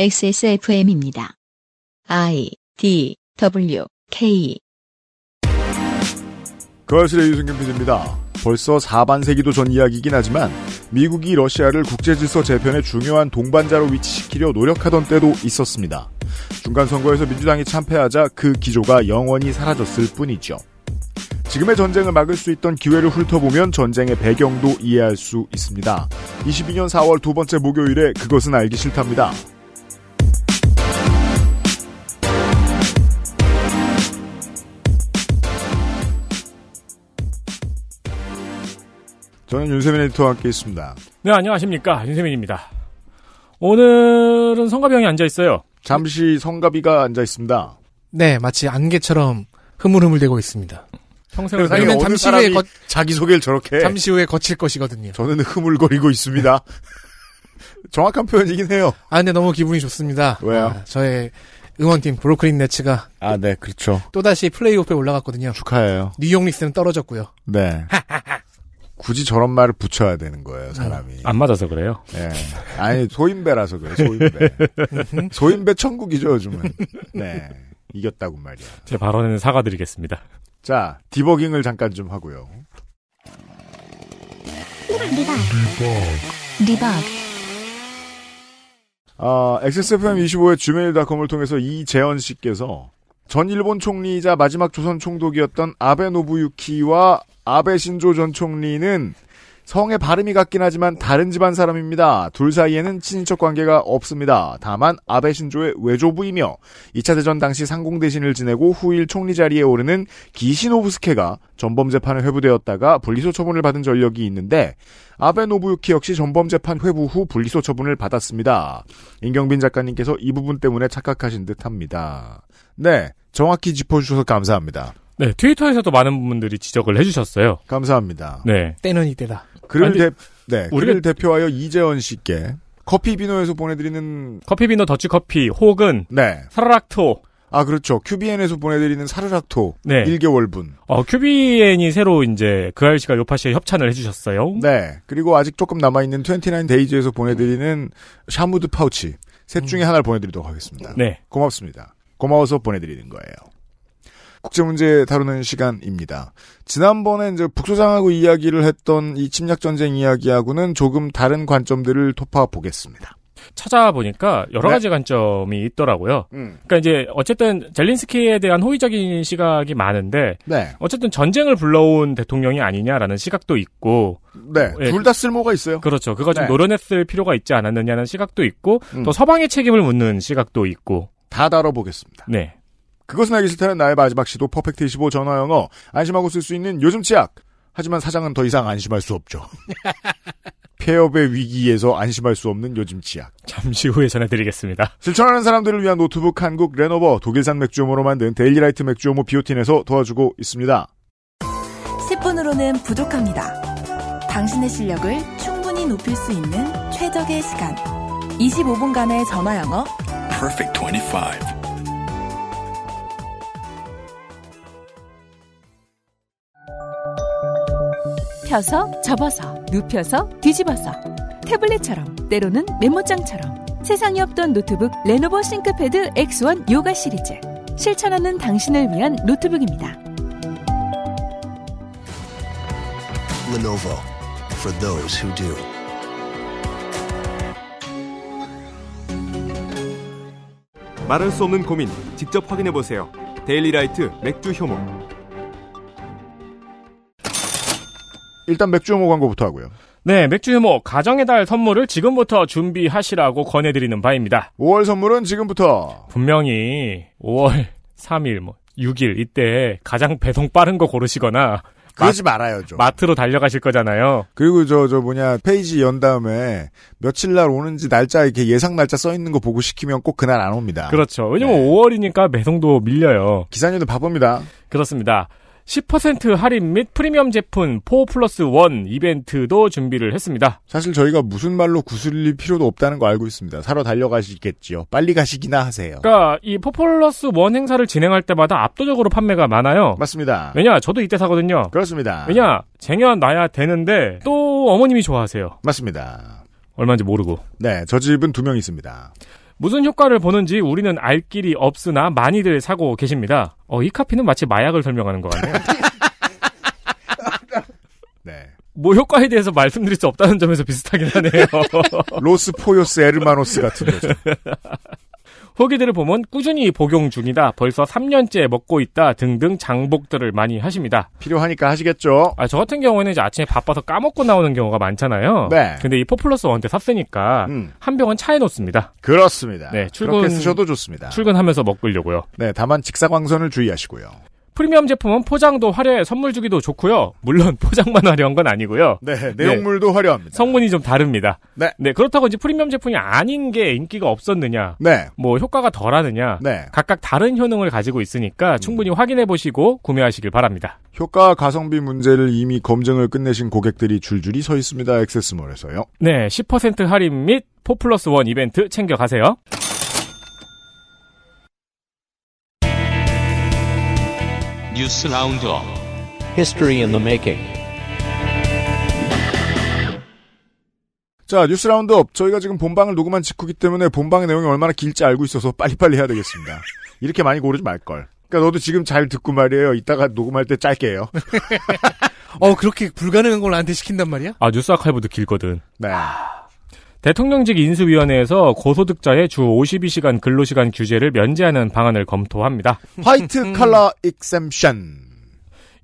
XSFM입니다. I D W K 거실의 유승균 PD입니다. 벌써 4반세기도 전 이야기이긴 하지만 미국이 러시아를 국제질서 재편의 중요한 동반자로 위치시키려 노력하던 때도 있었습니다. 중간 선거에서 민주당이 참패하자 그 기조가 영원히 사라졌을 뿐이죠. 지금의 전쟁을 막을 수 있던 기회를 훑어보면 전쟁의 배경도 이해할 수 있습니다. 22년 4월 두 번째 목요일에 그것은 알기 싫답니다. 저는 윤세민 에디터와 함께 있습니다. 네, 안녕하십니까. 윤세민입니다. 오늘은 성가병이 앉아있어요. 잠시 성가비가 앉아 있습니다. 네, 마치 안개처럼 흐물흐물대고 있습니다. 평생을 어느 잠시 후에 거- 자기 소개를 저렇게 잠시 후에 거칠 것이거든요. 저는 흐물거리고 있습니다. 정확한 표현이긴 해요. 아, 근데 너무 기분이 좋습니다. 왜요? 아, 저의 응원팀 브로클린 네츠가 아, 네, 그렇죠. 또 다시 플레이오프에 올라갔거든요. 축하해요. 뉴욕 닉스는 떨어졌고요. 네. 굳이 저런 말을 붙여야 되는 거예요, 사람이. 안 맞아서 그래요. 예. 아니, 소인배라서 그래요, 소인배. 소인배 천국이죠, 요즘은. 네. 이겼다고 말이야. 제 발언에는 사과드리겠습니다. 자, 디버깅을 잠깐 좀 하고요. 리박 아, XSFM25의 gmail.com을 통해서 이재현 씨께서 전 일본 총리이자 마지막 조선 총독이었던 아베 노부유키와 아베 신조 전 총리는 성의 발음이 같긴 하지만 다른 집안 사람입니다. 둘 사이에는 친인척 관계가 없습니다. 다만 아베 신조의 외조부이며 2차 대전 당시 상공 대신을 지내고 후일 총리 자리에 오르는 기시노부스케가 전범 재판에 회부되었다가 분리소 처분을 받은 전력이 있는데 아베 노부유키 역시 전범 재판 회부 후 분리소 처분을 받았습니다. 임경빈 작가님께서 이 부분 때문에 착각하신 듯합니다. 네, 정확히 짚어주셔서 감사합니다. 네, 트위터에서도 많은 분들이 지적을 해주셨어요. 감사합니다. 네. 때는 이때다. 아니, 대, 네, 글을 대표하여 이재원 씨께 커피 비노에서 보내드리는 커피비노 더치커피 혹은 네, 사라락토. 아 그렇죠. QBN에서 보내드리는 사르락토 네. 1개월분. 어, 큐비엔이 새로 이제 그 알 씨가 요파 씨에 협찬을 해주셨어요. 네, 그리고 아직 조금 남아있는 29데이즈에서 보내드리는 샤무드 파우치 셋 중에 하나를 보내드리도록 하겠습니다. 네. 고맙습니다. 고마워서 보내드리는 거예요. 국제 문제 다루는 시간입니다. 지난번에 이제 북소장하고 이야기를 했던 이 침략 전쟁 이야기하고는 조금 다른 관점들을 톺아 보겠습니다. 찾아보니까 여러 네. 가지 관점이 있더라고요. 음. 그러니까 이제 어쨌든 젤린스키에 대한 호의적인 시각이 많은데 네, 어쨌든 전쟁을 불러온 대통령이 아니냐라는 시각도 있고 네, 예. 둘다 쓸모가 있어요. 그렇죠. 그거 좀 네. 노려냈을 필요가 있지 않았느냐는 시각도 있고 음. 또 서방의 책임을 묻는 시각도 있고 다 다뤄보겠습니다. 네. 그것은 알기 싫다는 나의 마지막 시도 퍼펙트 25 전화 영어 안심하고 쓸 수 있는 요즘 치약. 하지만 사장은 더 이상 안심할 수 없죠. 폐업의 위기에서 안심할 수 없는 요즘 치약. 잠시 후에 전해드리겠습니다. 실천하는 사람들을 위한 노트북 한국 레노버 독일산 맥주효모로 만든 데일리라이트 맥주효모 비오틴에서 도와주고 있습니다. 10분으로는 부족합니다. 당신의 실력을 충분히 높일 수 있는 최적의 시간. 25분간의 전화 영어. Perfect 25. 펴서 접어서 눕혀서 뒤집어서 태블릿처럼 때로는 메모장처럼 세상에 없던 노트북 레노버 싱크패드 X1 요가 시리즈 실천하는 당신을 위한 노트북입니다. Lenovo for those who do. 말할 수 없는 고민 직접 확인해 보세요. 데일리라이트 맥주 효모. 일단 맥주호모 광고부터 하고요. 네, 맥주 효모 가정의 달 선물을 지금부터 준비하시라고 권해드리는 바입니다. 5월 선물은 지금부터 분명히 5월 3일, 뭐 6일 이때 가장 배송 빠른 거 고르시거나 그러지 말아요 좀. 마트로 달려가실 거잖아요. 그리고 저저 뭐냐 페이지 연 다음에 며칠 날 오는지 날짜 이렇게 예상 날짜 써 있는 거 보고 시키면 꼭 그날 안 옵니다. 그렇죠. 왜냐면 네. 5월이니까 배송도 밀려요. 기사님들 바쁩니다. 그렇습니다. 10% 할인 및 프리미엄 제품 4 플러스 1 이벤트도 준비를 했습니다. 사실 저희가 무슨 말로 구슬릴 필요도 없다는 거 알고 있습니다. 사러 달려가시겠지요. 빨리 가시기나 하세요. 그러니까 이4 플러스 1 행사를 진행할 때마다 압도적으로 판매가 많아요. 맞습니다. 왜냐? 저도 이때 사거든요. 그렇습니다. 왜냐? 쟁여 놔야 되는데 또 어머님이 좋아하세요. 맞습니다. 얼마인지 모르고. 네, 저 집은 두 명 있습니다. 무슨 효과를 보는지 우리는 알 길이 없으나 많이들 사고 계십니다. 어, 이 카피는 마치 마약을 설명하는 것 같네요. 네. 뭐 효과에 대해서 말씀드릴 수 없다는 점에서 비슷하긴 하네요. Los Pollos Hermanos 같은 거죠. 후기들을 보면 꾸준히 복용 중이다. 벌써 3년째 먹고 있다. 등등 장복들을 많이 하십니다. 필요하니까 하시겠죠. 아, 저 같은 경우에는 이제 아침에 바빠서 까먹고 나오는 경우가 많잖아요. 네. 근데 이 four plus one 때 샀으니까 음, 한 병은 차에 놓습니다. 그렇습니다. 네, 출근- 그렇게 쓰셔도 좋습니다. 출근하면서 먹으려고요. 네, 다만 직사광선을 주의하시고요. 프리미엄 제품은 포장도 화려해 선물 주기도 좋고요. 물론 포장만 화려한 건 아니고요. 네, 내용물도 화려합니다. 성분이 좀 다릅니다. 네. 그렇다고 이제 프리미엄 제품이 아닌 게 인기가 없었느냐, 네, 뭐 효과가 덜하느냐, 네. 각각 다른 효능을 가지고 있으니까 충분히 확인해 보시고 구매하시길 바랍니다. 효과 가성비 문제를 이미 검증을 끝내신 고객들이 줄줄이 서 있습니다. 액세스몰에서요. 네, 10% 할인 및 포플러스 원 이벤트 챙겨 가세요. 뉴스 roundup History in the making. 자, 뉴스 roundup. 저희가 지금 본방을 녹음한 직후기 때문에 본방의 내용이 얼마나 길지 알고 있어서 빨리빨리 해야 되겠습니다. 이렇게 많이 고르지 말걸. 그러니까 너도 지금 잘 듣고 말이에요. 이따가 녹음할 때 짧게 해요. 어, 그렇게 불가능한 걸 나한테 시킨단 말이야? 아, 뉴스 아카이브도 길거든. 네. 대통령직 인수위원회에서 고소득자의 주 52시간 근로시간 규제를 면제하는 방안을 검토합니다. 화이트 칼라 익셈션.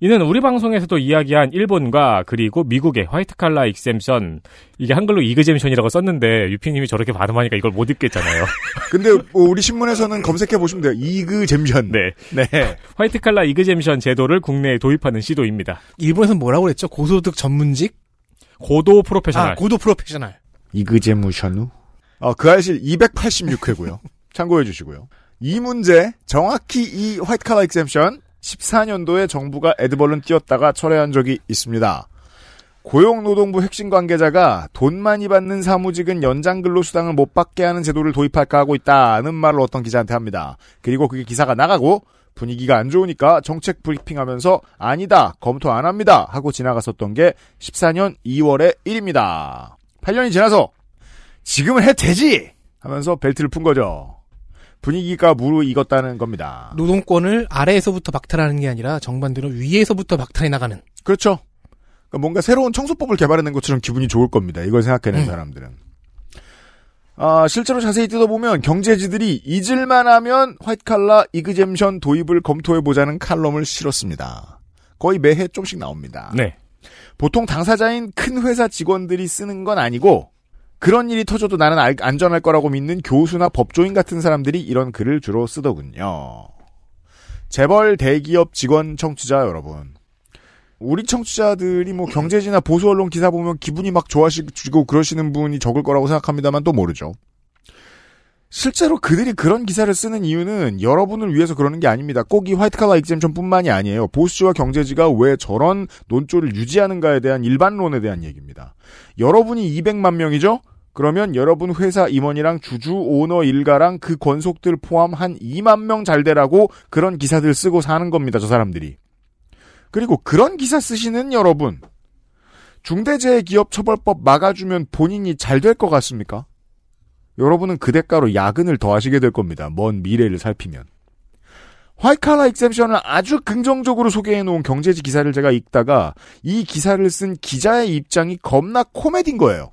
이는 우리 방송에서도 이야기한 일본과 그리고 미국의 화이트 칼라 익셈션 이게 한글로 이그잼션이라고 썼는데 유피님이 저렇게 발음하니까 이걸 못 읽겠잖아요. 근데 뭐 우리 신문에서는 검색해 보시면 돼요. exemption. 네, 네. 화이트 칼라 이그잼션 제도를 국내에 도입하는 시도입니다. 일본에서는 뭐라고 그랬죠? 고소득 전문직? 고도 프로페셔널. 아, 고도 프로페셔널. exemption? 어, 그알싫 286회고요. 참고해 주시고요. 이 문제, 정확히 이 화이트 칼라 익셈션 14년도에 정부가 에드벌룬 띄웠다가 철회한 적이 있습니다. 고용노동부 핵심 관계자가 돈 많이 받는 사무직은 연장 근로수당을 못 받게 하는 제도를 도입할까 하고 있다는 말을 어떤 기자한테 합니다. 그리고 그게 기사가 나가고 분위기가 안 좋으니까 정책 브리핑하면서 아니다 검토 안 합니다 하고 지나갔었던 게 14년 2월의 일입니다. 8년이 지나서 지금은 해도 되지 하면서 벨트를 푼 거죠. 분위기가 무르익었다는 겁니다. 노동권을 아래에서부터 박탈하는 게 아니라 정반대로 위에서부터 박탈해 나가는. 그렇죠. 그러니까 뭔가 새로운 청소법을 개발해낸 것처럼 기분이 좋을 겁니다. 이걸 생각해낸 음. 사람들은. 아, 실제로 자세히 뜯어보면 경제지들이 잊을만 하면 화이트칼라 이그잼션 도입을 검토해보자는 칼럼을 실었습니다. 거의 매해 좀씩 나옵니다. 네. 보통 당사자인 큰 회사 직원들이 쓰는 건 아니고 그런 일이 터져도 나는 알- 안전할 거라고 믿는 교수나 법조인 같은 사람들이 이런 글을 주로 쓰더군요. 재벌 대기업 직원 청취자 여러분. 우리 청취자들이 뭐 경제지나 보수 언론 기사 보면 기분이 막 좋아지고 그러시는 분이 적을 거라고 생각합니다만 또 모르죠. 실제로 그들이 그런 기사를 쓰는 이유는 여러분을 위해서 그러는 게 아닙니다. 꼭 이 화이트칼라 익셈션뿐만이 아니에요. 보수지와 경제지가 왜 저런 논조를 유지하는가에 대한 일반론에 대한 얘기입니다. 여러분이 200만 명이죠? 그러면 여러분 회사 임원이랑 주주 오너 일가랑 그 권속들 포함 한 2만 명 잘 되라고 그런 기사들 쓰고 사는 겁니다. 저 사람들이. 그리고 그런 기사 쓰시는 여러분. 중대재해기업처벌법 막아주면 본인이 잘 될 것 같습니까? 여러분은 그 대가로 야근을 더 하시게 될 겁니다. 먼 미래를 살피면. 화이칼라 익셉션을 아주 긍정적으로 소개해놓은 경제지 기사를 제가 읽다가 이 기사를 쓴 기자의 입장이 겁나 코미디인 거예요.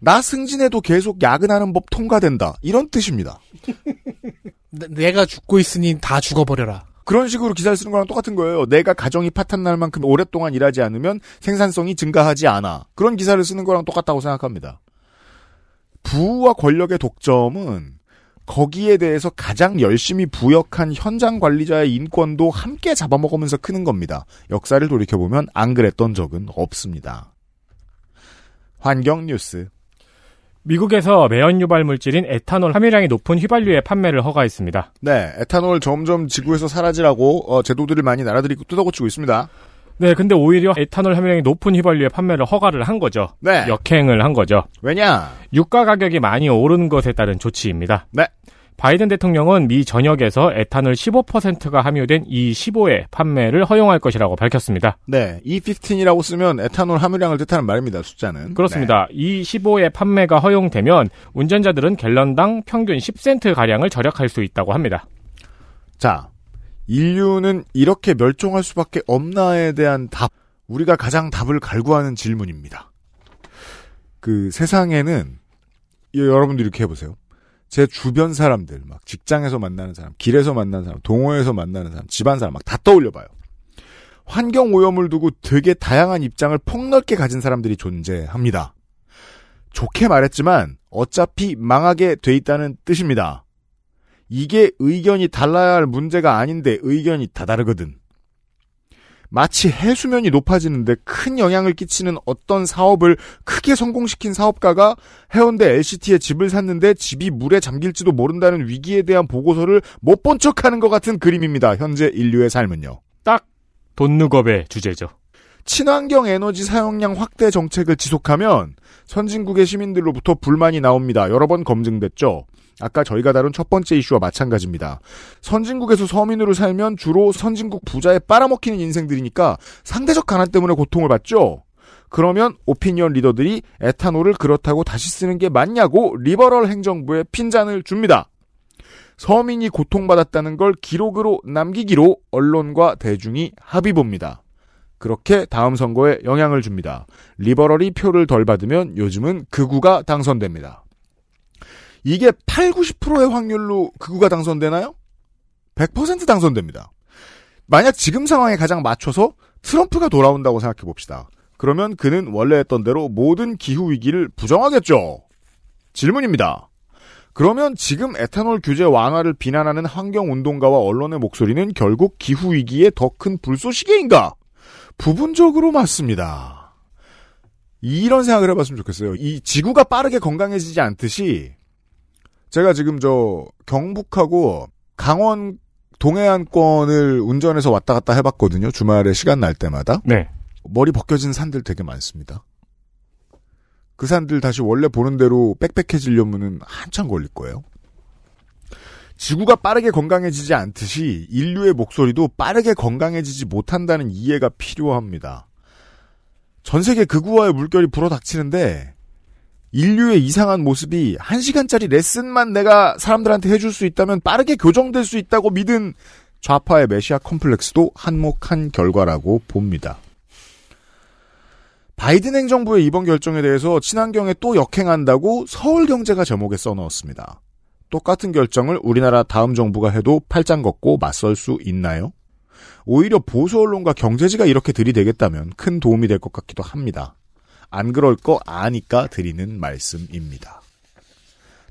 나 승진해도 계속 야근하는 법 통과된다. 이런 뜻입니다. 내- 내가 죽고 있으니 다 죽어버려라. 그런 식으로 기사를 쓰는 거랑 똑같은 거예요. 내가 가정이 파탄날 만큼 오랫동안 일하지 않으면 생산성이 증가하지 않아. 그런 기사를 쓰는 거랑 똑같다고 생각합니다. 부와 권력의 독점은 거기에 대해서 가장 열심히 부역한 현장 관리자의 인권도 함께 잡아먹으면서 크는 겁니다. 역사를 돌이켜보면 안 그랬던 적은 없습니다. 환경 뉴스. 미국에서 매연 유발 물질인 에탄올 함유량이 높은 휘발유의 판매를 허가했습니다. 네, 에탄올 점점 지구에서 사라지라고 어, 제도들을 많이 나라들이 뜯어고치고 있습니다. 네, 근데 오히려 에탄올 함유량이 높은 휘발유의 판매를 허가를 한 거죠. 네. 역행을 한 거죠. 왜냐? 유가 가격이 많이 오른 것에 따른 조치입니다. 네. 바이든 대통령은 미 전역에서 에탄올 15%가 함유된 E15의 판매를 허용할 것이라고 밝혔습니다. 네, E15이라고 쓰면 에탄올 함유량을 뜻하는 말입니다. 숫자는. 그렇습니다. E15의 판매가 허용되면 운전자들은 갤런당 평균 10센트 가량을 절약할 수 있다고 합니다. 자, 인류는 이렇게 멸종할 수밖에 없나에 대한 답. 우리가 가장 답을 갈구하는 질문입니다. 그 세상에는 여러분들 이렇게 해보세요. 제 주변 사람들, 막 직장에서 만나는 사람, 길에서 만나는 사람, 동호회에서 만나는 사람, 집안 사람 막 다 떠올려봐요. 환경 오염을 두고 되게 다양한 입장을 폭넓게 가진 사람들이 존재합니다. 좋게 말했지만 어차피 망하게 돼 있다는 뜻입니다. 이게 의견이 달라야 할 문제가 아닌데 의견이 다 다르거든. 마치 해수면이 높아지는데 큰 영향을 끼치는 어떤 사업을 크게 성공시킨 사업가가 해운대 LCT에 집을 샀는데 집이 물에 잠길지도 모른다는 위기에 대한 보고서를 못 본 척하는 것 같은 그림입니다. 현재 인류의 삶은요. 딱 돈누겁의 주제죠. 친환경 에너지 사용량 확대 정책을 지속하면 선진국의 시민들로부터 불만이 나옵니다. 여러 번 검증됐죠. 아까 저희가 다룬 첫 번째 이슈와 마찬가지입니다. 선진국에서 서민으로 살면 주로 선진국 부자에 빨아먹히는 인생들이니까 상대적 가난 때문에 고통을 받죠. 그러면 오피니언 리더들이 에탄올을 그렇다고 다시 쓰는 게 맞냐고 리버럴 행정부에 핀잔을 줍니다. 서민이 고통받았다는 걸 기록으로 남기기로 언론과 대중이 합의 봅니다. 그렇게 다음 선거에 영향을 줍니다. 리버럴이 표를 덜 받으면 요즘은 극우가 당선됩니다. 이게 8, 90%의 확률로 극우가 당선되나요? 100% 당선됩니다. 만약 지금 상황에 가장 맞춰서 트럼프가 돌아온다고 생각해 봅시다. 그러면 그는 원래 했던 대로 모든 기후 위기를 부정하겠죠. 질문입니다. 그러면 지금 에탄올 규제 완화를 비난하는 환경 운동가와 언론의 목소리는 결국 기후 위기의 더큰 불쏘시개인가? 부분적으로 맞습니다. 이런 생각을 해봤으면 좋겠어요. 이 지구가 빠르게 건강해지지 않듯이 제가 지금 저 경북하고 강원 동해안권을 운전해서 왔다 갔다 해봤거든요. 주말에 시간 날 때마다. 네. 머리 벗겨진 산들 되게 많습니다. 그 산들 다시 원래 보는 대로 빽빽해지려면은 한참 걸릴 거예요. 지구가 빠르게 건강해지지 않듯이 인류의 목소리도 빠르게 건강해지지 못한다는 이해가 필요합니다. 전 세계 극우와의 물결이 불어닥치는데 인류의 이상한 모습이 한 시간짜리 레슨만 내가 사람들한테 해줄 수 있다면 빠르게 교정될 수 있다고 믿은 좌파의 메시아 컴플렉스도 한몫한 결과라고 봅니다. 바이든 행정부의 이번 결정에 대해서 친환경에 또 역행한다고 서울경제가 제목에 써넣었습니다. 똑같은 결정을 우리나라 다음 정부가 해도 팔짱 걷고 맞설 수 있나요? 오히려 보수 언론과 경제지가 이렇게 들이대겠다면 큰 도움이 될 것 같기도 합니다. 안 그럴 거 아니까 드리는 말씀입니다.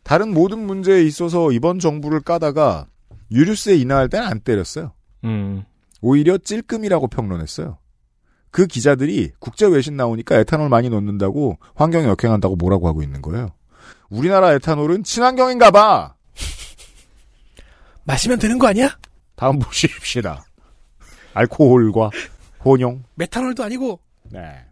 다른 모든 문제에 있어서 이번 정부를 까다가 유류세 인하할 때는 안 때렸어요. 음. 오히려 찔끔이라고 평론했어요. 그 기자들이 국제 외신 나오니까 에탄올 많이 넣는다고 환경에 역행한다고 뭐라고 하고 있는 거예요. 우리나라 에탄올은 친환경인가 봐. 마시면 되는 거 아니야? 다음 보십시다. 알코올과 혼용. 메탄올도 아니고. 네.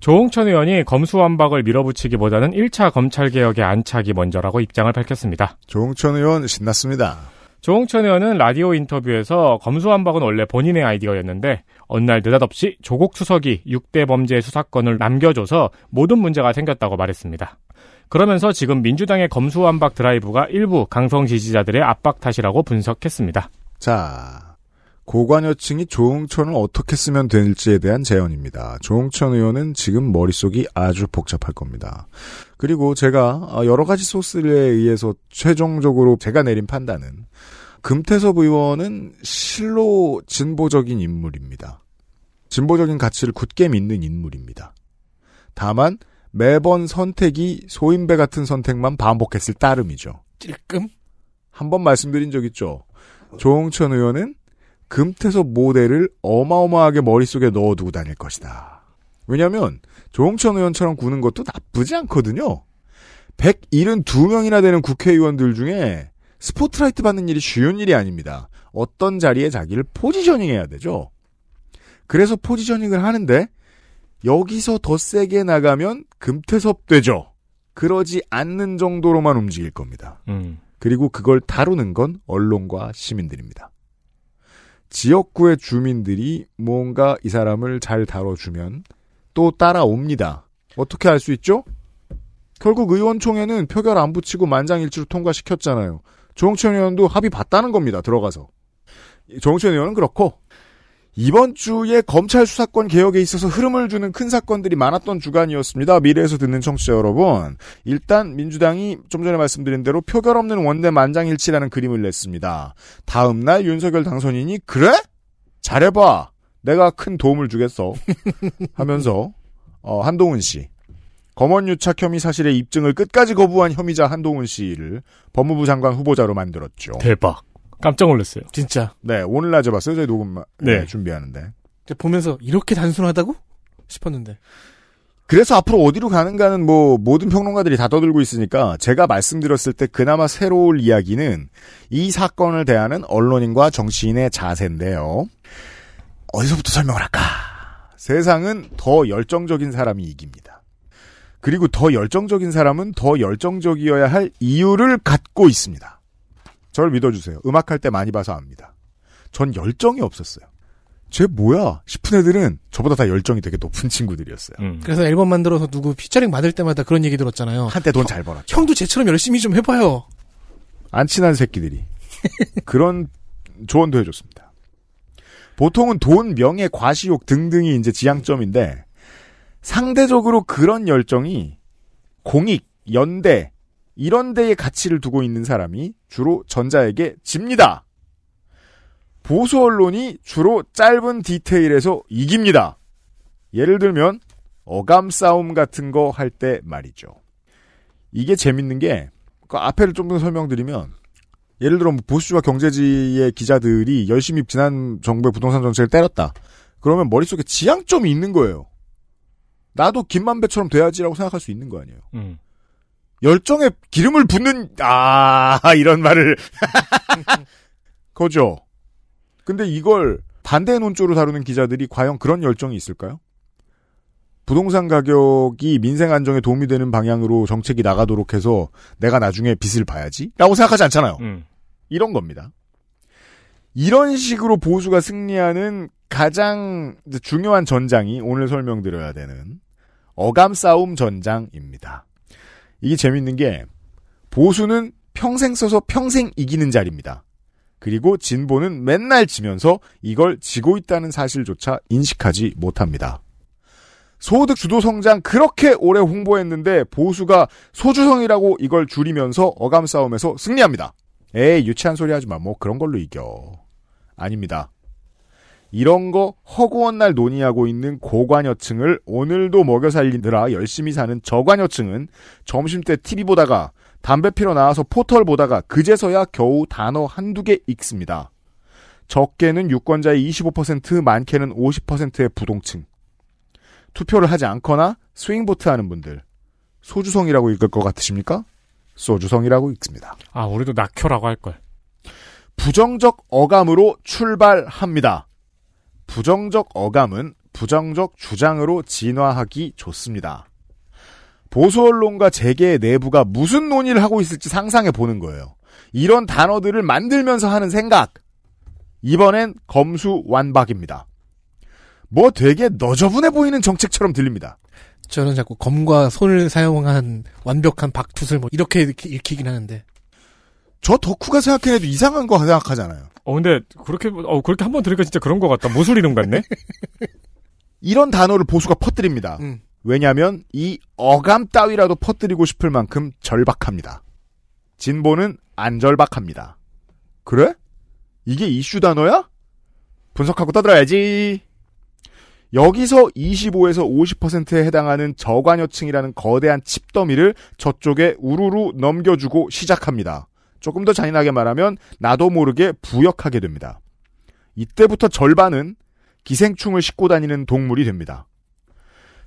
조홍천 의원이 검수완박을 밀어붙이기보다는 1차 검찰개혁의 안착이 먼저라고 입장을 밝혔습니다. 조홍천 의원 신났습니다. 조홍천 의원은 라디오 인터뷰에서 검수완박은 원래 본인의 아이디어였는데 어느 날 느닷없이 조국 수석이 6대 범죄 수사권을 남겨줘서 모든 문제가 생겼다고 말했습니다. 그러면서 지금 민주당의 검수완박 드라이브가 일부 강성 지지자들의 압박 탓이라고 분석했습니다. 자, 고관여층이 조홍천을 어떻게 쓰면 될지에 대한 제언입니다. 조홍천 의원은 지금 머릿속이 아주 복잡할 겁니다. 그리고 제가 여러 가지 소스에 의해서 최종적으로 제가 내린 판단은 금태섭 의원은 실로 진보적인 인물입니다. 진보적인 가치를 굳게 믿는 인물입니다. 다만 매번 선택이 소인배 같은 선택만 반복했을 따름이죠. 찔끔? 한 번 말씀드린 적 있죠. 조홍천 의원은 금태섭 모델을 어마어마하게 머릿속에 넣어두고 다닐 것이다. 왜냐하면 조홍천 의원처럼 구는 것도 나쁘지 않거든요. 172명이나 되는 국회의원들 중에 스포트라이트 받는 일이 쉬운 일이 아닙니다. 어떤 자리에 자기를 포지셔닝 해야 되죠. 그래서 포지셔닝을 하는데 여기서 더 세게 나가면 금태섭 되죠. 그러지 않는 정도로만 움직일 겁니다. 음. 그리고 그걸 다루는 건 언론과 시민들입니다. 지역구의 주민들이 뭔가 이 사람을 잘 다뤄주면 또 따라옵니다. 어떻게 할수 있죠? 결국 의원총회는 표결 안 붙이고 만장일치로 통과시켰잖아요. 조홍천 의원도 합의 봤다는 겁니다. 들어가서. 조홍천 의원은 그렇고 이번 주에 검찰 수사권 개혁에 있어서 흐름을 주는 큰 사건들이 많았던 주간이었습니다. 미래에서 듣는 청취자 여러분. 일단 민주당이 좀 전에 말씀드린 대로 표결 없는 원내 만장일치라는 그림을 냈습니다. 다음 날 윤석열 당선인이 그래? 잘해봐. 내가 큰 도움을 주겠어. 하면서 어, 한동훈 씨. 검언 유착 혐의 사실의 입증을 끝까지 거부한 혐의자 한동훈 씨를 법무부 장관 후보자로 만들었죠. 대박. 깜짝 놀랐어요. 진짜. 네, 오늘 낮에 봤어요. 저희 녹음 네. 네. 준비하는데. 보면서 이렇게 단순하다고 싶었는데. 그래서 앞으로 어디로 가는가는 뭐 모든 평론가들이 다 떠들고 있으니까 제가 말씀드렸을 때 그나마 새로울 이야기는 이 사건을 대하는 언론인과 정치인의 자세인데요. 어디서부터 설명을 할까? 세상은 더 열정적인 사람이 이깁니다. 그리고 더 열정적인 사람은 더 열정적이어야 할 이유를 갖고 있습니다. 저를 믿어주세요. 음악할 때 많이 봐서 압니다. 전 열정이 없었어요. 쟤 뭐야 싶은 애들은 저보다 다 열정이 되게 높은 친구들이었어요. 음. 그래서 앨범 만들어서 누구 피처링 받을 때마다 그런 얘기 들었잖아요. 한때 돈 잘 벌었죠. 형도 쟤처럼 열심히 좀 해봐요. 안 친한 새끼들이 그런 조언도 해줬습니다. 보통은 돈, 명예, 과시욕 등등이 이제 지향점인데 상대적으로 그런 열정이 공익, 연대 이런 데에 가치를 두고 있는 사람이 주로 전자에게 집니다. 보수 언론이 주로 짧은 디테일에서 이깁니다. 예를 들면 어감 싸움 같은 거 할 때 말이죠. 이게 재밌는 게, 그 앞에를 좀 더 설명드리면, 예를 들어 뭐 보수주와 경제지의 기자들이 열심히 지난 정부의 부동산 정책을 때렸다. 그러면 머릿속에 지향점이 있는 거예요. 나도 김만배처럼 돼야지라고 생각할 수 있는 거 아니에요. 음. 열정에 기름을 붓는, 아, 이런 말을. 거죠. 근데 이걸 반대 논조로 다루는 기자들이 과연 그런 열정이 있을까요? 부동산 가격이 민생 안정에 도움이 되는 방향으로 정책이 나가도록 해서 내가 나중에 빚을 봐야지? 라고 생각하지 않잖아요. 음. 이런 겁니다. 이런 식으로 보수가 승리하는 가장 중요한 전장이 오늘 설명드려야 되는 어감 싸움 전장입니다. 이게 재밌는 게 보수는 평생 써서 평생 이기는 자리입니다. 그리고 진보는 맨날 지면서 이걸 지고 있다는 사실조차 인식하지 못합니다. 소득 주도 성장 그렇게 오래 홍보했는데 보수가 소주성이라고 이걸 줄이면서 어감 싸움에서 승리합니다. 에이 유치한 소리 하지 마. 뭐 그런 걸로 이겨. 아닙니다. 이런 거 허구한 날 논의하고 있는 고관여층을 오늘도 먹여 살리느라 열심히 사는 저관여층은 점심때 TV 보다가 담배 피러 나와서 포털 보다가 그제서야 겨우 단어 한두 개 읽습니다. 적게는 유권자의 25%, 많게는 50%의 부동층. 투표를 하지 않거나 스윙보트 하는 분들. 소주성이라고 읽을 것 같으십니까? 소주성이라고 읽습니다. 아, 우리도 낙효라고 할걸. 부정적 어감으로 출발합니다. 부정적 어감은 부정적 주장으로 진화하기 좋습니다. 보수 언론과 재계의 내부가 무슨 논의를 하고 있을지 상상해 보는 거예요. 이런 단어들을 만들면서 하는 생각. 이번엔 검수 완박입니다. 뭐 되게 너저분해 보이는 정책처럼 들립니다. 저는 자꾸 검과 손을 사용한 완벽한 박투슬 뭐 이렇게 읽히긴 하는데 저 덕후가 생각해도 이상한 거 생각하잖아요. 어, 근데, 그렇게, 어, 그렇게 한 번 들으니까 진짜 그런 것 같다. 모술 이름 같네? 이런 단어를 보수가 퍼뜨립니다. 음. 왜냐하면 이 어감 따위라도 퍼뜨리고 싶을 만큼 절박합니다. 진보는 안 절박합니다. 그래? 이게 이슈 단어야? 분석하고 떠들어야지. 여기서 25에서 50%에 해당하는 저관여층이라는 거대한 칩더미를 저쪽에 우르르 넘겨주고 시작합니다. 조금 더 잔인하게 말하면 나도 모르게 부역하게 됩니다. 이때부터 절반은 기생충을 싣고 다니는 동물이 됩니다.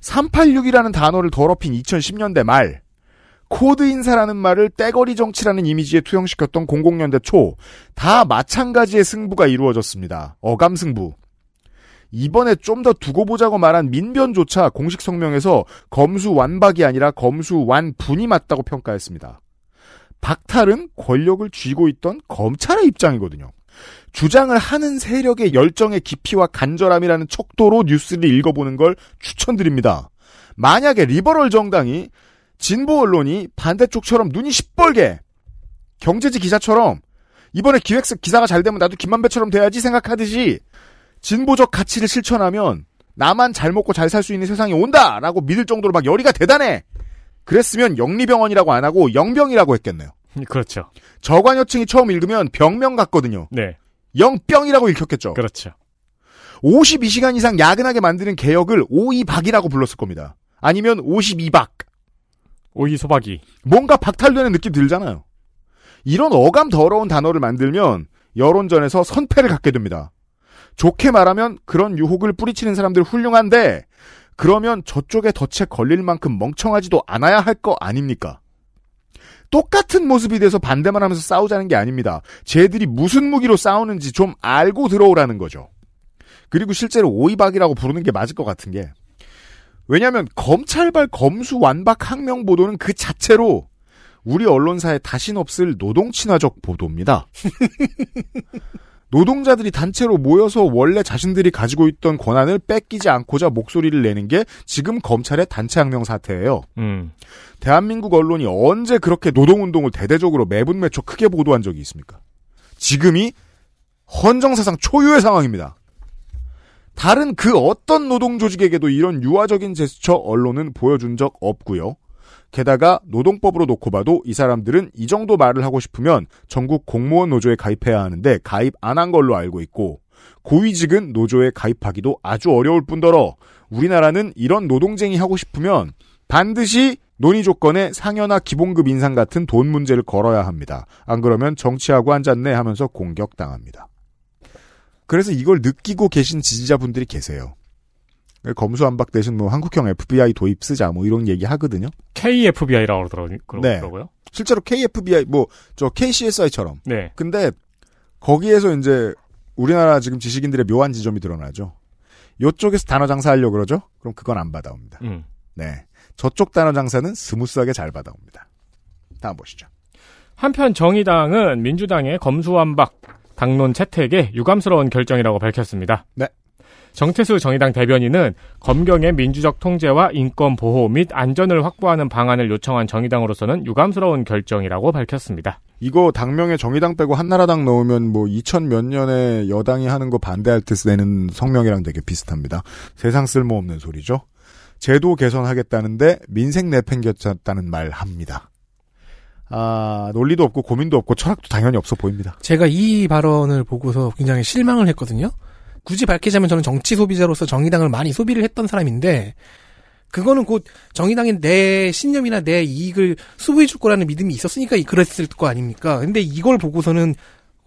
386이라는 단어를 더럽힌 2010년대 말, 코드 인사라는 말을 떼거리 정치라는 이미지에 투영시켰던 00년대 초, 다 마찬가지의 승부가 이루어졌습니다. 어감 승부. 이번에 좀 더 두고 보자고 말한 민변조차 공식 성명에서 검수 완박이 아니라 검수 완분이 맞다고 평가했습니다. 박탈은 권력을 쥐고 있던 검찰의 입장이거든요. 주장을 하는 세력의 열정의 깊이와 간절함이라는 척도로 뉴스를 읽어보는 걸 추천드립니다. 만약에 리버럴 정당이 진보 언론이 반대쪽처럼 눈이 시뻘게 경제지 기사처럼 이번에 기획사 기사가 잘 되면 나도 김만배처럼 돼야지 생각하듯이 진보적 가치를 실천하면 나만 잘 먹고 잘 살 수 있는 세상이 온다라고 믿을 정도로 막 열의가 대단해. 그랬으면 영리병원이라고 안 하고 영병이라고 했겠네요. 그렇죠. 저관여층이 처음 읽으면 병명 같거든요. 네. 영병이라고 읽혔겠죠. 그렇죠. 52시간 이상 야근하게 만드는 개혁을 오이박이라고 불렀을 겁니다. 아니면 52박. 오이 소박이. 뭔가 박탈되는 느낌 들잖아요. 이런 어감 더러운 단어를 만들면 여론전에서 선패를 갖게 됩니다. 좋게 말하면 그런 유혹을 뿌리치는 사람들 훌륭한데 그러면 저쪽에 덫에 걸릴 만큼 멍청하지도 않아야 할 거 아닙니까? 똑같은 모습이 돼서 반대만 하면서 싸우자는 게 아닙니다. 쟤들이 무슨 무기로 싸우는지 좀 알고 들어오라는 거죠. 그리고 실제로 오이박이라고 부르는 게 맞을 것 같은 게 왜냐하면 검찰발 검수 완박 항명 보도는 그 자체로 우리 언론사에 다신 없을 노동 친화적 보도입니다. 노동자들이 단체로 모여서 원래 자신들이 가지고 있던 권한을 뺏기지 않고자 목소리를 내는 게 지금 검찰의 단체 항명 사태예요. 음. 대한민국 언론이 언제 그렇게 노동운동을 대대적으로 매분 매초 크게 보도한 적이 있습니까? 지금이 헌정사상 초유의 상황입니다. 다른 그 어떤 노동 조직에게도 이런 유화적인 제스처 언론은 보여준 적 없고요. 게다가 노동법으로 놓고 봐도 이 사람들은 이 정도 말을 하고 싶으면 전국 공무원 노조에 가입해야 하는데 가입 안 한 걸로 알고 있고 고위직은 노조에 가입하기도 아주 어려울 뿐더러 우리나라는 이런 노동쟁이 하고 싶으면 반드시 논의 조건에 상여나 기본급 인상 같은 돈 문제를 걸어야 합니다. 안 그러면 정치하고 앉았네 하면서 공격당합니다. 그래서 이걸 느끼고 계신 지지자분들이 계세요. 검수완박 대신 뭐 한국형 FBI 도입 쓰자 뭐 이런 얘기 하거든요. KFBI라고 그러더라고요. 네. 실제로 KFBI 뭐 저 KCSI처럼. 네. 근데 거기에서 이제 우리나라 지금 지식인들의 묘한 지점이 드러나죠. 요쪽에서 단어 장사하려고 그러죠? 그럼 그건 안 받아옵니다. 음. 네. 저쪽 단어 장사는 스무스하게 잘 받아옵니다. 다음 보시죠. 한편 정의당은 민주당의 검수완박 당론 채택에 유감스러운 결정이라고 밝혔습니다. 네. 정태수 정의당 대변인은 검경의 민주적 통제와 인권 보호 및 안전을 확보하는 방안을 요청한 정의당으로서는 유감스러운 결정이라고 밝혔습니다. 이거 당명에 정의당 빼고 한나라당 넣으면 뭐 2000 몇 년에 여당이 하는 거 반대할 때 내는 성명이랑 되게 비슷합니다. 세상 쓸모없는 소리죠. 제도 개선하겠다는데 민생 내팽겼다는 말 합니다. 아, 논리도 없고 고민도 없고 철학도 당연히 없어 보입니다. 제가 이 발언을 보고서 굉장히 실망을 했거든요. 굳이 밝히자면 저는 정치 소비자로서 정의당을 많이 소비를 했던 사람인데 그거는 곧 정의당이 내 신념이나 내 이익을 수부해 줄 거라는 믿음이 있었으니까 그랬을 거 아닙니까? 근데 이걸 보고서는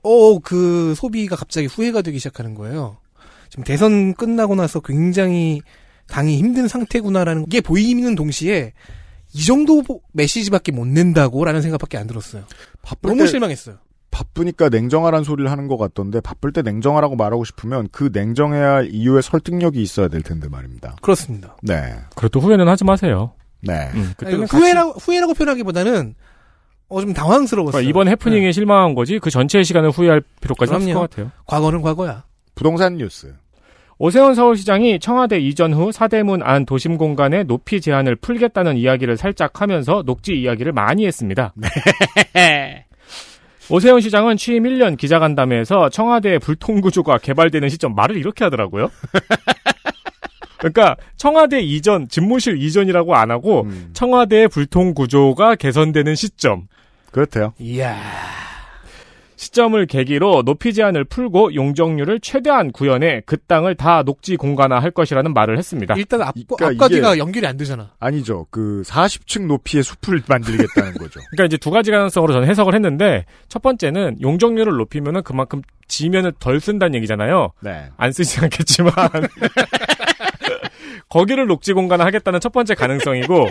어 그 소비가 갑자기 후회가 되기 시작하는 거예요. 지금 대선 끝나고 나서 굉장히 당이 힘든 상태구나라는 게 보이는 동시에 이 정도 메시지밖에 못 낸다고라는 생각밖에 안 들었어요. 너무 때 실망했어요. 바쁘니까 냉정하란 소리를 하는 것 같던데 바쁠 때 냉정하라고 말하고 싶으면 그 냉정해야 할 이유의 설득력이 있어야 될 텐데 말입니다. 그렇습니다. 네. 그래도 후회는 하지 마세요. 네. 음, 아니, 그때는 후회라고 후회라고 표현하기보다는 어 좀 당황스러웠어요. 그러니까 이번 해프닝에 실망한 거지 그 전체의 시간을 후회할 필요까지 없을. 것 같아요. 과거는 과거야. 부동산 뉴스. 오세훈 서울시장이 청와대 이전 후 사대문 안 도심 공간의 높이 제한을 풀겠다는 이야기를 살짝 하면서 녹지 이야기를 많이 했습니다. 오세훈 시장은 취임 1년 기자간담회에서 청와대의 불통구조가 개발되는 시점 말을 이렇게 하더라고요. 그러니까 청와대 이전, 집무실 이전이라고 안 하고 음, 청와대의 불통구조가 개선되는 시점. 그렇대요. 이야. 시점을 계기로 높이 제한을 풀고 용적률을 최대한 구현해 그 땅을 다 녹지 공간화할 것이라는 말을 했습니다. 일단 앞, 그러니까 이게- 연결이 안 되잖아. 아니죠. 그 40층 높이의 숲을 만들겠다는 거죠. 그러니까 이제 두 가지 가능성으로 저는 해석을 했는데 첫 번째는 용적률을 높이면은 그만큼 지면을 덜 쓴다는 얘기잖아요. 네. 안 쓰지 않겠지만 거기를 녹지 공간화 하겠다는 첫 번째 가능성이고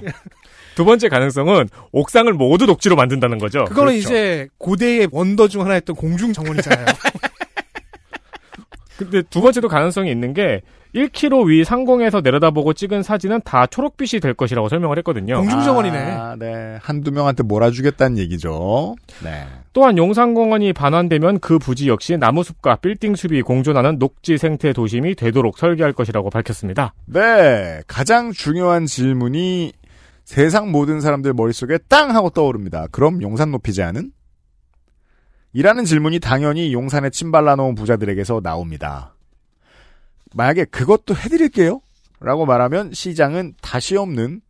두 번째 가능성은 옥상을 모두 녹지로 만든다는 거죠. 그거는 그렇죠. 이제 고대의 원더 중 하나였던 공중 정원이잖아요. 근데 두 번째도 가능성이 있는 게 1km 위 상공에서 내려다보고 찍은 사진은 다 초록빛이 될 것이라고 설명을 했거든요. 공중정원이네. 아, 네. 한두 명한테 몰아주겠다는 얘기죠. 네. 또한 용산공원이 반환되면 그 부지 역시 나무숲과 빌딩 숲이 공존하는 녹지 생태 도심이 되도록 설계할 것이라고 밝혔습니다. 네. 가장 중요한 질문이 세상 모든 사람들 머릿속에 땅 하고 떠오릅니다. 그럼 용산 높이지 않은? 이라는 질문이 당연히 용산에 침 발라놓은 부자들에게서 나옵니다. 만약에 그것도 해드릴게요? 라고 말하면 시장은 다시 없는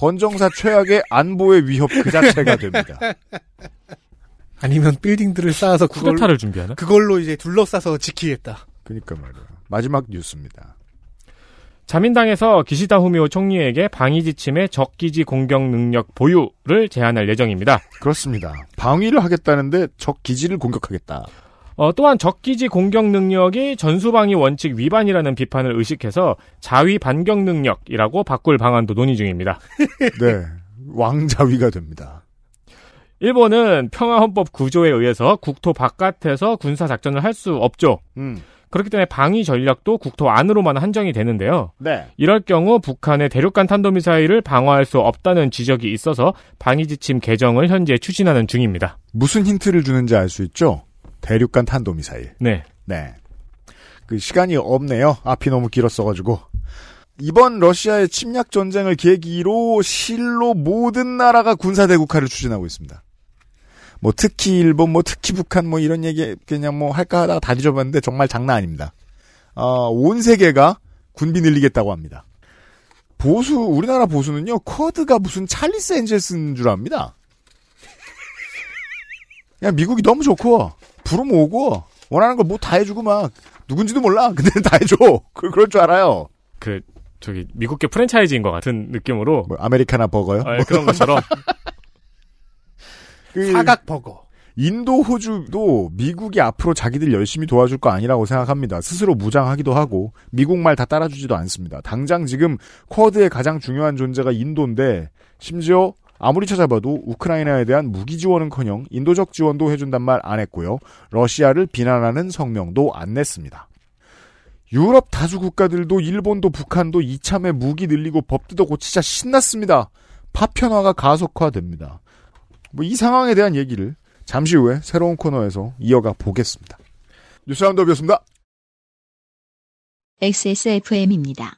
헌정사 최악의 안보의 위협 그 자체가 됩니다. 아니면 빌딩들을 쌓아서 그걸, 쿠데타를 준비하나? 그걸로 이제 둘러싸서 지키겠다. 그니까 말이에요. 마지막 뉴스입니다. 자민당에서 기시다 후미오 총리에게 방위 지침의 적기지 공격 능력 보유를 제안할 예정입니다. 그렇습니다. 방위를 하겠다는데 적 기지를 공격하겠다. 어, 또한 적기지 공격 능력이 전수방위 원칙 위반이라는 비판을 의식해서 자위 반격 능력이라고 바꿀 방안도 논의 중입니다. 네. 왕자위가 됩니다. 일본은 평화헌법 구조에 의해서 국토 바깥에서 군사 작전을 할 수 없죠. 음. 그렇기 때문에 방위 전략도 국토 안으로만 한정이 되는데요. 네. 이럴 경우 북한의 대륙간 탄도미사일을 방어할 수 없다는 지적이 있어서 방위 지침 개정을 현재 추진하는 중입니다. 무슨 힌트를 주는지 알 수 있죠? 대륙간 탄도미사일. 네. 네. 그 시간이 없네요. 앞이 너무 길었어가지고. 이번 러시아의 침략 전쟁을 계기로 실로 모든 나라가 군사 대국화를 추진하고 있습니다. 뭐 특히 일본, 뭐 특히 북한, 뭐 이런 얘기 그냥 뭐 할까 하다가 다 뒤져봤는데 정말 장난 아닙니다. 어, 온 세계가 군비 늘리겠다고 합니다. 보수 우리나라 보수는요 쿼드가 무슨 찰리스 엔젤스인 줄 압니다. 야 미국이 너무 좋고 부르면 오고 원하는 걸 뭐 다 해주고 막 누군지도 몰라 근데 다 해줘 그 그럴 줄 알아요. 그 저기 미국계 프랜차이즈인 것 같은 느낌으로 뭐 아메리카나 버거요? 아, 그런 것처럼 그 사각 버거. 인도, 호주도 미국이 앞으로 자기들 열심히 도와줄 거 아니라고 생각합니다. 스스로 무장하기도 하고 미국 말 다 따라주지도 않습니다. 당장 지금 쿼드의 가장 중요한 존재가 인도인데 심지어 아무리 찾아봐도 우크라이나에 대한 무기 지원은커녕 인도적 지원도 해준단 말 안 했고요. 러시아를 비난하는 성명도 안 냈습니다. 유럽 다수 국가들도 일본도 북한도 이참에 무기 늘리고 법 뜯어 고치자 신났습니다. 파편화가 가속화됩니다. 뭐 이 상황에 대한 얘기를 잠시 후에 새로운 코너에서 이어가 보겠습니다. 뉴스 라운드업이었습니다. XSFM입니다.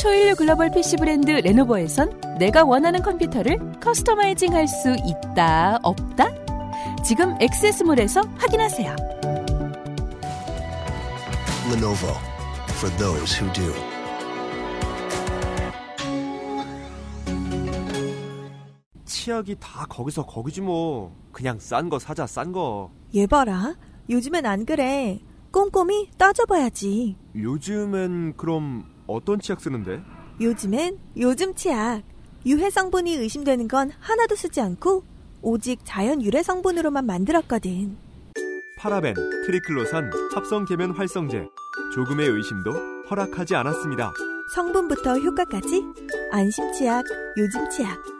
초일류 글로벌 PC 브랜드 레노버에선 내가 원하는 컴퓨터를 커스터마이징 할 수 있다, 없다? 지금 액세스몰에서 확인하세요. Lenovo for those who do. 치약이 다 거기서 거기지 뭐. 그냥 싼 거 사자 싼 거. 얘 봐라. 요즘엔 안 그래. 꼼꼼히 따져봐야지. 요즘엔 그럼 어떤 치약 쓰는데? 요즘엔 요즘 치약. 유해 성분이 의심되는 건 하나도 쓰지 않고 오직 자연 유래 성분으로만 만들었거든. 파라벤, 트리클로산, 합성 계면 활성제. 조금의 의심도 허락하지 않았습니다. 성분부터 효과까지 안심 치약, 요즘 치약.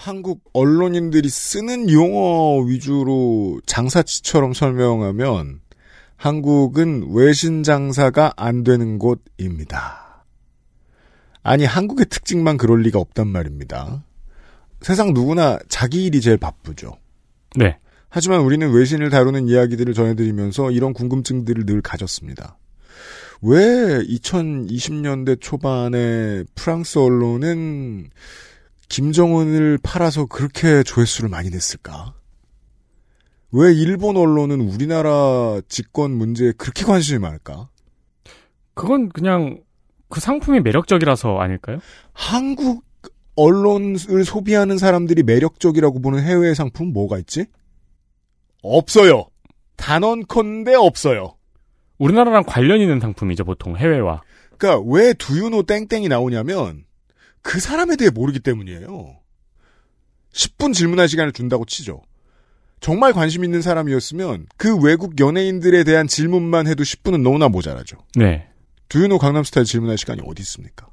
한국 언론인들이 쓰는 용어 위주로 장사치처럼 설명하면 한국은 외신 장사가 안 되는 곳입니다. 아니 한국의 특징만 그럴 리가 없단 말입니다. 세상 누구나 자기 일이 제일 바쁘죠. 네. 하지만 우리는 외신을 다루는 이야기들을 전해드리면서 이런 궁금증들을 늘 가졌습니다. 왜 2020년대 초반에 프랑스 언론은 김정은을 팔아서 그렇게 조회수를 많이 냈을까? 왜 일본 언론은 우리나라 집권 문제에 그렇게 관심이 많을까? 그건 그냥 그 상품이 매력적이라서 아닐까요? 한국 언론을 소비하는 사람들이 매력적이라고 보는 해외 상품 뭐가 있지? 없어요. 단언컨대 없어요. 우리나라랑 관련 있는 상품이죠, 보통 해외와. 그러니까 왜 두유노 땡땡이 나오냐면 그 사람에 대해 모르기 때문이에요. 10분 질문할 시간을 준다고 치죠. 정말 관심 있는 사람이었으면 그 외국 연예인들에 대한 질문만 해도 10분은 너무나 모자라죠. 네. 두유노 강남스타일 질문할 시간이 어디 있습니까?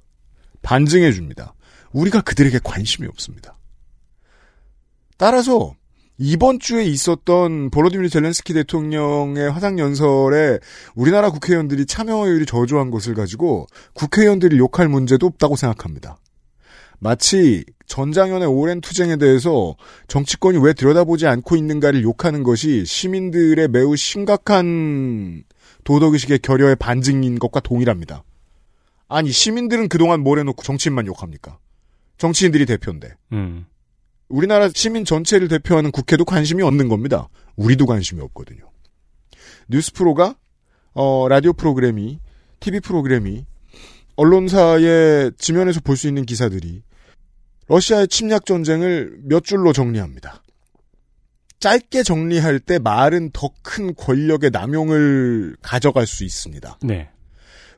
반증해 줍니다. 우리가 그들에게 관심이 없습니다. 따라서 이번 주에 있었던 보로디미르 젤렌스키 대통령의 화상연설에 우리나라 국회의원들이 참여율이 저조한 것을 가지고 국회의원들이 욕할 문제도 없다고 생각합니다. 마치 전장현의 오랜 투쟁에 대해서 정치권이 왜 들여다보지 않고 있는가를 욕하는 것이 시민들의 매우 심각한 도덕의식의 결여의 반증인 것과 동일합니다. 아니 시민들은 그동안 뭘 해놓고 정치인만 욕합니까? 정치인들이 대표인데. 음. 우리나라 시민 전체를 대표하는 국회도 관심이 없는 겁니다. 우리도 관심이 없거든요. 뉴스 프로가 어, 라디오 프로그램이 TV 프로그램이 언론사의 지면에서 볼 수 있는 기사들이 러시아의 침략 전쟁을 몇 줄로 정리합니다. 짧게 정리할 때 말은 더 큰 권력의 남용을 가져갈 수 있습니다. 네.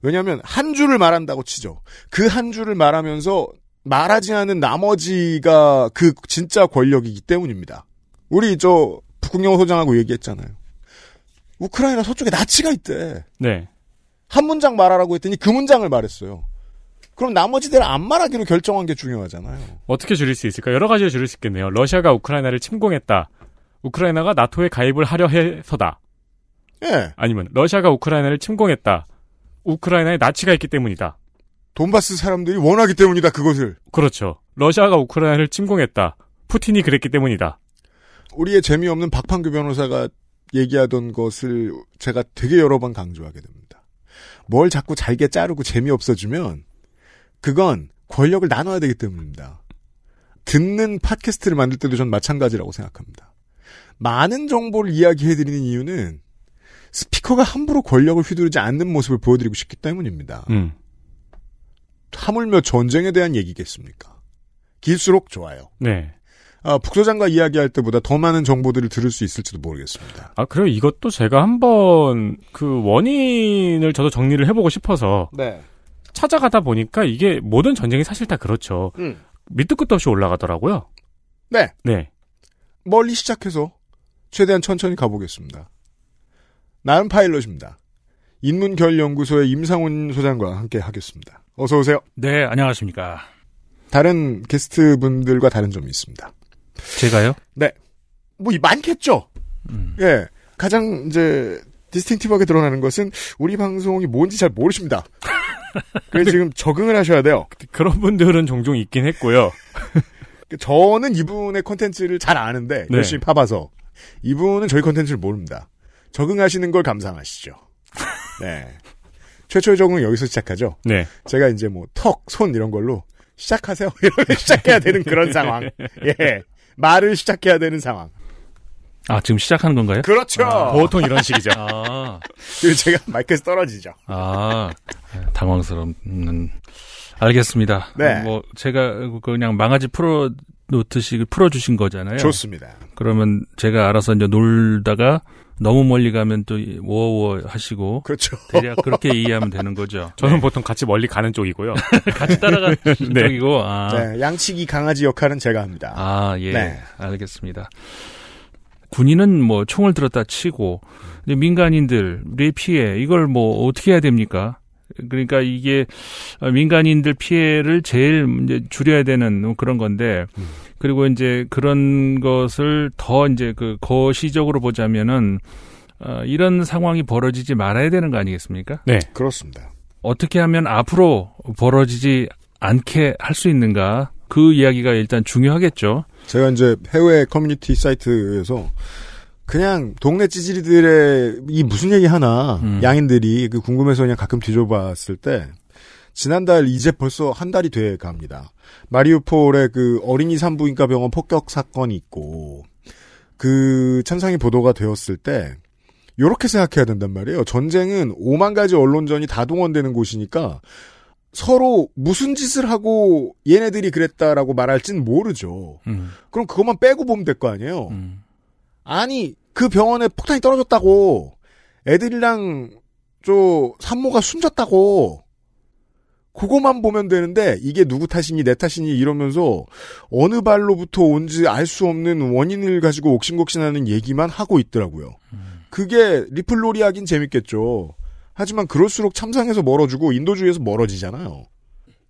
왜냐하면 한 줄을 말한다고 치죠. 그 한 줄을 말하면서 말하지 않은 나머지가 그 진짜 권력이기 때문입니다. 우리 저 북극영어 소장하고 얘기했잖아요. 우크라이나 서쪽에 나치가 있대. 네. 한 문장 말하라고 했더니 그 문장을 말했어요. 그럼 나머지들 안 말하기로 결정한 게 중요하잖아요. 어떻게 줄일 수 있을까? 여러 가지로 줄일 수 있겠네요. 러시아가 우크라이나를 침공했다. 우크라이나가 나토에 가입을 하려 해서다. 예. 아니면 러시아가 우크라이나를 침공했다. 우크라이나에 나치가 있기 때문이다. 돈바스 사람들이 원하기 때문이다. 그것을. 그렇죠. 러시아가 우크라이나를 침공했다. 푸틴이 그랬기 때문이다. 우리의 재미없는 박판규 변호사가 얘기하던 것을 제가 되게 여러 번 강조하게 됩니다. 뭘 자꾸 잘게 자르고 재미없어지면 그건 권력을 나눠야 되기 때문입니다. 듣는 팟캐스트를 만들 때도 전 마찬가지라고 생각합니다. 많은 정보를 이야기해드리는 이유는 스피커가 함부로 권력을 휘두르지 않는 모습을 보여드리고 싶기 때문입니다. 음. 하물며 전쟁에 대한 얘기겠습니까? 길수록 좋아요. 네. 아, 북소장과 이야기할 때보다 더 많은 정보들을 들을 수 있을지도 모르겠습니다. 아, 그리고 이것도 제가 한번 그 원인을 저도 정리를 해보고 싶어서 네. 찾아가다 보니까 이게 모든 전쟁이 사실 다 그렇죠. 음. 밑도 끝도 없이 올라가더라고요. 네. 네. 멀리 시작해서 최대한 천천히 가보겠습니다. 나름 파일럿입니다. 인문결연구소의 임상훈 소장과 함께 하겠습니다. 어서 오세요. 네, 안녕하십니까. 다른 게스트 분들과 다른 점이 있습니다. 제가요? 네. 뭐, 이 많겠죠? 예. 가장, 이제, 디스팅티브하게 드러나는 것은 우리 방송이 뭔지 잘 모르십니다. 그래서 지금 적응을 하셔야 돼요. 그런 분들은 종종 있긴 했고요. 저는 이분의 콘텐츠를 잘 아는데, 네. 열심히 파봐서. 이분은 저희 콘텐츠를 모릅니다. 적응하시는 걸 감상하시죠. 네. 최초의 적응은 여기서 시작하죠. 네. 제가 이제 뭐 턱, 손 이런 걸로 시작하세요. 이러면 시작해야 되는 그런 상황. 예. 말을 시작해야 되는 상황. 아, 지금 시작하는 건가요? 그렇죠. 아. 보통 이런 식이죠. 아, 그리고 제가 마이크에서 떨어지죠. 아, 당황스러운, 알겠습니다. 네. 뭐, 제가 그냥 망아지 풀어 놓듯이 풀어주신 거잖아요. 좋습니다. 그러면 제가 알아서 이제 놀다가 너무 멀리 가면 또 워워 하시고. 그렇죠. 대략 그렇게 이해하면 되는 거죠. 저는 보통 같이 멀리 가는 쪽이고요. 같이 따라가는 네. 쪽이고. 아. 네, 양치기 강아지 역할은 제가 합니다. 아, 예. 네. 알겠습니다. 군인은 뭐 총을 들었다 치고, 근데 민간인들의 피해, 이걸 뭐 어떻게 해야 됩니까? 그러니까 이게 민간인들 피해를 제일 이제 줄여야 되는 그런 건데, 그리고 이제 그런 것을 더 이제 그 거시적으로 보자면은, 어, 이런 상황이 벌어지지 말아야 되는 거 아니겠습니까? 네. 그렇습니다. 어떻게 하면 앞으로 벌어지지 않게 할 수 있는가? 그 이야기가 일단 중요하겠죠. 제가 이제 해외 커뮤니티 사이트에서 그냥 동네 찌질이들의 이 무슨 얘기 하나 양인들이 그 궁금해서 그냥 가끔 뒤져봤을 때 지난달 이제 벌써 한 달이 돼 갑니다. 마리우폴의 그 어린이 산부인과 병원 폭격 사건이 있고 그 참상이 보도가 되었을 때 요렇게 생각해야 된단 말이에요. 전쟁은 5만 가지 언론전이 다 동원되는 곳이니까 서로 무슨 짓을 하고 얘네들이 그랬다라고 말할진 모르죠. 음. 그럼 그것만 빼고 보면 될 거 아니에요. 아니 그 병원에 폭탄이 떨어졌다고 애들이랑 저 산모가 숨졌다고 그거만 보면 되는데 이게 누구 탓이니 내 탓이니 이러면서 어느 발로부터 온지 알 수 없는 원인을 가지고 옥신곡신하는 얘기만 하고 있더라고요. 그게 리플로리하긴 재밌겠죠. 하지만 그럴수록 참상에서 멀어지고 인도주의에서 멀어지잖아요.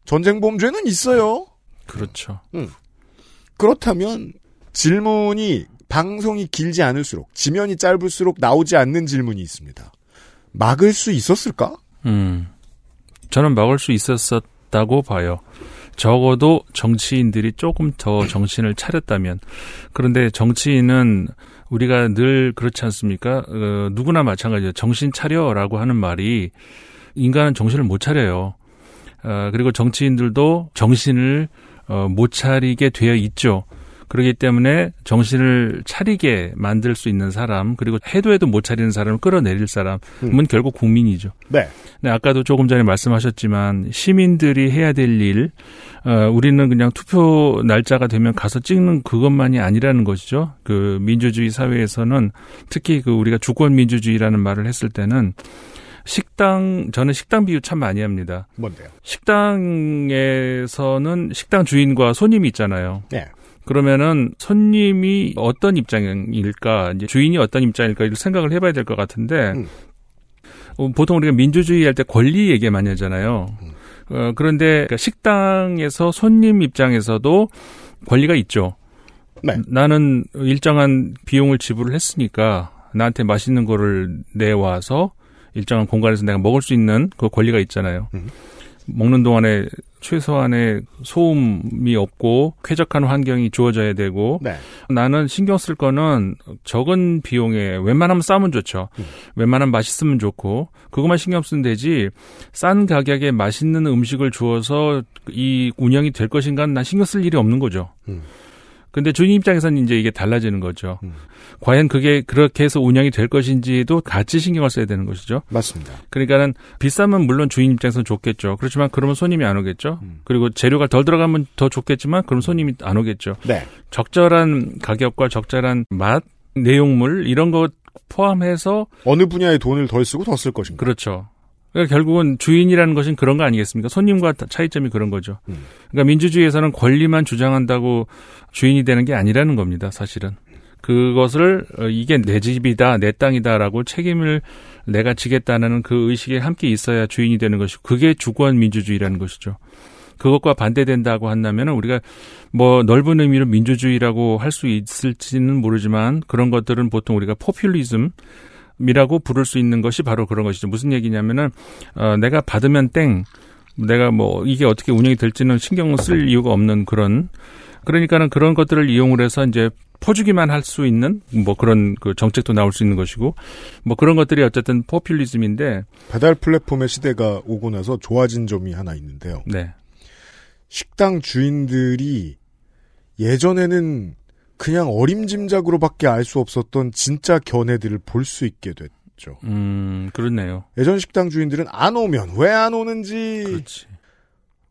전쟁 범죄는 있어요. 그렇죠. 음. 그렇다면 질문이 방송이 길지 않을수록 지면이 짧을수록 나오지 않는 질문이 있습니다. 막을 수 있었을까? 음. 저는 막을 수 있었다고 봐요. 적어도 정치인들이 조금 더 정신을 차렸다면. 그런데 정치인은 우리가 늘 그렇지 않습니까? 어, 누구나 마찬가지예요. 정신 차려라고 하는 말이 인간은 정신을 못 차려요. 어, 그리고 정치인들도 정신을 어, 못 차리게 되어 있죠. 그렇기 때문에 정신을 차리게 만들 수 있는 사람 그리고 해도 해도 못 차리는 사람을 끌어내릴 사람은 음. 결국 국민이죠. 네. 네. 아까도 조금 전에 말씀하셨지만 시민들이 해야 될 일, 어, 우리는 그냥 투표 날짜가 되면 가서 찍는 그것만이 아니라는 것이죠. 그 민주주의 사회에서는 특히 그 우리가 주권 민주주의라는 말을 했을 때는 식당 저는 식당 비유 참 많이 합니다. 뭔데요? 식당에서는 식당 주인과 손님이 있잖아요. 네. 그러면은 손님이 어떤 입장일까, 이제 주인이 어떤 입장일까 이걸 생각을 해봐야 될 것 같은데 음. 어, 보통 우리가 민주주의 할 때 권리 얘기 많이 하잖아요. 음. 어, 그런데 그러니까 식당에서 손님 입장에서도 권리가 있죠. 네. 나는 일정한 비용을 지불을 했으니까 나한테 맛있는 거를 내와서 일정한 공간에서 내가 먹을 수 있는 그 권리가 있잖아요. 음. 먹는 동안에 최소한의 소음이 없고 쾌적한 환경이 주어져야 되고 네. 나는 신경 쓸 거는 적은 비용에 웬만하면 싸면 좋죠. 음. 웬만하면 맛있으면 좋고 그것만 신경 쓰면 되지 싼 가격에 맛있는 음식을 주어서 이 운영이 될 것인가는 난 신경 쓸 일이 없는 거죠. 음. 근데 주인 입장에서는 이제 이게 달라지는 거죠. 음. 과연 그게 그렇게 해서 운영이 될 것인지도 같이 신경을 써야 되는 것이죠. 맞습니다. 그러니까는 비싸면 물론 주인 입장에서는 좋겠죠. 그렇지만 그러면 손님이 안 오겠죠. 음. 그리고 재료가 덜 들어가면 더 좋겠지만 그럼 손님이 안 오겠죠. 네. 적절한 가격과 적절한 맛, 내용물 이런 것 포함해서 어느 분야에 돈을 덜 쓰고 더 쓸 것인가. 그렇죠. 그러니까 결국은 주인이라는 것은 그런 거 아니겠습니까? 손님과 차이점이 그런 거죠. 음. 그러니까 민주주의에서는 권리만 주장한다고 주인이 되는 게 아니라는 겁니다, 사실은. 그것을 어, 이게 내 집이다, 내 땅이다라고 책임을 내가 지겠다는 그 의식에 함께 있어야 주인이 되는 것이고 그게 주권 민주주의라는 것이죠. 그것과 반대된다고 한다면 우리가 뭐 넓은 의미로 민주주의라고 할 수 있을지는 모르지만 그런 것들은 보통 우리가 포퓰리즘 이라고 부를 수 있는 것이 바로 그런 것이죠. 무슨 얘기냐면은 어, 내가 받으면 땡, 내가 뭐 이게 어떻게 운영이 될지는 신경 쓸 이유가 없는 그런 그러니까는 그런 것들을 이용을 해서 이제 퍼주기만 할 수 있는 뭐 그런 그 정책도 나올 수 있는 것이고 뭐 그런 것들이 어쨌든 포퓰리즘인데 배달 플랫폼의 시대가 오고 나서 좋아진 점이 하나 있는데요. 네. 식당 주인들이 예전에는 그냥 어림짐작으로밖에 알 수 없었던 진짜 견해들을 볼 수 있게 됐죠. 음, 그렇네요. 예전 식당 주인들은 안 오면 왜 안 오는지, 그렇지.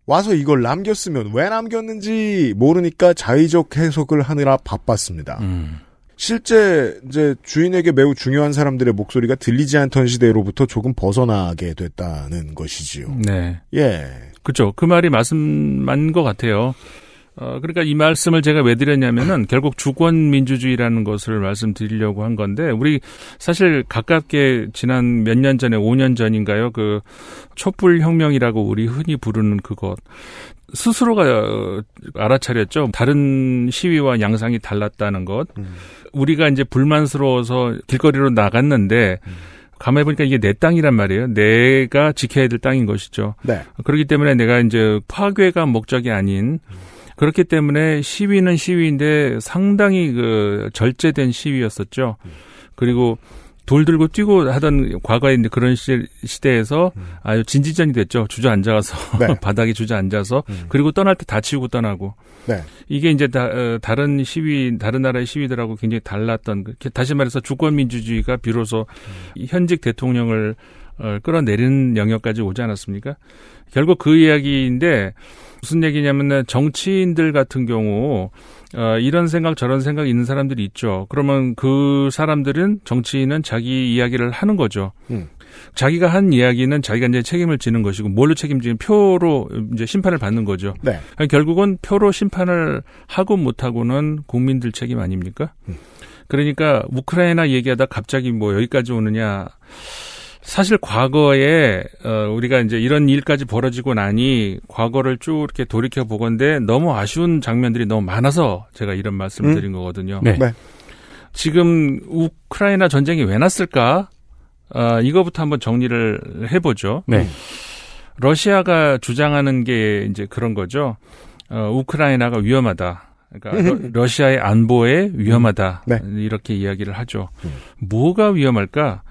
와서 이걸 남겼으면 왜 남겼는지 모르니까 자의적 해석을 하느라 바빴습니다. 음. 실제 이제 주인에게 매우 중요한 사람들의 목소리가 들리지 않던 시대로부터 조금 벗어나게 됐다는 것이지요. 네. 예. 그렇죠. 그 말이 맞은 것 같아요. 어, 그러니까 이 말씀을 제가 왜 드렸냐면은 결국 주권 민주주의라는 것을 말씀드리려고 한 건데 우리 사실 가깝게 지난 몇 년 전에 5년 전인가요? 그 촛불 혁명이라고 우리 흔히 부르는 그것 스스로가 어, 알아차렸죠. 다른 시위와 양상이 달랐다는 것. 음. 우리가 이제 불만스러워서 길거리로 나갔는데 음. 가만히 보니까 이게 내 땅이란 말이에요. 내가 지켜야 될 땅인 것이죠. 네. 그렇기 때문에 내가 이제 파괴가 목적이 아닌 음. 그렇기 때문에 시위는 시위인데 상당히 그 절제된 시위였었죠. 그리고 돌 들고 뛰고 하던 과거에 이제 그런 시, 시대에서 음. 아주 진지전이 됐죠. 주저앉아서 네. 바닥에 주저앉아서 음. 그리고 떠날 때 다치우고 떠나고 네. 이게 이제 다, 어, 다른 시위 다른 나라의 시위들하고 굉장히 달랐던 그- 다시 말해서 주권 민주주의가 비로소 이 현직 대통령을 어, 끌어내리는 영역까지 오지 않았습니까? 결국 그 이야기인데 무슨 얘기냐면은 정치인들 같은 경우 어, 이런 생각 저런 생각 있는 사람들이 있죠. 그러면 그 사람들은 정치인은 자기 이야기를 하는 거죠. 음. 자기가 한 이야기는 자기가 이제 책임을 지는 것이고 뭘로 책임지는 표로 이제 심판을 받는 거죠. 네. 결국은 표로 심판을 하고 못 하고는 국민들 책임 아닙니까? 그러니까 우크라이나 얘기하다 갑자기 뭐 여기까지 오느냐. 사실 과거에 어 우리가 이제 이런 일까지 벌어지고 나니 과거를 쭉 이렇게 돌이켜 보건데 너무 아쉬운 장면들이 너무 많아서 제가 이런 말씀을 음. 드린 거거든요. 네. 네. 지금 우크라이나 전쟁이 왜 났을까? 아, 이거부터 한번 정리를 해보죠. 네. 러시아가 주장하는 게 이제 그런 거죠. 어, 우크라이나가 위험하다. 그러니까 러, 러시아의 안보에 위험하다. 네. 이렇게 이야기를 하죠. 뭐가 위험할까?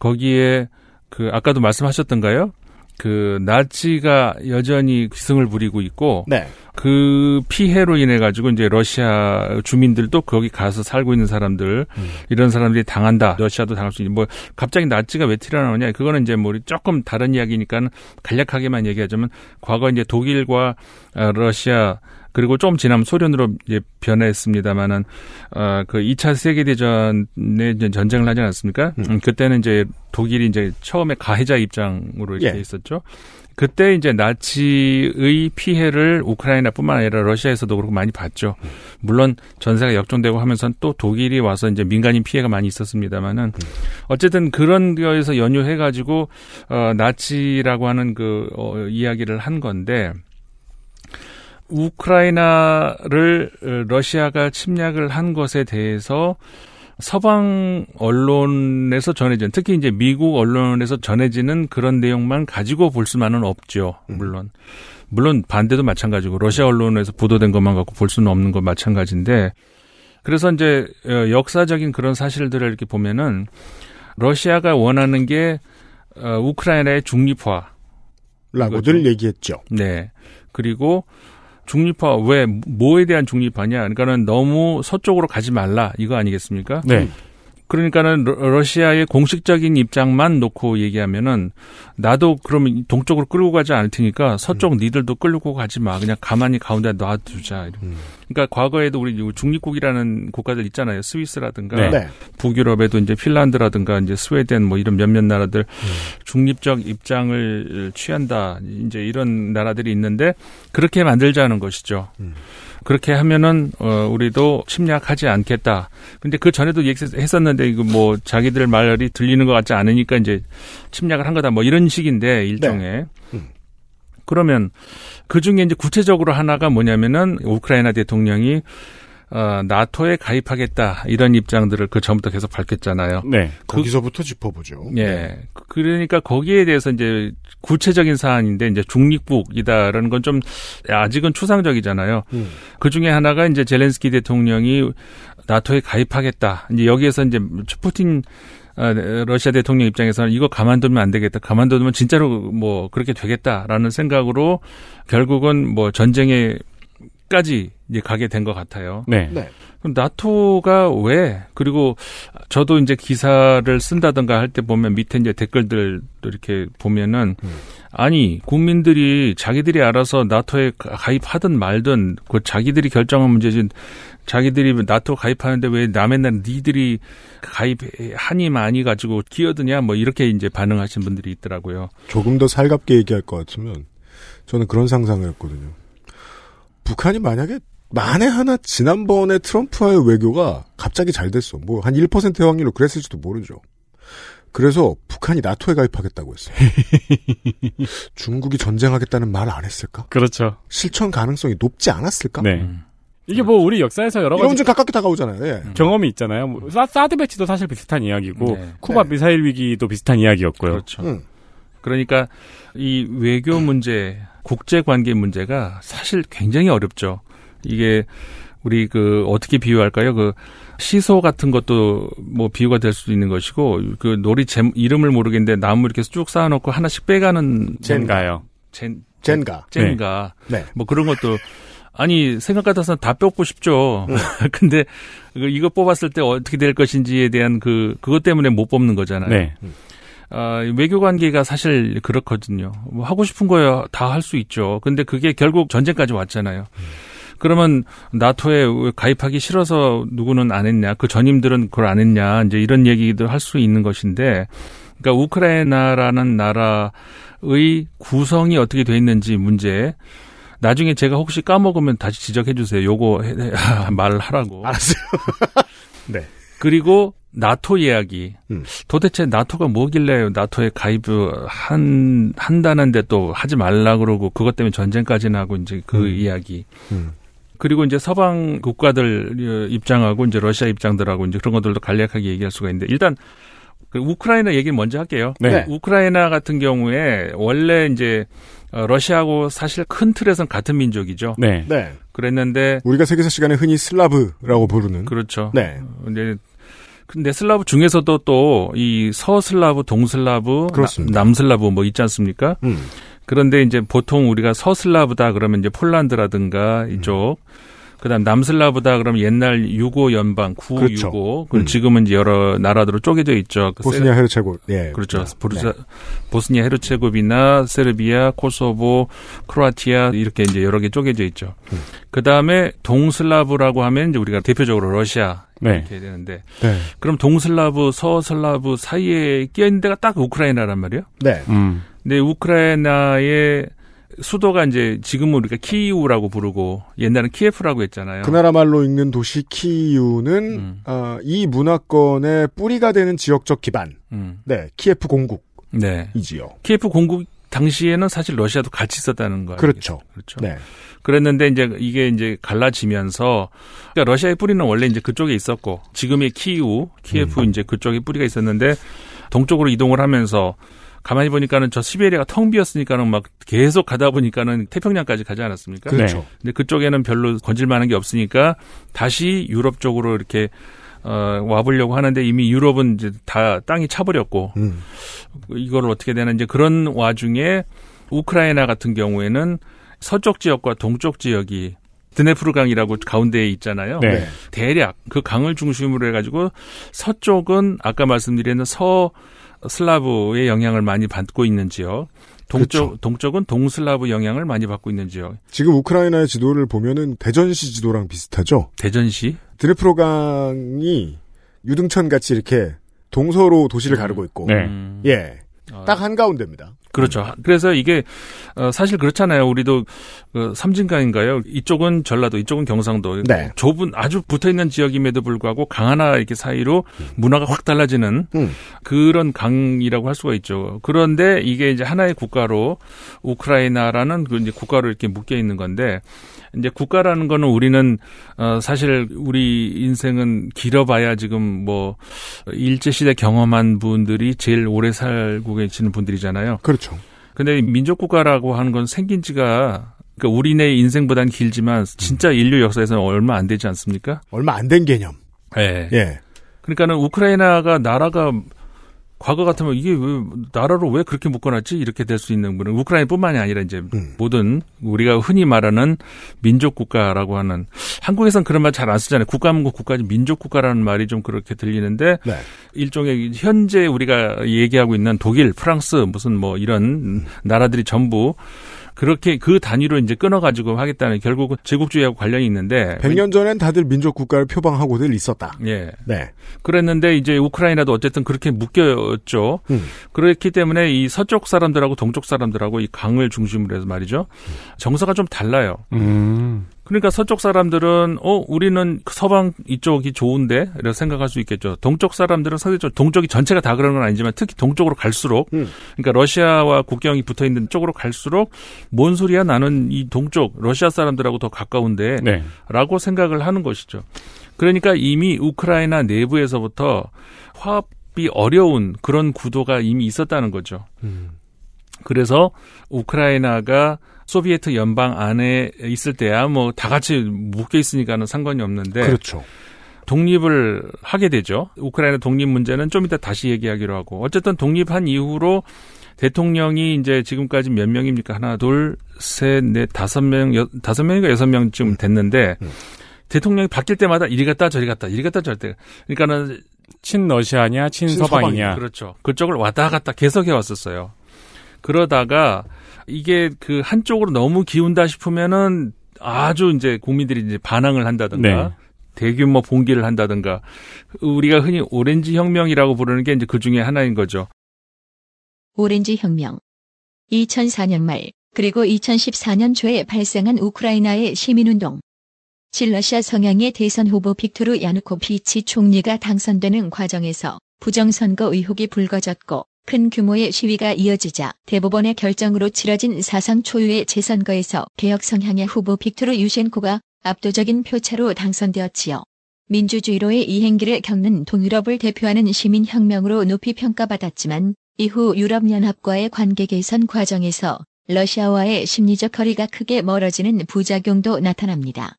거기에 그 아까도 말씀하셨던가요? 그 나치가 여전히 기승을 부리고 있고 네. 그 피해로 인해 가지고 이제 러시아 주민들도 거기 가서 살고 있는 사람들 이런 사람들이 당한다. 러시아도 당할 수 있는 뭐 갑자기 나치가 왜 튀어나오냐? 그거는 이제 뭐 조금 다른 이야기니까 간략하게만 얘기하자면 과거 이제 독일과 어, 러시아 그리고 좀 지나면 소련으로 이제 변했습니다만은 어그 2차 세계 대전에 이제 전쟁을 하지 않았습니까? 음, 그때는 이제 독일이 이제 처음에 가해자 입장으로 이렇게 예. 있었죠. 그때 이제 나치의 피해를 우크라이나뿐만 아니라 러시아에서도 그렇고 많이 봤죠. 물론 전세가 역전되고 하면서 또 독일이 와서 이제 민간인 피해가 많이 있었습니다만은 어쨌든 그런 거에서 연유해 가지고 어 나치라고 하는 그 어, 이야기를 한 건데 우크라이나를 어, 러시아가 침략을 한 것에 대해서 서방 언론에서 전해진 특히 이제 미국 언론에서 전해지는 그런 내용만 가지고 볼 수만은 없죠. 물론 물론 반대도 마찬가지고 러시아 언론에서 보도된 것만 갖고 볼 수는 없는 건 마찬가지인데 그래서 이제 어, 역사적인 그런 사실들을 이렇게 보면은 러시아가 원하는 게 어, 우크라이나의 중립화 라고들 얘기했죠. 네. 그리고 중립화 왜 뭐에 대한 중립화냐? 그러니까는 너무 서쪽으로 가지 말라 이거 아니겠습니까? 네. 그러니까는 러- 러시아의 공식적인 입장만 놓고 얘기하면은 나도 그러면 동쪽으로 끌고 가지 않을 테니까 서쪽 니들도 끌고 가지 마. 그냥 가만히 가운데 놔두자. 이런. 그러니까 과거에도 우리 중립국이라는 국가들 있잖아요. 스위스라든가 네. 네. 북유럽에도 이제 핀란드라든가 이제 스웨덴 뭐 이런 몇몇 나라들 중립적 입장을 취한다. 이제 이런 나라들이 있는데 그렇게 만들자는 것이죠. 그렇게 하면은 어 우리도 침략하지 않겠다. 근데 그 전에도 얘기했었는데 이거 뭐 자기들 말이 들리는 것 같지 않으니까 이제 침략을 한 거다. 뭐 이런 식인데 일종의 그러면 그 중에 이제 구체적으로 하나가 뭐냐면은 우크라이나 대통령이 어, 나토에 가입하겠다 이런 입장들을 그 전부터 계속 밝혔잖아요. 네. 거기서부터 짚어보죠. 예. 그- 그러니까 거기에 대해서 이제 구체적인 사안인데 이제 중립국이다라는 건 좀 아직은 추상적이잖아요. 그 중에 하나가 이제 젤렌스키 대통령이 나토에 가입하겠다. 이제 여기에서 이제 푸틴 아, 러시아 대통령 입장에서는 이거 가만두면 안 되겠다. 가만두면 진짜로 뭐 그렇게 되겠다라는 생각으로 결국은 뭐 전쟁에 까지 이제 가게 된 것 같아요. 네. 그럼 나토가 왜 그리고 저도 이제 기사를 쓴다던가 할 때 보면 밑에 이제 댓글들 이렇게 보면은 아니 국민들이 자기들이 알아서 나토에 가- 가입하든 말든 그 자기들이 결정한 문제지 자기들이 나토 가입하는데 왜 남의 나라 니들이 가입하니 많이 가지고 기어드냐 뭐 이렇게 이제 반응하신 분들이 있더라고요. 조금 더 살갑게 얘기할 것 같으면 저는 그런 상상을 했거든요. 북한이 만약에 만에 하나 지난번에 트럼프와의 외교가 갑자기 잘 됐어. 뭐 한 1%의 확률로 그랬을지도 모르죠. 그래서 북한이 나토에 가입하겠다고 했어요. 중국이 전쟁하겠다는 말안 했을까? 그렇죠. 실천 가능성이 높지 않았을까? 네. 이게 뭐 우리 역사에서 여러 이런 가지 좀 가깝게 다가오잖아요. 예. 경험이 있잖아요. 뭐 사, 사드 배치도 사실 비슷한 이야기고 네. 쿠바 미사일 위기도 비슷한 이야기였고요. 그렇죠. 그러니까 이 외교 문제, 국제 관계 문제가 사실 굉장히 어렵죠. 이게 우리 그 어떻게 비유할까요? 그 시소 같은 것도 뭐 비유가 될 수도 있는 것이고 그 놀이 제 이름을 모르겠는데 나무 이렇게 쭉 쌓아놓고 하나씩 빼가는 젠가요. 젠 젠가. 젠가. 네. 뭐 그런 것도 아니 생각 같아서는 다 뽑고 싶죠. 근데 그 이거 뽑았을 때 어떻게 될 것인지에 대한 그 그것 때문에 못 뽑는 거잖아요. 네. 아, 외교 관계가 사실 그렇거든요. 뭐 하고 싶은 거야 다 할 수 있죠. 근데 그게 결국 전쟁까지 왔잖아요. 그러면 나토에 가입하기 싫어서 누구는 안 했냐, 그 전임들은 그걸 안 했냐, 이제 이런 얘기도 할수 있는 것인데, 그러니까 우크라이나라는 나라의 구성이 어떻게 돼 있는지 문제. 나중에 제가 혹시 까먹으면 다시 지적해 주세요. 요거 말을 하라고. 알았어요. 네. 그리고 나토 이야기. 음. 도대체 나토가 뭐길래 나토에 가입을 한, 한다는데 또 하지 말라 그러고 그것 때문에 전쟁까지 나고 이제 그 음. 이야기. 음. 그리고 이제 서방 국가들 입장하고 이제 러시아 입장들하고 이제 그런 것들도 간략하게 얘기할 수가 있는데 일단 그 우크라이나 얘기를 먼저 할게요. 네. 우크라이나 같은 경우에 원래 이제 어, 러시아하고 사실 큰 틀에서는 같은 민족이죠. 네. 네. 그랬는데 우리가 세계사 시간에 흔히 슬라브라고 부르는. 그렇죠. 네. 근데 근데 슬라브 중에서도 또 이 서슬라브, 동슬라브. 나- 남슬라브 뭐 있지 않습니까? 음. 그런데 이제 보통 우리가 서슬라브다 그러면 이제 폴란드라든가 음. 이쪽 그다음 남슬라브다 그러면 옛날 유고 연방 구 그렇죠. 유고 그리고 음. 지금은 이제 여러 나라들로 쪼개져 있죠. 그 보스니아 헤르체고. 예. 그렇죠. 네. 보르자, 보스니아 헤르체고비나 세르비아, 코소보, 크로아티아 이렇게 이제 여러 개 쪼개져 있죠. 음. 그 다음에 동슬라브라고 하면 이제 우리가 대표적으로 러시아 네. 이렇게 되는데 네. 그럼 동슬라브, 서슬라브 사이에 끼어 있는 데가 딱 우크라이나란 말이에요. 네. 음. 근데 우크라이나의 수도가 이제 지금은 우리가 키이우라고 부르고 옛날엔 키예프라고 했잖아요. 그 나라 말로 읽는 도시 키이우는 음. 어, 이 문화권의 뿌리가 되는 지역적 기반. 음. 네, 키예프 공국이지요. 네. 키예프 공국 당시에는 사실 러시아도 같이 있었다는 거예요. 그렇죠. 그렇죠. 네. 그랬는데 이제 이게 이제 갈라지면서 그러니까 러시아의 뿌리는 원래 이제 그쪽에 있었고 지금의 키이우, 키예프 이제 그쪽에 뿌리가 있었는데 동쪽으로 이동을 하면서 가만히 보니까는 저 시베리아가 텅 비었으니까는 막 계속 가다 보니까는 태평양까지 가지 않았습니까? 그렇죠. 근데 그쪽에는 별로 건질 만한 게 없으니까 다시 유럽 쪽으로 이렇게 어, 와보려고 하는데 이미 유럽은 이제 다 땅이 차버렸고 음. 이걸 어떻게 되나 이제 그런 와중에 우크라이나 같은 경우에는 서쪽 지역과 동쪽 지역이 드네프르 강이라고 가운데에 있잖아요. 네. 대략 그 강을 중심으로 해가지고 서쪽은 아까 말씀드린 서 슬라브의 영향을 많이 받고 있는 지역. 동쪽 그렇죠. 동쪽은 동슬라브 영향을 많이 받고 있는 지역. 지금 우크라이나의 지도를 보면은 대전시 지도랑 비슷하죠. 대전시 드네프로 강이 유등천 같이 이렇게 동서로 도시를 가르고 있고. 네. 음. 예. 딱 한 가운데입니다. 그렇죠. 그래서 이게 어, 사실 그렇잖아요. 우리도 그 삼진강인가요? 이쪽은 전라도, 이쪽은 경상도. 네. 좁은 아주 붙어 있는 지역임에도 불구하고 강 하나 이렇게 사이로 문화가 확 달라지는 음. 그런 강이라고 할 수가 있죠. 그런데 이게 이제 하나의 국가로 우크라이나라는 그 이제 국가로 이렇게 묶여 있는 건데 이제 국가라는 거는 우리는 어 사실 우리 인생은 길어봐야 지금 뭐 일제 시대 경험한 분들이 제일 오래 살고 계시는 분들이잖아요. 그렇죠. 근데 민족 국가라고 하는 건 생긴 지가 그러니까 우리네 인생보단 길지만 진짜 인류 역사에서는 얼마 안 되지 않습니까? 얼마 안 된 개념. 예. 예. 그러니까는 우크라이나가 나라가 과거 같으면 이게 왜 나라로 왜 그렇게 묶어놨지 이렇게 될 수 있는 분은 우크라이나뿐만이 아니라 이제 음. 모든 우리가 흔히 말하는 민족 국가라고 하는 한국에선 그런 말 잘 안 쓰잖아요. 국가문국 국가지 민족 국가라는 말이 좀 그렇게 들리는데 네. 일종의 현재 우리가 얘기하고 있는 독일, 프랑스 무슨 뭐 이런 나라들이 전부 그렇게 그 단위로 이제 끊어가지고 하겠다는 결국은 제국주의하고 관련이 있는데 100년 전엔 다들 민족 국가를 표방하고들 있었다. 예. 네. 그랬는데 이제 우크라이나도 어쨌든 그렇게 묶였죠. 음. 그렇기 때문에 이 서쪽 사람들하고 동쪽 사람들하고 이 강을 중심으로 해서 말이죠. 정서가 좀 달라요. 음. 그러니까 서쪽 사람들은 어 우리는 서방 이쪽이 좋은데 이렇게 생각할 수 있겠죠. 동쪽 사람들은 상대적으로 동쪽이 전체가 다 그런 건 아니지만 특히 동쪽으로 갈수록 음. 그러니까 러시아와 국경이 붙어 있는 쪽으로 갈수록 뭔 소리야 나는 이 동쪽 러시아 사람들하고 더 가까운데 네. 라고 생각을 하는 것이죠. 그러니까 이미 우크라이나 내부에서부터 화합이 어려운 그런 구도가 이미 있었다는 거죠. 음. 그래서 우크라이나가 소비에트 연방 안에 있을 때야 뭐 다 같이 묶여 있으니까는 상관이 없는데 그렇죠. 독립을 하게 되죠. 우크라이나 독립 문제는 좀 이따 다시 얘기하기로 하고 어쨌든 독립한 이후로 대통령이 이제 지금까지 몇 명입니까? 하나, 둘, 셋, 넷, 다섯 명, 여, 다섯 명인가 여섯 명쯤 됐는데 음. 대통령이 바뀔 때마다 이리 갔다 저리 갔다 이리 갔다 저리 갔다. 그러니까는 친러시아냐, 친서방이냐. 그렇죠. 그쪽을 왔다 갔다 계속해 왔었어요. 그러다가 이게 그 한쪽으로 너무 기운다 싶으면은 아주 이제 국민들이 이제 반항을 한다든가 네. 대규모 봉기를 한다든가 우리가 흔히 오렌지 혁명이라고 부르는 게 이제 그 중에 하나인 거죠. 오렌지 혁명. 2004년 말 그리고 2014년 초에 발생한 우크라이나의 시민운동. 친러시아 성향의 대선 후보 빅토르 야누코비치 총리가 당선되는 과정에서 부정선거 의혹이 불거졌고 큰 규모의 시위가 이어지자 대법원의 결정으로 치러진 사상 초유의 재선거에서 개혁 성향의 후보 빅토르 유셴코가 압도적인 표차로 당선되었지요. 민주주의로의 이행기를 겪는 동유럽을 대표하는 시민혁명으로 높이 평가받았지만 이후 유럽연합과의 관계 개선 과정에서 러시아와의 심리적 거리가 크게 멀어지는 부작용도 나타납니다.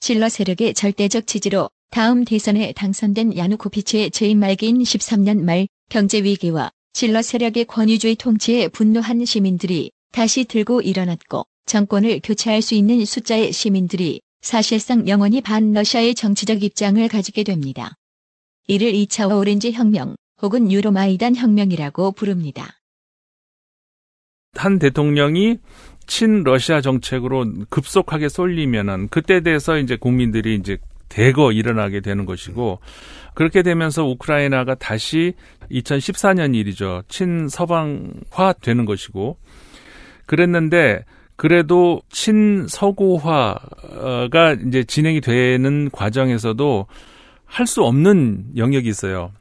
칠러 세력의 절대적 지지로 다음 대선에 당선된 야누코비치의 재임 말기인 13년 말 경제 위기와 칠러 세력의 권위주의 통치에 분노한 시민들이 다시 들고 일어났고 정권을 교체할 수 있는 숫자의 시민들이 사실상 영원히 반러시아의 정치적 입장을 가지게 됩니다. 이를 2차 오렌지 혁명 혹은 유로마이단 혁명이라고 부릅니다. 한 대통령이 친러시아 정책으로 급속하게 쏠리면은 그때 돼서 이제 국민들이 이제 대거 일어나게 되는 것이고 그렇게 되면서 우크라이나가 다시 2014년 일이죠. 친서방화 되는 것이고 그랬는데 그래도 친서구화가 이제 진행이 되는 과정에서도 할 수 없는 영역이 있어요.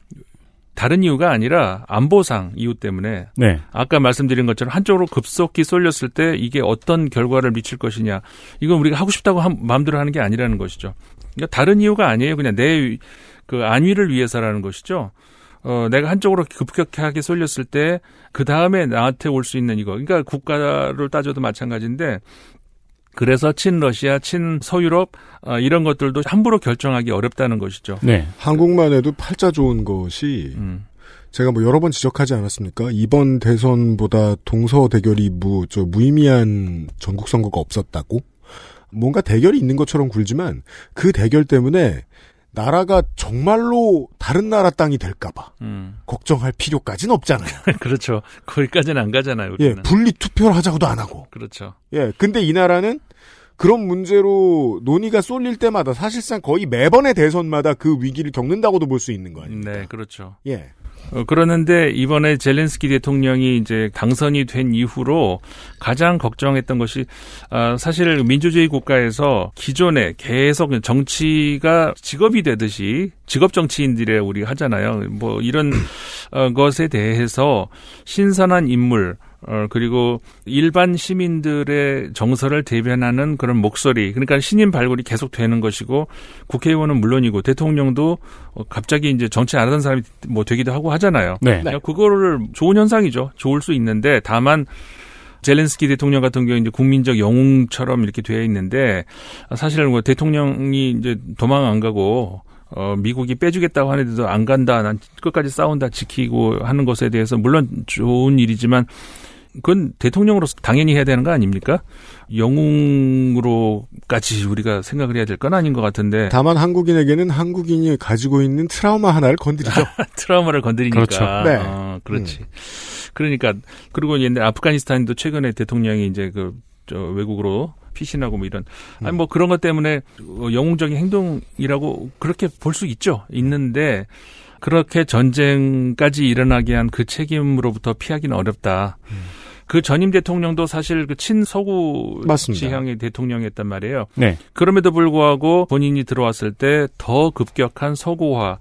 다른 이유가 아니라 안보상 이유 때문에 네. 아까 말씀드린 것처럼 한쪽으로 급속히 쏠렸을 때 이게 어떤 결과를 미칠 것이냐 이건 우리가 하고 싶다고 한, 마음대로 하는 게 아니라는 것이죠. 그러니까 다른 이유가 아니에요. 그냥 내 그 안위를 위해서라는 것이죠. 어, 내가 한쪽으로 급격하게 쏠렸을 때 그 다음에 나한테 올 수 있는 이거. 그러니까 국가를 따져도 마찬가지인데 그래서 친러시아, 친서유럽 어, 이런 것들도 함부로 결정하기 어렵다는 것이죠. 네. 한국만 해도 팔자 좋은 것이 음. 제가 뭐 여러 번 지적하지 않았습니까? 이번 대선보다 동서 대결이 무, 저 무의미한 전국 선거가 없었다고? 뭔가 대결이 있는 것처럼 굴지만 그 대결 때문에 나라가 정말로 다른 나라 땅이 될까봐 음. 걱정할 필요까지는 없잖아요. 그렇죠. 거기까지는 안 가잖아요. 예, 우리는. 분리 투표를 하자고도 안 하고. 그렇죠. 예, 근데 이 나라는 그런 문제로 논의가 쏠릴 때마다 사실상 거의 매번의 대선마다 그 위기를 겪는다고도 볼 수 있는 거 아닙니까? 네, 그렇죠. 예. 어, 그러는데 이번에 젤렌스키 대통령이 이제 당선이 된 이후로 가장 걱정했던 것이 아, 사실 민주주의 국가에서 기존에 계속 정치가 직업이 되듯이 직업 정치인들의 우리가 하잖아요. 뭐 이런 어, 것에 대해서 신선한 인물 어, 그리고 일반 시민들의 정서를 대변하는 그런 목소리, 그러니까 신인 발굴이 계속 되는 것이고, 국회의원은 물론이고, 대통령도 어, 갑자기 이제 정치 안 하던 사람이 뭐 되기도 하고 하잖아요. 네. 그러니까 그거를 좋은 현상이죠. 좋을 수 있는데, 다만, 젤렌스키 대통령 같은 경우 이제 국민적 영웅처럼 이렇게 되어 있는데 사실 뭐 대통령이 이제 도망 안 가고 어 미국이 빼주겠다고 하는데도 안 간다, 난 끝까지 싸운다, 지키고 하는 것에 대해서 물론 좋은 일이지만 그건 대통령으로서 당연히 해야 되는 거 아닙니까? 영웅으로까지 우리가 생각을 해야 될 건 아닌 것 같은데. 다만 한국인에게는 한국인이 가지고 있는 트라우마 하나를 건드리죠. 트라우마를 건드리니까. 그렇죠. 네. 어, 그렇지. 그러니까 그리고 옛날 아프가니스탄도 최근에 대통령이 이제 그 저 외국으로 피신하고 뭐 이런 아니 뭐 그런 것 때문에 영웅적인 행동이라고 그렇게 볼 수 있죠. 있는데 그렇게 전쟁까지 일어나게 한 그 책임으로부터 피하기는 어렵다. 그 전임 대통령도 사실 그 친서구 맞습니다. 지향의 대통령이었단 말이에요. 네. 그럼에도 불구하고 본인이 들어왔을 때 더 급격한 서구화.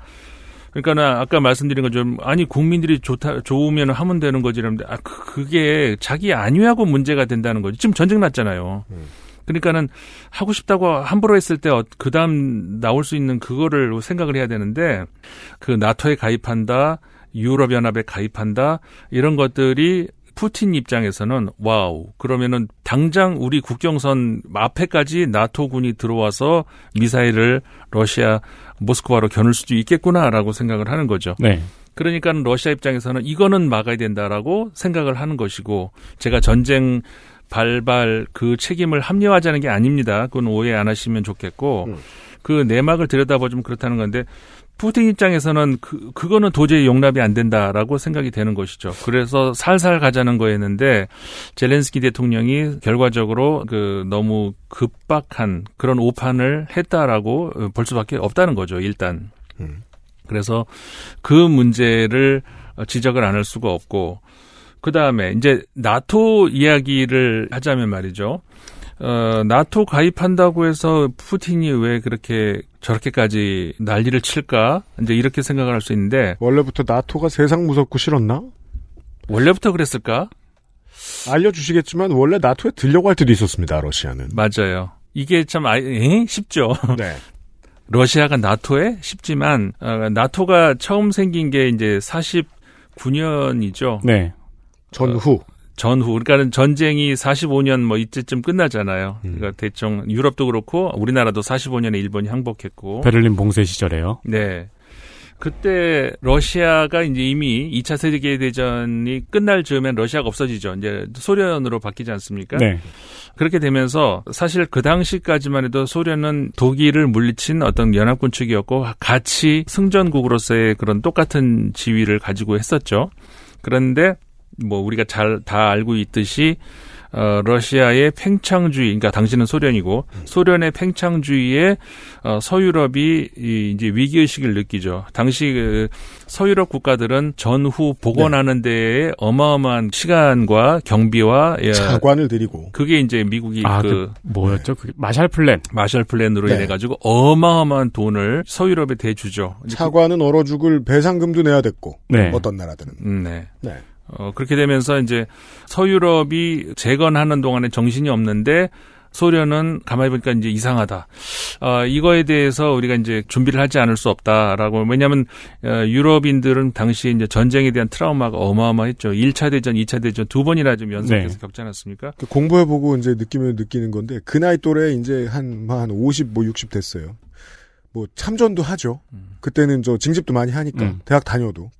그러니까는 아까 말씀드린 것처럼 아니 국민들이 좋다 좋으면 하면 되는 거지 이러는데 아 그- 그게 자기 안위하고 문제가 된다는 거지. 지금 전쟁 났잖아요. 그러니까는 하고 싶다고 함부로 했을 때 그 다음 나올 수 있는 그거를 생각을 해야 되는데 그 나토에 가입한다, 유럽 연합에 가입한다 이런 것들이 푸틴 입장에서는 와우 그러면은 당장 우리 국경선 앞에까지 나토군이 들어와서 미사일을 러시아 모스크바로 겨눌 수도 있겠구나라고 생각을 하는 거죠. 네. 그러니까 러시아 입장에서는 이거는 막아야 된다라고 생각을 하는 것이고 제가 전쟁 발발 그 책임을 합리화하자는 게 아닙니다. 그건 오해 안 하시면 좋겠고 그 내막을 들여다보면 그렇다는 건데 푸틴 입장에서는 그 그거는 도저히 용납이 안 된다라고 생각이 되는 것이죠. 그래서 살살 가자는 거였는데 젤렌스키 대통령이 결과적으로 그 너무 급박한 그런 오판을 했다라고 볼 수밖에 없다는 거죠. 일단. 그래서 그 문제를 지적을 안 할 수가 없고 그 다음에 이제 나토 이야기를 하자면 말이죠. 어, 나토 가입한다고 해서 푸틴이 왜 그렇게 저렇게까지 난리를 칠까? 이제 이렇게 생각을 할 수 있는데 원래부터 나토가 세상 무섭고 싫었나? 원래부터 그랬을까? 알려주시겠지만 원래 나토에 들려고 할 때도 있었습니다. 러시아는. 맞아요. 이게 참 아, 에? 쉽죠. 네. 러시아가 나토에 쉽지만 어, 나토가 처음 생긴 게 이제 49년이죠. 네. 전후. 전후. 그러니까는 전쟁이 45년 뭐 이때쯤 끝나잖아요. 음. 그러니까 대충 유럽도 그렇고 우리나라도 45년에 일본이 항복했고. 베를린 봉쇄 시절에요. 네. 그때 러시아가 이제 이미 2차 세계 대전이 끝날 즈음엔 러시아가 없어지죠. 이제 소련으로 바뀌지 않습니까? 네. 그렇게 되면서 사실 그 당시까지만 해도 소련은 독일을 물리친 어떤 연합군 측이었고 같이 승전국으로서의 그런 똑같은 지위를 가지고 했었죠. 그런데 뭐 우리가 잘 다 알고 있듯이 어, 러시아의 팽창주의, 그러니까 당시는 소련이고 소련의 팽창주의에 어, 서유럽이 이, 이제 위기 의식을 느끼죠. 당시 그 서유럽 국가들은 전후 복원하는 데에 어마어마한 시간과 경비와 예, 차관을 들이고 그게 이제 미국이 아, 그, 그 뭐였죠? 그 마샬 플랜. 마샬 플랜으로 네. 인해 가지고 어마어마한 돈을 서유럽에 대주죠. 차관은 얼어 죽을 배상금도 내야 됐고 네. 어떤 나라들은. 음, 네. 네. 어, 그렇게 되면서 이제 서유럽이 재건하는 동안에 정신이 없는데 소련은 가만히 보니까 이제 이상하다. 어, 이거에 대해서 우리가 이제 준비를 하지 않을 수 없다라고. 왜냐하면 어, 유럽인들은 당시에 이제 전쟁에 대한 트라우마가 어마어마했죠. 1차 대전, 2차 대전 두 번이나 좀 연속해서 네. 겪지 않았습니까? 그 공부해보고 이제 느끼면 느끼는 건데 그 나이 또래 이제 한한 50, 뭐 60 됐어요. 뭐 참전도 하죠. 그때는 저 징집도 많이 하니까 음. 대학 다녀도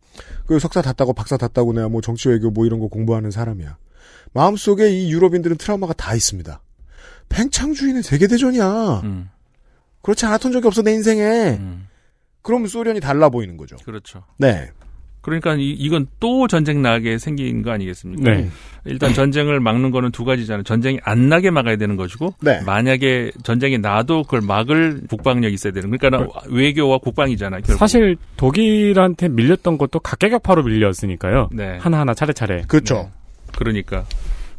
그 석사 다 따고 박사 다 따고 내가 뭐 정치 외교 뭐 이런 거 공부하는 사람이야. 마음속에 이 유럽인들은 트라우마가 다 있습니다. 팽창주의는 세계 대전이야. 음, 그렇지 않았던 적이 없어 내 인생에. 음, 그럼 소련이 달라 보이는 거죠. 그렇죠. 네. 그러니까 이, 이건 또 전쟁 나게 생긴 거 아니겠습니까? 네. 일단 전쟁을 막는 거는 두 가지잖아요. 전쟁이 안 나게 막아야 되는 것이고, 네. 만약에 전쟁이 나도 그걸 막을 국방력이 있어야 되는. 그러니까 외교와 국방이잖아요. 결국. 사실 독일한테 밀렸던 것도 각계격파로 밀렸으니까요. 네. 하나하나 차례차례. 그렇죠. 그러니까.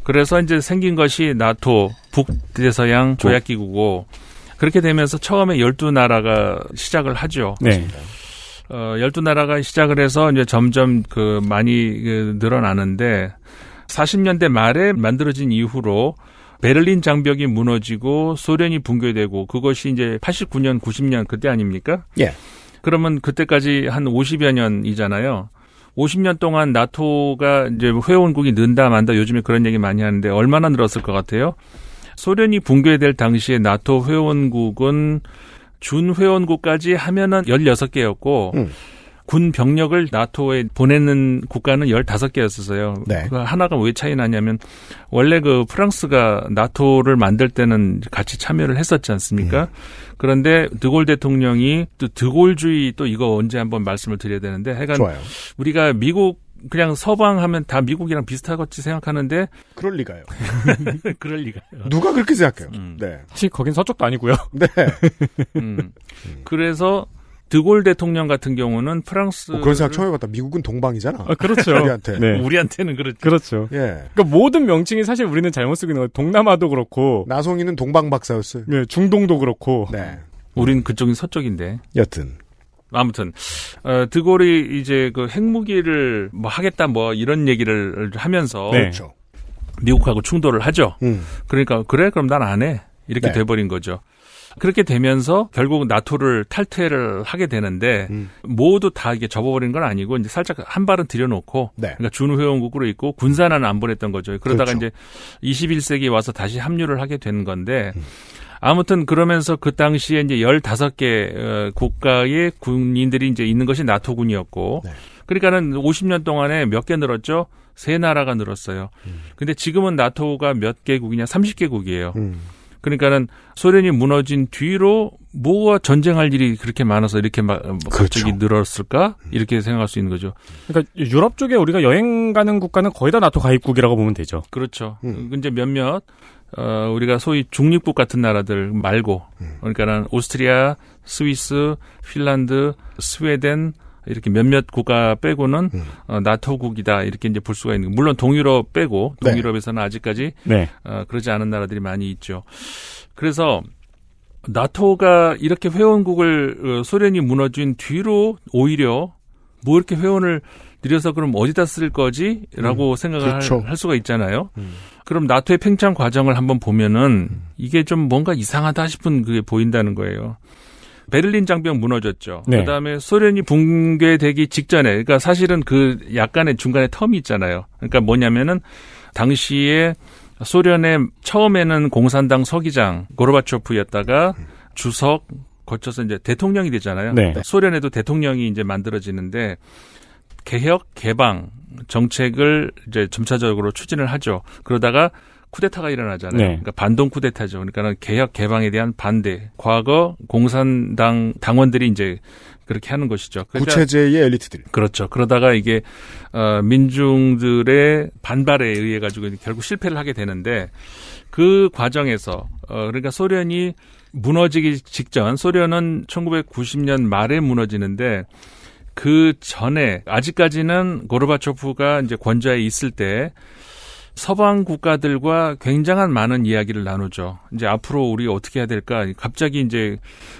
그래서 이제 생긴 것이 나토 북대서양 조약기구고 그렇게 되면서 처음에 12나라가 시작을 하죠. 네. 어, 12나라가 시작을 해서 이제 점점 그 많이 그 늘어나는데 40년대 말에 만들어진 이후로 베를린 장벽이 무너지고 소련이 붕괴되고 그것이 이제 89년, 90년 그때 아닙니까? 예. 그러면 그때까지 한 50여 년이잖아요. 50년 동안 나토가 이제 회원국이 는다 만다 요즘에 그런 얘기 많이 하는데 얼마나 늘었을 것 같아요? 소련이 붕괴될 당시에 나토 회원국은 준 회원국까지 하면은 16개였고 음. 군 병력을 나토에 보내는 국가는 15개였었어요. 네. 그 하나가 왜 차이 나냐면 원래 그 프랑스가 나토를 만들 때는 같이 참여를 했었지 않습니까? 음. 그런데 드골 대통령이 또 드골주의 또 이거 언제 한번 말씀을 드려야 되는데 하여간 좋아요. 우리가 미국 그냥 서방 하면 다 미국이랑 비슷하겠지 생각하는데 그럴 리가요. 그럴 리가요. 누가 그렇게 생각해요? 음. 네. 사실 거긴 서쪽도 아니고요. 네. 음. 그래서 드골 대통령 같은 경우는 프랑스 어, 그런 생각 처음 해봤다. 미국은 동방이잖아. 아, 그렇죠. 우리한테. 네. 우리한테는 그렇죠. 그렇죠. 예. 그러니까 모든 명칭이 사실 우리는 잘못 쓰고 있는 거예요. 동남아도 그렇고, 나송이는 동방 박사였어요. 네, 중동도 그렇고. 네. 우린 그쪽이 서쪽인데. 여튼. 아무튼 어, 드골이 이제 그 핵무기를 뭐 하겠다 뭐 이런 얘기를 하면서 네. 그렇죠. 미국하고 충돌을 하죠. 음. 그러니까 그래 그럼 난 안 해. 이렇게 네. 돼버린 거죠. 그렇게 되면서 결국 나토를 탈퇴를 하게 되는데 음. 모두 다 이게 접어버린 건 아니고 이제 살짝 한 발은 들여놓고 네. 그러니까 준회원국으로 있고 군사는 안 보냈던 거죠. 그러다가 그렇죠. 이제 21세기에 와서 다시 합류를 하게 된 건데 아무튼 그러면서 그 당시에 이제 15개 어, 국가의 군인들이 이제 있는 것이 나토군이었고 네. 그러니까는 50년 동안에 몇 개 늘었죠? 세 나라가 늘었어요. 근데 지금은 나토가 몇 개국이냐? 30개국이에요. 음. 그러니까는 소련이 무너진 뒤로 뭐가 전쟁할 일이 그렇게 많아서 이렇게 막 갑자기 늘었을까 이렇게 생각할 수 있는 거죠. 그러니까 유럽 쪽에 우리가 여행 가는 국가는 거의 다 나토 가입국이라고 보면 되죠. 그렇죠. 이제 몇몇 어, 우리가 소위 중립국 같은 나라들 말고 그러니까는 오스트리아, 스위스, 핀란드, 스웨덴 이렇게 몇몇 국가 빼고는 어, 나토국이다 이렇게 이제 볼 수가 있는 거. 물론 동유럽 빼고 네. 동유럽에서는 아직까지 네. 어, 그러지 않은 나라들이 많이 있죠. 그래서 나토가 이렇게 회원국을 어, 소련이 무너진 뒤로 오히려 뭐 이렇게 회원을 들여서 그럼 어디다 쓸 거지라고 음, 생각을 그렇죠. 할, 할 수가 있잖아요. 그럼 나토의 팽창 과정을 한번 보면은 음. 이게 좀 뭔가 이상하다 싶은 그게 보인다는 거예요. 베를린 장벽 무너졌죠. 네. 그다음에 소련이 붕괴되기 직전에 그러니까 사실은 그 약간의 중간에 텀이 있잖아요. 그러니까 뭐냐면은 당시에 소련의 처음에는 공산당 서기장 고르바초프였다가 주석 거쳐서 이제 대통령이 되잖아요. 네. 소련에도 대통령이 이제 만들어지는데 개혁 개방 정책을 이제 점차적으로 추진을 하죠. 그러다가 쿠데타가 일어나잖아요. 네. 그러니까 반동 쿠데타죠. 그러니까 개혁 개방에 대한 반대. 과거 공산당 당원들이 이제 그렇게 하는 것이죠. 그러니까 구체제의 엘리트들. 그렇죠. 그러다가 이게 어 민중들의 반발에 의해 가지고 결국 실패를 하게 되는데 그 과정에서 어 그러니까 소련이 무너지기 직전 소련은 1990년 말에 무너지는데 그 전에 아직까지는 고르바초프가 이제 권좌에 있을 때 서방 국가들과 굉장한 많은 이야기를 나누죠. 이제 앞으로 우리 어떻게 해야 될까? 갑자기 이제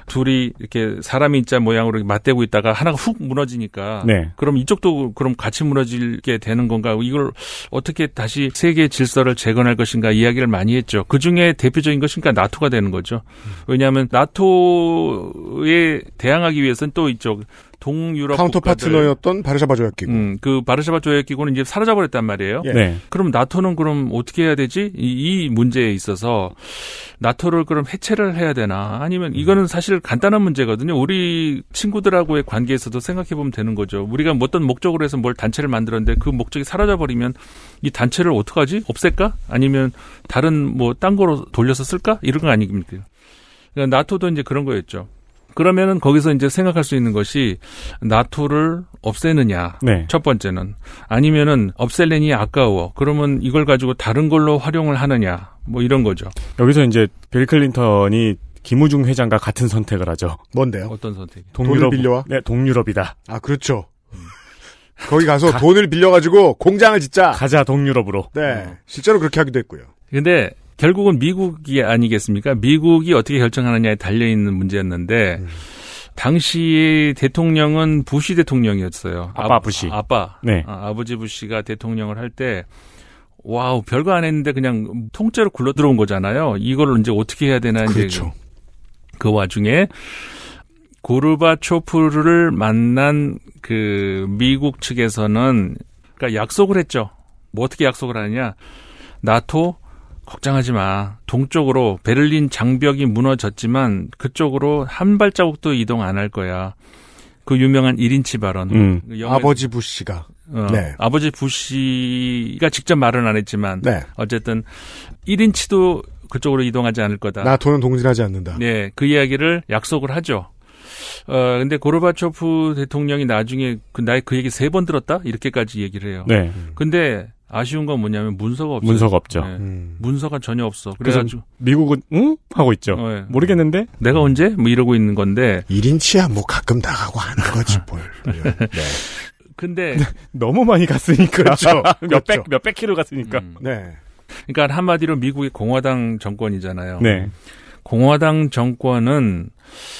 둘이 이렇게 사람이 있자 모양으로 맞대고 있다가 하나가 훅 무너지니까 네. 그럼 이쪽도 그럼 같이 무너지게 되는 건가? 이걸 어떻게 다시 세계 질서를 재건할 것인가 이야기를 많이 했죠. 그 중에 대표적인 것이 그러니까 나토가 되는 거죠. 왜냐하면 나토에 대항하기 위해서는 또 이쪽 동유럽 카운터 국가들 파트너였던 바르샤바 조약 기구. 음, 그 바르샤바 조약 기구는 이제 사라져 버렸단 말이에요. 예. 네. 그럼 나토는 그럼 어떻게 해야 되지? 이, 이 문제에 있어서 나토를 그럼 해체를 해야 되나? 아니면 이거는 사실 간단한 문제거든요. 우리 친구들하고의 관계에서도 생각해 보면 되는 거죠. 우리가 뭐 어떤 목적으로 해서 뭘 단체를 만들었는데 그 목적이 사라져 버리면 이 단체를 어떡하지? 없앨까? 아니면 다른 뭐 딴 거로 돌려서 쓸까? 이런 거 아닙니까? 그러니까 나토도 이제 그런 거였죠. 그러면은 거기서 이제 생각할 수 있는 것이 나토를 없애느냐. 네. 첫 번째는 아니면은 없앨래니 아까워. 그러면 이걸 가지고 다른 걸로 활용을 하느냐. 뭐 이런 거죠. 여기서 이제 빌 클린턴이 김우중 회장과 같은 선택을 하죠. 뭔데요? 어떤 선택? 돈을 빌려와? 네, 동유럽이다. 아, 그렇죠. 거기 가서 돈을 빌려가지고 공장을 짓자. 가자 동유럽으로. 네. 실제로 그렇게 하기도 했고요. 근데 결국은 미국이 아니겠습니까? 미국이 어떻게 결정하느냐에 달려 있는 문제였는데 당시 대통령은 부시 대통령이었어요. 아빠 아- 부시. 아빠. 네. 아, 버지 부시가 대통령을 할 때 와우 별거 안 했는데 그냥 통째로 굴러 들어온 거잖아요. 이걸 이제 어떻게 해야 되나 이제 그렇죠. 그 와중에 고르바초프를 만난 그 미국 측에서는 그러니까 약속을 했죠. 뭐 어떻게 약속을 하느냐? 나토 걱정하지 마. 동쪽으로 베를린 장벽이 무너졌지만 그쪽으로 한 발자국도 이동 안 할 거야. 그 유명한 1인치 발언. 음. 그 아버지 부시가. 어, 네. 아버지 부시가 직접 말은 안 했지만 네. 어쨌든 1인치도 그쪽으로 이동하지 않을 거다. 나토는 동진하지 않는다. 네, 그 이야기를 약속을 하죠. 어, 근데 고르바초프 대통령이 나중에 그, 나의 그 얘기 세 번 들었다? 이렇게까지 얘기를 해요. 네. 근데 아쉬운 건 뭐냐면 문서가 없어요. 문서가 없죠. 네, 음. 문서가 전혀 없어. 그래서 그래가지고 미국은 응 하고 있죠. 네. 모르겠는데 내가 언제? 뭐 이러고 있는 건데. 1인치야 뭐 가끔 나가고 하는 거지 뭘. 네. 근데 너무 많이 갔으니까 그렇죠. 몇백 그렇죠. 몇백 킬로 갔으니까. 음, 네. 그러니까 한마디로 미국의 공화당 정권이잖아요. 네. 공화당 정권은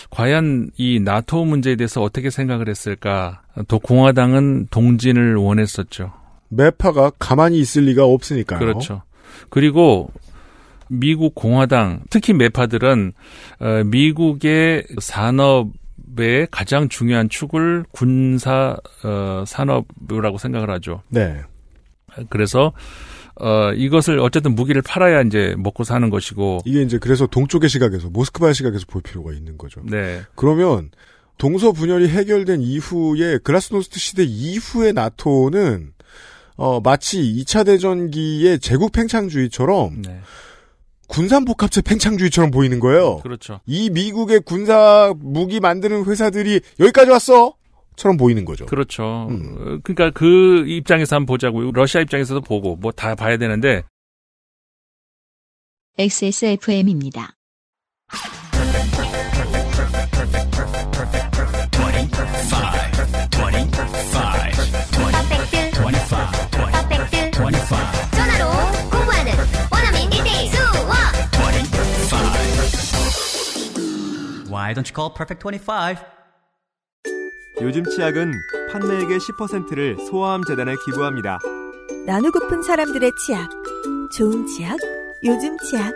과연 이 나토 문제에 대해서 어떻게 생각을 했을까? 또 공화당은 동진을 원했었죠. 매파가 가만히 있을 리가 없으니까요. 그렇죠. 그리고 미국 공화당, 특히 매파들은 어, 미국의 산업의 가장 중요한 축을 군사 어, 산업이라고 생각을 하죠. 네. 그래서 어, 이것을 어쨌든 무기를 팔아야 이제 먹고 사는 것이고. 이게 이제 그래서 동쪽의 시각에서 모스크바의 시각에서 볼 필요가 있는 거죠. 네. 그러면 동서 분열이 해결된 이후에 글라스노스트 시대 이후의 나토는 어, 마치 2차 대전기의 제국 팽창주의처럼 네. 군산복합체 팽창주의처럼 보이는 거예요. 그렇죠. 이 미국의 군사 무기 만드는 회사들이 여기까지 왔어. 처럼 보이는 거죠. 그렇죠. 어, 그러니까 그 입장에서 한번 보자고요. 러시아 입장에서도 보고 뭐 다 봐야 되는데 XSFM입니다. Why don't you call Perfect 25? 요즘 치약은 판매액의 10%를 소아암 재단에 기부합니다. 나누고픈 사람들의 치약. 좋은 치약, 요즘 치약.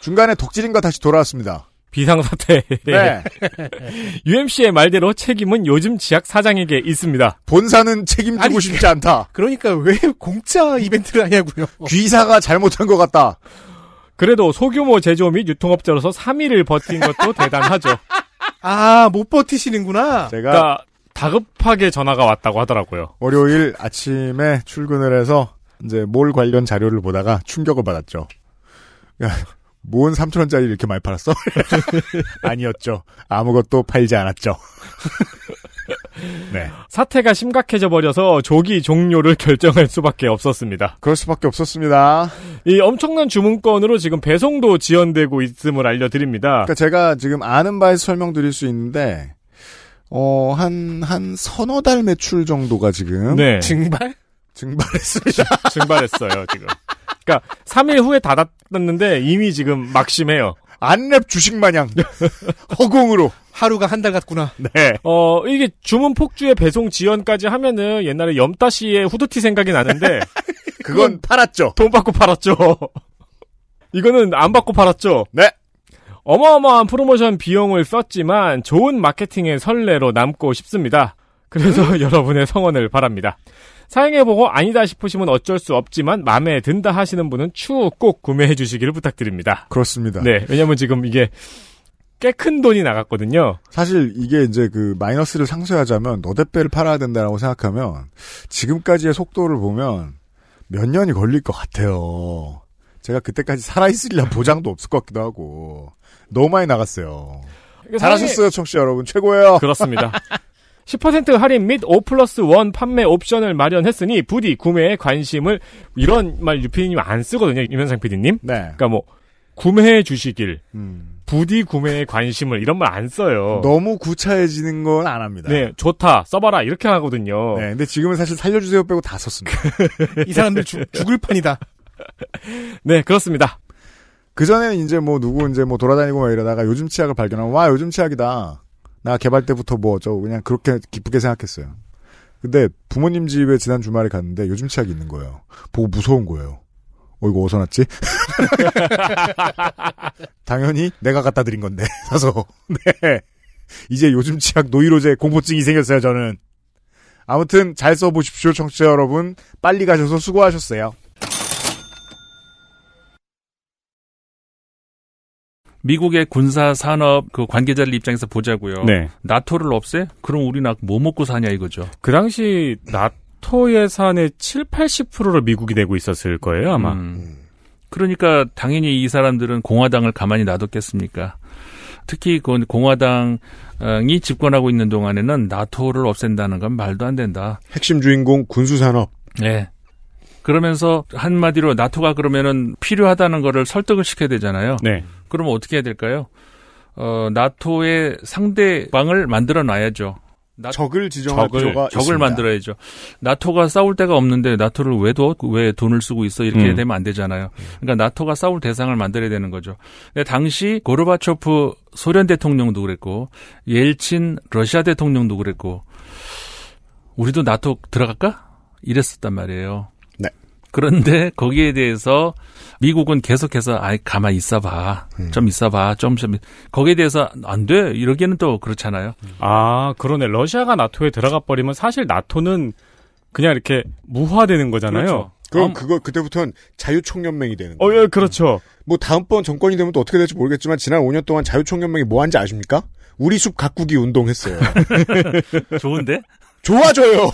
중간에 독질인가 다시 돌아왔습니다. 비상사태. 네. UMC의 말대로 책임은 요즘 지약 사장에게 있습니다. 본사는 책임지고 싶지 않다. 그러니까 왜 공짜 이벤트를 하냐고요. 귀사가 잘못한 것 같다. 그래도 소규모 제조 및 유통업자로서 3일을 버틴 것도 대단하죠. 아, 못 버티시는구나. 제가 그러니까 다급하게 전화가 왔다고 하더라고요. 월요일 아침에 출근을 해서 이제 몰 관련 자료를 보다가 충격을 받았죠. 야, 뭔 3천원짜리 이렇게 많이 팔았어? 아니었죠. 아무것도 팔지 않았죠. 네. 사태가 심각해져 버려서 조기 종료를 결정할 수밖에 없었습니다. 그럴 수밖에 없었습니다. 이 엄청난 주문건으로 지금 배송도 지연되고 있음을 알려드립니다. 그러니까 제가 지금 아는 바에서 설명드릴 수 있는데, 어, 한, 한 서너 달 매출 정도가 지금. 네. 증발? 증발했습니다. 증발했어요, 지금. 그러니까 3일 후에 닫았는데 이미 지금 막심해요. 안랩 주식 마냥 허공으로 하루가 한 달 같구나. 네. 어 이게 주문 폭주에 배송 지연까지 하면은 옛날에 염따시의 후드티 생각이 나는데 그건 팔았죠. 돈 받고 팔았죠. 이거는 안 받고 팔았죠. 네. 어마어마한 프로모션 비용을 썼지만 좋은 마케팅의 선례로 남고 싶습니다. 그래서 여러분의 성원을 바랍니다. 사용해보고 아니다 싶으시면 어쩔 수 없지만 마음에 든다 하시는 분은 추후 꼭 구매해 주시기를 부탁드립니다. 그렇습니다. 네, 왜냐면 지금 이게 꽤 큰 돈이 나갔거든요. 사실 이게 이제 그 마이너스를 상쇄하자면 너댓배를 팔아야 된다라고 생각하면 지금까지의 속도를 보면 몇 년이 걸릴 것 같아요. 제가 그때까지 살아있으리라 보장도 없을 것 같기도 하고 너무 많이 나갔어요. 잘하셨어요, 청취자 여러분. 최고예요. 그렇습니다. 10% 할인 및 5 플러스 1 판매 옵션을 마련했으니 부디 구매에 관심을 이런 말 유피디님 안 쓰거든요. 임현상 PD님. 네. 그러니까 뭐 구매해 주시길 음. 부디 구매에 관심을 이런 말 안 써요. 너무 구차해지는 건 안 합니다. 네, 좋다 써봐라 이렇게 하거든요. 네, 근데 지금은 사실 살려주세요 빼고 다 썼습니다. 이 사람들 죽, 죽을 판이다. 네, 그렇습니다. 그 전에는 이제 뭐 누구 이제 뭐 돌아다니고 막 이러다가 요즘 치약을 발견하면 와 요즘 치약이다. 나 개발 때부터 뭐 어쩌고 그냥 그렇게 기쁘게 생각했어요. 근데 부모님 집에 지난 주말에 갔는데 요즘 치약이 있는 거예요. 보고 무서운 거예요. 어 이거 어디서 났지? 당연히 내가 갖다 드린 건데 사서 네 이제 요즘 치약 노이로제 공포증이 생겼어요 저는 아무튼 잘 써보십시오 청취자 여러분 빨리 가셔서 수고하셨어요. 미국의 군사 산업 그 관계자들 입장에서 보자고요. 네. 나토를 없애? 그럼 우리는 뭐 먹고 사냐 이거죠. 그 당시 나토 예산의 7, 80%를 미국이 내고 있었을 거예요, 아마. 음. 그러니까 당연히 이 사람들은 공화당을 가만히 놔뒀겠습니까? 특히 그 공화당이 집권하고 있는 동안에는 나토를 없앤다는 건 말도 안 된다. 핵심 주인공 군수산업. 네. 그러면서 한마디로 나토가 그러면은 필요하다는 거를 설득을 시켜야 되잖아요. 네. 그러면 어떻게 해야 될까요? 어, 나토의 상대방을 만들어 놔야죠. 나- 적을 지정할 적을, 필요가 적을 있습니다. 만들어야죠. 나토가 싸울 데가 없는데 나토를 왜 둬? 왜 돈을 쓰고 있어? 이렇게 음. 되면 안 되잖아요. 그러니까 나토가 싸울 대상을 만들어야 되는 거죠. 근데 당시 고르바초프 소련 대통령도 그랬고 옐친 러시아 대통령도 그랬고 우리도 나토 들어갈까? 이랬었단 말이에요. 네. 그런데 거기에 대해서 미국은 계속해서 아이 가만 히 있어봐, 음. 좀 있어봐, 좀 좀. 거기에 대해서 안 돼. 이러기에는 또 그렇잖아요. 아, 그러네. 러시아가 나토에 들어가 버리면 사실 나토는 그냥 이렇게 무화되는 거잖아요. 그렇죠. 그럼 그거 그때부터는 자유총연맹이 되는 어, 거예요. 예, 그렇죠. 뭐 다음번 정권이 되면 또 어떻게 될지 모르겠지만 지난 5년 동안 자유총연맹이 뭐 한지 아십니까? 우리 숲 가꾸기 운동했어요. 좋은데? 좋아져요.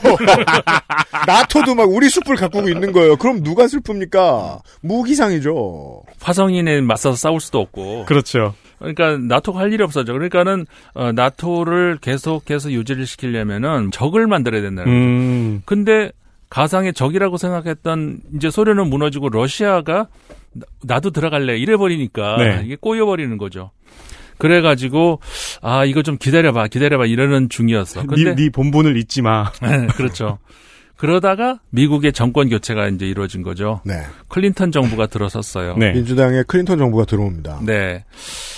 나토도 막 우리 숲을 가꾸고 있는 거예요. 그럼 누가 슬픕니까? 무기상이죠. 화성인에 맞서서 싸울 수도 없고. 그렇죠. 그러니까 나토가 할 일이 없어져. 그러니까는 어, 나토를 계속해서 유지를 시키려면은 적을 만들어야 된다는 거죠. 음. 근데 가상의 적이라고 생각했던 이제 소련은 무너지고 러시아가 나- 나도 들어갈래 이래 버리니까 네. 이게 꼬여 버리는 거죠. 그래가지고 아 이거 좀 기다려봐 기다려봐 이러는 중이었어. 근데 네, 네 본본을 잊지 마. 그렇죠. 그러다가 미국의 정권 교체가 이제 이루어진 거죠. 네. 클린턴 정부가 들어섰어요. 민주당의 클린턴 정부가 들어옵니다. 네.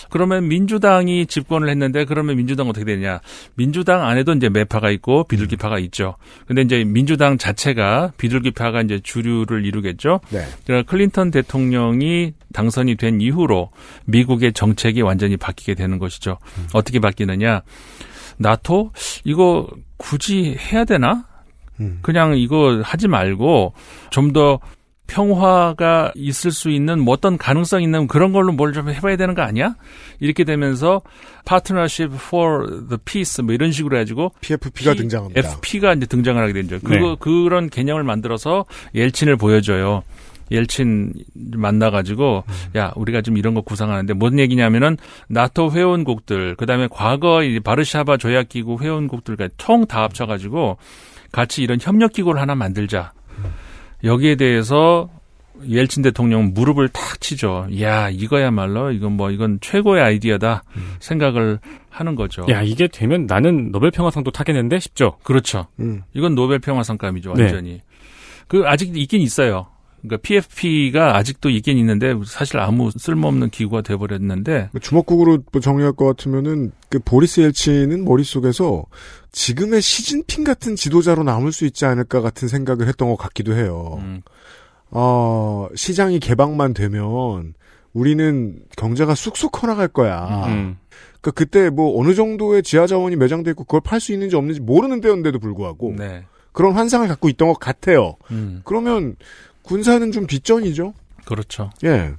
그러면 민주당이 집권을 했는데 그러면 민주당 어떻게 되냐? 민주당 안에도 이제 매파가 있고 비둘기파가 있죠. 근데 이제 민주당 자체가 비둘기파가 이제 주류를 이루겠죠. 네. 그러니까 클린턴 대통령이 당선이 된 이후로 미국의 정책이 완전히 바뀌게 되는 것이죠. 어떻게 바뀌느냐? 나토 이거 굳이 해야 되나? 그냥 이거 하지 말고 좀 더 평화가 있을 수 있는 뭐 어떤 가능성 있는 그런 걸로 뭘 좀 해봐야 되는 거 아니야? 이렇게 되면서 Partnership for the Peace 뭐 이런 식으로 해가지고 PFP가 등장합니다. FP가 이제 등장을 하게 되죠. 그거 네. 그런 개념을 만들어서 옐친을 보여줘요. 옐친 만나가지고 야 우리가 지금 이런 거 구상하는데 뭔 얘기냐면은 나토 회원국들 그다음에 과거 이 바르샤바 조약기구 회원국들과 총 다 합쳐가지고 같이 이런 협력 기구를 하나 만들자. 여기에 대해서 옐친 대통령 무릎을 탁 치죠. 야 이거야말로 이건 뭐 이건 최고의 아이디어다 생각을 하는 거죠. 야 이게 되면 나는 노벨 평화상도 타겠는데 싶죠. 그렇죠. 음. 이건 노벨 평화상감이죠, 네. 완전히. 그 아직 있긴 있어요. 그러니까 PFP가 아직도 있긴 있는데 사실 아무 쓸모없는 기구가 돼버렸는데 주먹국으로 뭐 정리할 것 같으면은 그 보리스 옐친은 머릿속에서 지금의 시진핑 같은 지도자로 남을 수 있지 않을까 같은 생각을 했던 것 같기도 해요. 음. 어, 시장이 개방만 되면 우리는 경제가 쑥쑥 커나갈 거야. 음. 그러니까 그때 뭐 어느 정도의 지하 자원이 매장돼 있고 그걸 팔 수 있는지 없는지 모르는 때였는데도 불구하고 네. 그런 환상을 갖고 있던 것 같아요. 음, 그러면 군사는 좀 뒷전이죠. 그렇죠. 예.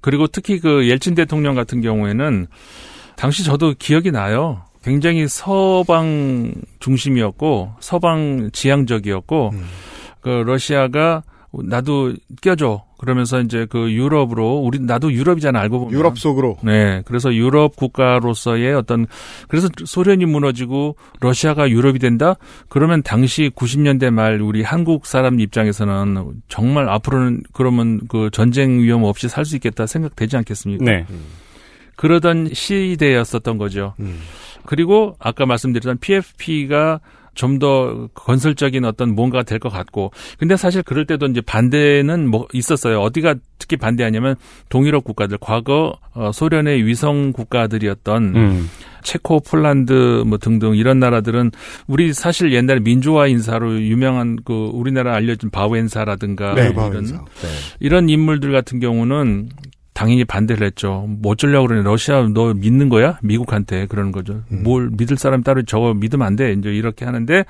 그리고 특히 그 옐친 대통령 같은 경우에는 당시 저도 기억이 나요. 굉장히 서방 중심이었고 서방 지향적이었고 그 러시아가 나도 껴줘 그러면서 이제 그 유럽으로 우리 나도 유럽이잖아 알고 보면 유럽 속으로. 네 그래서 유럽 국가로서의 어떤 그래서 소련이 무너지고 러시아가 유럽이 된다 그러면 당시 90년대 말 우리 한국 사람 입장에서는 정말 앞으로는 그러면 그 전쟁 위험 없이 살 수 있겠다 생각되지 않겠습니까? 네. 그러던 시대였었던 거죠. 그리고 아까 말씀드렸던 PFP가 좀 더 건설적인 어떤 뭔가가 될 것 같고, 근데 사실 그럴 때도 이제 반대는 뭐 있었어요. 어디가 특히 반대하냐면 동유럽 국가들, 과거 어, 소련의 위성 국가들이었던 음. 체코, 폴란드 뭐 등등 이런 나라들은 우리 사실 옛날에 민주화 인사로 유명한 그 우리나라 알려진 바웬사라든가 네, 이런 바웬사. 네. 이런 인물들 같은 경우는 당연히 반대를 했죠. 뭐 어쩌려고 그러냐. 러시아 너 믿는 거야? 미국한테 그러는 거죠. 뭘 믿을 사람 따로 저거 믿으면 안 돼. 이제 이렇게 하는데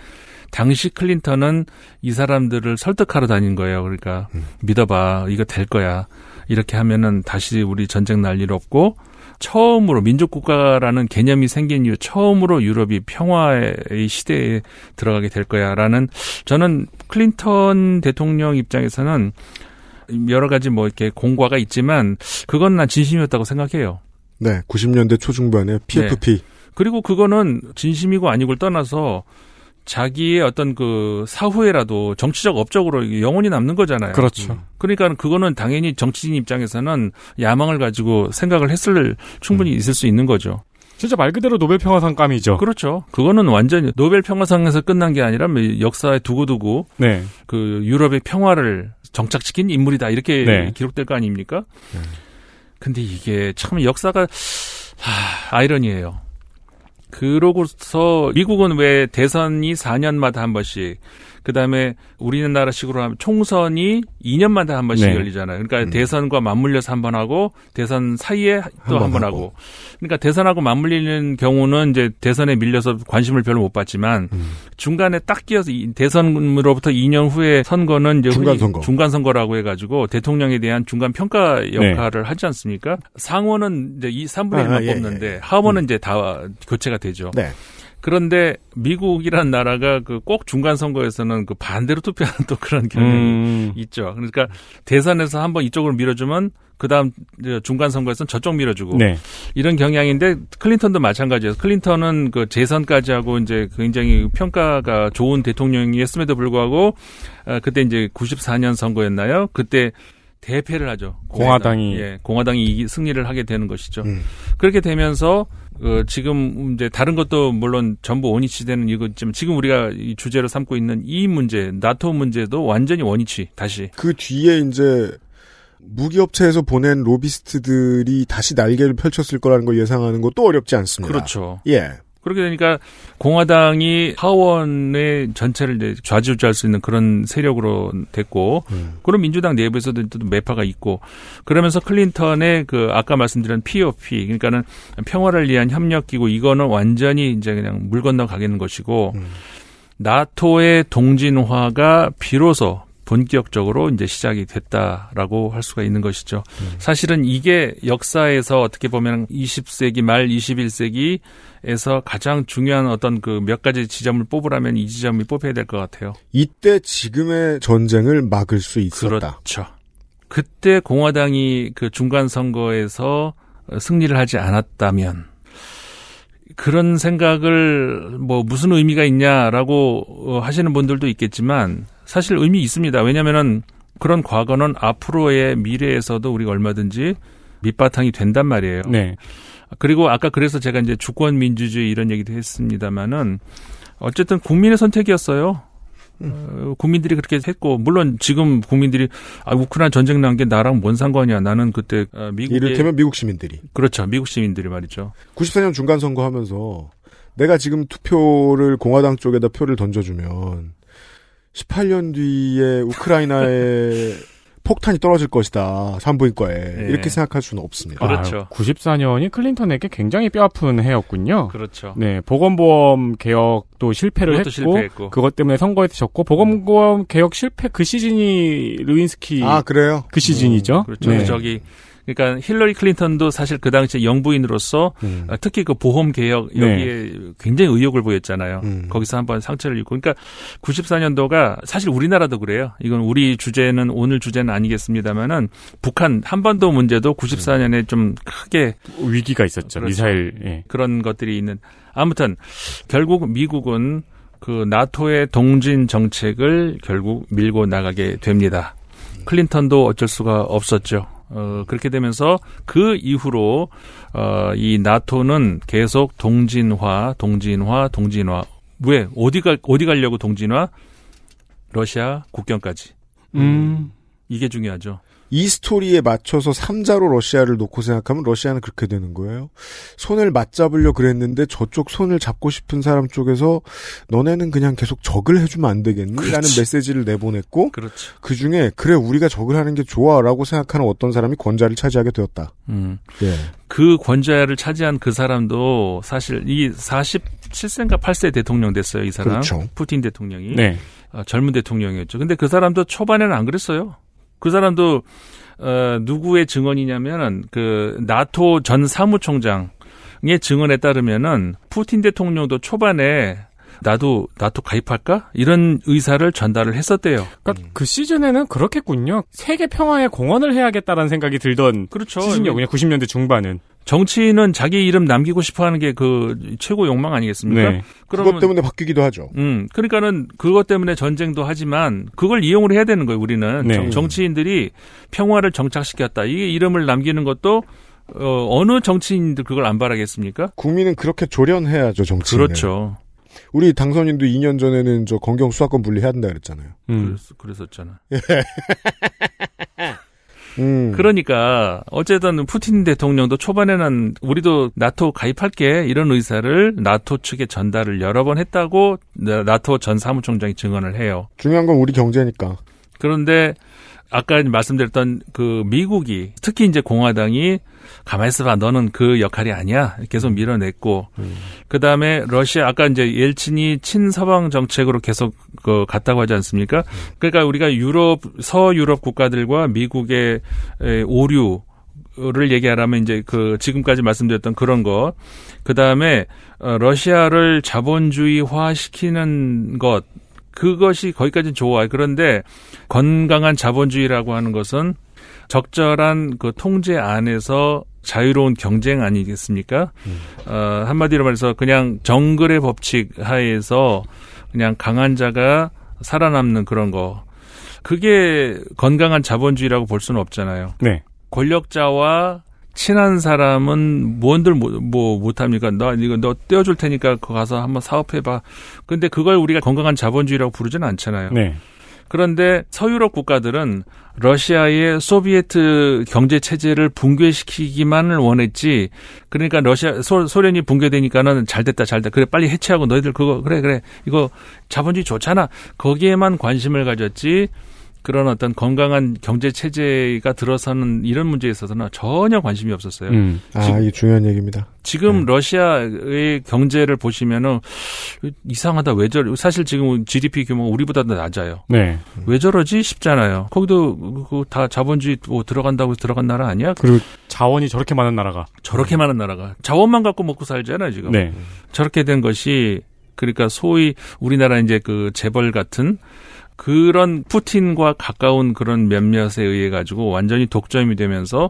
당시 클린턴은 이 사람들을 설득하러 다닌 거예요. 그러니까 믿어봐. 이거 될 거야. 이렇게 하면은 다시 우리 전쟁 날 일 없고 처음으로 민족국가라는 개념이 생긴 이후 처음으로 유럽이 평화의 시대에 들어가게 될 거야라는 저는 클린턴 대통령 입장에서는 여러 가지 뭐 이렇게 공과가 있지만 그건 난 진심이었다고 생각해요. 네, 90년대 초중반에 PFP. 네. 그리고 그거는 진심이고 아니고를 떠나서 자기의 어떤 그 사후에라도 정치적 업적으로 영원히 남는 거잖아요. 그렇죠. 음. 그러니까 그거는 당연히 정치인 입장에서는 야망을 가지고 생각을 했을 충분히 있을 수 있는 거죠. 진짜 말 그대로 노벨 평화상감이죠. 그렇죠. 그거는 완전히 노벨 평화상에서 끝난 게 아니라 뭐 역사에 두고두고 네. 그 유럽의 평화를 정착 시킨 인물이다 이렇게 네. 기록될 거 아닙니까? 근데 이게 참 역사가 하, 아이러니예요. 그러고서 미국은 왜 대선이 4년마다 한 번씩 그다음에 우리나라식으로 하면 총선이 2년마다 한 번씩 네. 열리잖아요. 그러니까 대선과 맞물려서 한 번 하고 대선 사이에 또번한번 하고. 하고. 그러니까 대선하고 맞물리는 경우는 이제 대선에 밀려서 관심을 별로 못 받지만 음. 중간에 딱 끼어서 이 대선으로부터 2년 후에 선거는 이제 중간 선거. 중간 선거라고 해 가지고 대통령에 대한 중간 평가 역할을 하지 않습니까? 상원은 이제 이 3분의 네. 아, 1만 예, 뽑는데 예. 하원은 이제 다 교체가 되죠. 네. 그런데 미국이란 나라가 그 꼭 중간 선거에서는 그 반대로 투표하는 또 그런 경향이 음. 있죠. 그러니까 대선에서 한번 이쪽으로 밀어주면 그 다음 중간 선거에서는 저쪽 밀어주고 네. 이런 경향인데 클린턴도 마찬가지예요. 클린턴은 그 재선까지 하고 이제 굉장히 평가가 좋은 대통령이었음에도 불구하고 아, 그때 이제 94년 선거였나요? 그때 대패를 하죠. 공화당이. 예, 공화당이 승리를 하게 되는 것이죠. 그렇게 되면서 어, 지금 이제 다른 것도 물론 전부 원위치 되는 이거지만 지금 우리가 이 주제로 삼고 있는 이 문제, 나토 문제도 완전히 원위치 다시. 그 뒤에 이제 무기업체에서 보낸 로비스트들이 다시 날개를 펼쳤을 거라는 걸 예상하는 것도 어렵지 않습니다. 그렇죠. 예. 그렇게 되니까 공화당이 하원의 전체를 좌지우지할 수 있는 그런 세력으로 됐고, 그럼 민주당 내부에서도 또 매파가 있고, 그러면서 클린턴의 그 아까 말씀드린 POP, 그러니까는 평화를 위한 협력기구 이거는 완전히 이제 그냥 물 건너 가겠는 것이고, 나토의 동진화가 비로소 본격적으로 이제 시작이 됐다라고 할 수가 있는 것이죠. 사실은 이게 역사에서 어떻게 보면 20세기 말 21세기 에서 가장 중요한 어떤 그 몇 가지 지점을 뽑으라면 이 지점이 뽑혀야 될 것 같아요. 이때 지금의 전쟁을 막을 수 있었다. 그렇죠. 그때 공화당이 그 중간 선거에서 승리를 하지 않았다면 그런 생각을 뭐 무슨 의미가 있냐라고 어, 하시는 분들도 있겠지만 사실 의미 있습니다. 왜냐면은 그런 과거는 앞으로의 미래에서도 우리가 얼마든지 밑바탕이 된단 말이에요. 네. 그리고 아까 그래서 제가 이제 주권 민주주의 이런 얘기도 했습니다마는 어쨌든 국민의 선택이었어요. 어, 국민들이 그렇게 했고 물론 지금 국민들이 아 우크라이나 전쟁 난 게 나랑 뭔 상관이야. 나는 그때 어, 미국의 이를테면 미국 시민들이. 그렇죠. 미국 시민들이 말이죠. 94년 중간 선거 하면서 내가 지금 투표를 공화당 쪽에다 표를 던져주면 18년 뒤에 우크라이나에 폭탄이 떨어질 것이다. 산부인과에. 이렇게 생각할 수는 없습니다. 그렇죠. 94년이 클린턴에게 굉장히 뼈아픈 해였군요. 그렇죠. 네, 보건보험 개혁도 실패를 했고, 실패했고. 그것 때문에 선거에서 졌고, 보건보험 개혁 실패 그 시즌이 루인스키 아, 그래요? 그 시즌이죠. 그렇죠. 네. 저기 그러니까 힐러리 클린턴도 사실 그 당시에 영부인으로서 음. 어, 특히 그 보험 개혁 네. 여기에 굉장히 의욕을 보였잖아요. 음. 거기서 한번 상처를 입고 그러니까 94년도가 사실 우리나라도 그래요. 이건 우리 주제는 오늘 주제는 아니겠습니다만은 북한 한반도 문제도 94년에 좀 크게 위기가 있었죠. 미사일, 예. 그런 것들이 있는 아무튼 결국 미국은 그 나토의 동진 정책을 결국 밀고 나가게 됩니다. 클린턴도 어쩔 수가 없었죠. 어, 그렇게 되면서 그 이후로 어, 이 나토는 계속 동진화, 동진화, 동진화. 왜 어디 가 어디 가려고 동진화? 러시아 국경까지. 음. 이게 중요하죠. 이 스토리에 맞춰서 3자로 러시아를 놓고 생각하면 러시아는 그렇게 되는 거예요. 손을 맞잡으려 그랬는데 저쪽 손을 잡고 싶은 사람 쪽에서 너네는 그냥 계속 적을 해주면 안 되겠니? 라는 그렇지. 메시지를 내보냈고 그렇죠. 그 중에 그래 우리가 적을 하는 게 좋아 라고 생각하는 어떤 사람이 권좌를 차지하게 되었다. 음. 예. 그 권좌를 차지한 그 사람도 사실 이 47세인가 8세 대통령 됐어요, 이 사람. 그렇죠. 푸틴 대통령이. 네. 어, 젊은 대통령이었죠. 근데 그 사람도 초반에는 안 그랬어요. 그 사람도 어, 누구의 증언이냐면은 그 나토 전 사무총장의 증언에 따르면은 푸틴 대통령도 초반에 나도 나토 가입할까 이런 의사를 전달을 했었대요. 그러니까 그 시즌에는 그렇겠군요. 세계 평화에 공헌을 해야겠다라는 생각이 들던 그렇죠. 시즌이었군요. 90년대 중반은. 정치인은 자기 이름 남기고 싶어 하는 게 그 최고 욕망 아니겠습니까? 네. 그것 때문에 바뀌기도 하죠. 음, 그러니까는 그것 때문에 전쟁도 하지만 그걸 이용을 해야 되는 거예요. 우리는 네. 정, 정치인들이 평화를 정착시켰다. 이게 이름을 남기는 것도 어, 어느 정치인들 그걸 안 바라겠습니까? 국민은 그렇게 조련해야죠 정치. 그렇죠. 우리 당선인도 2년 전에는 저 건경 수사권 분리해야 된다 그랬잖아요. 음. 그랬, 그랬었잖아. 음. 그러니까 어쨌든 푸틴 대통령도 초반에는 우리도 나토 가입할게 이런 의사를 나토 측에 전달을 여러 번 했다고 나- 나토 전 사무총장이 증언을 해요. 중요한 건 우리 경제니까. 그런데 아까 말씀드렸던 그 미국이 특히 이제 공화당이 가만히 있어봐 너는 그 역할이 아니야. 계속 밀어냈고. 그 다음에 러시아 아까 이제 옐친이 친서방 정책으로 계속 그 갔다고 하지 않습니까? 그러니까 우리가 유럽 서유럽 국가들과 미국의 에, 오류 를 얘기하라면 이제 그 지금까지 말씀드렸던 그런 거, 그 다음에 어, 러시아를 자본주의화 시키는 것, 그것이 거기까지는 좋아요. 그런데 건강한 자본주의라고 하는 것은 적절한 그 통제 안에서 자유로운 경쟁 아니겠습니까? 어, 한마디로 말해서 그냥 정글의 법칙 하에서 그냥 강한 자가 살아남는 그런 거. 그게 건강한 자본주의라고 볼 수는 없잖아요. 네. 권력자와 친한 사람은 뭔들 뭐, 뭐 못합니까? 너 이거 너 떼어줄 테니까 거 가서 한번 사업해봐. 근데 그걸 우리가 건강한 자본주의라고 부르지는 않잖아요. 네. 그런데 서유럽 국가들은 러시아의 소비에트 경제 체제를 붕괴시키기만을 원했지. 그러니까 러시아 소, 소련이 붕괴되니까는 잘 됐다 잘 됐다. 그래 빨리 해체하고 너희들 그거 그래 그래 이거 자본주의 좋잖아. 거기에만 관심을 가졌지. 그런 어떤 건강한 경제 체제가 들어서는 이런 문제에 있어서는 전혀 관심이 없었어요. 음. 아, 이게 중요한 얘기입니다. 지금 러시아의 경제를 보시면은 이상하다 왜 저래 사실 지금 GDP 규모가 우리보다 더 낮아요. 네. 왜 저러지 싶잖아요. 거기도 그다 자본주의 뭐 들어간다고 들어간 나라 아니야? 그리고 자원이 저렇게 많은 나라가. 저렇게 많은 나라가 자원만 갖고 먹고 살잖아요 지금. 네. 저렇게 된 것이 그러니까 소위 우리나라 이제 그 재벌 같은 그런 푸틴과 가까운 그런 몇몇에 의해 가지고 완전히 독점이 되면서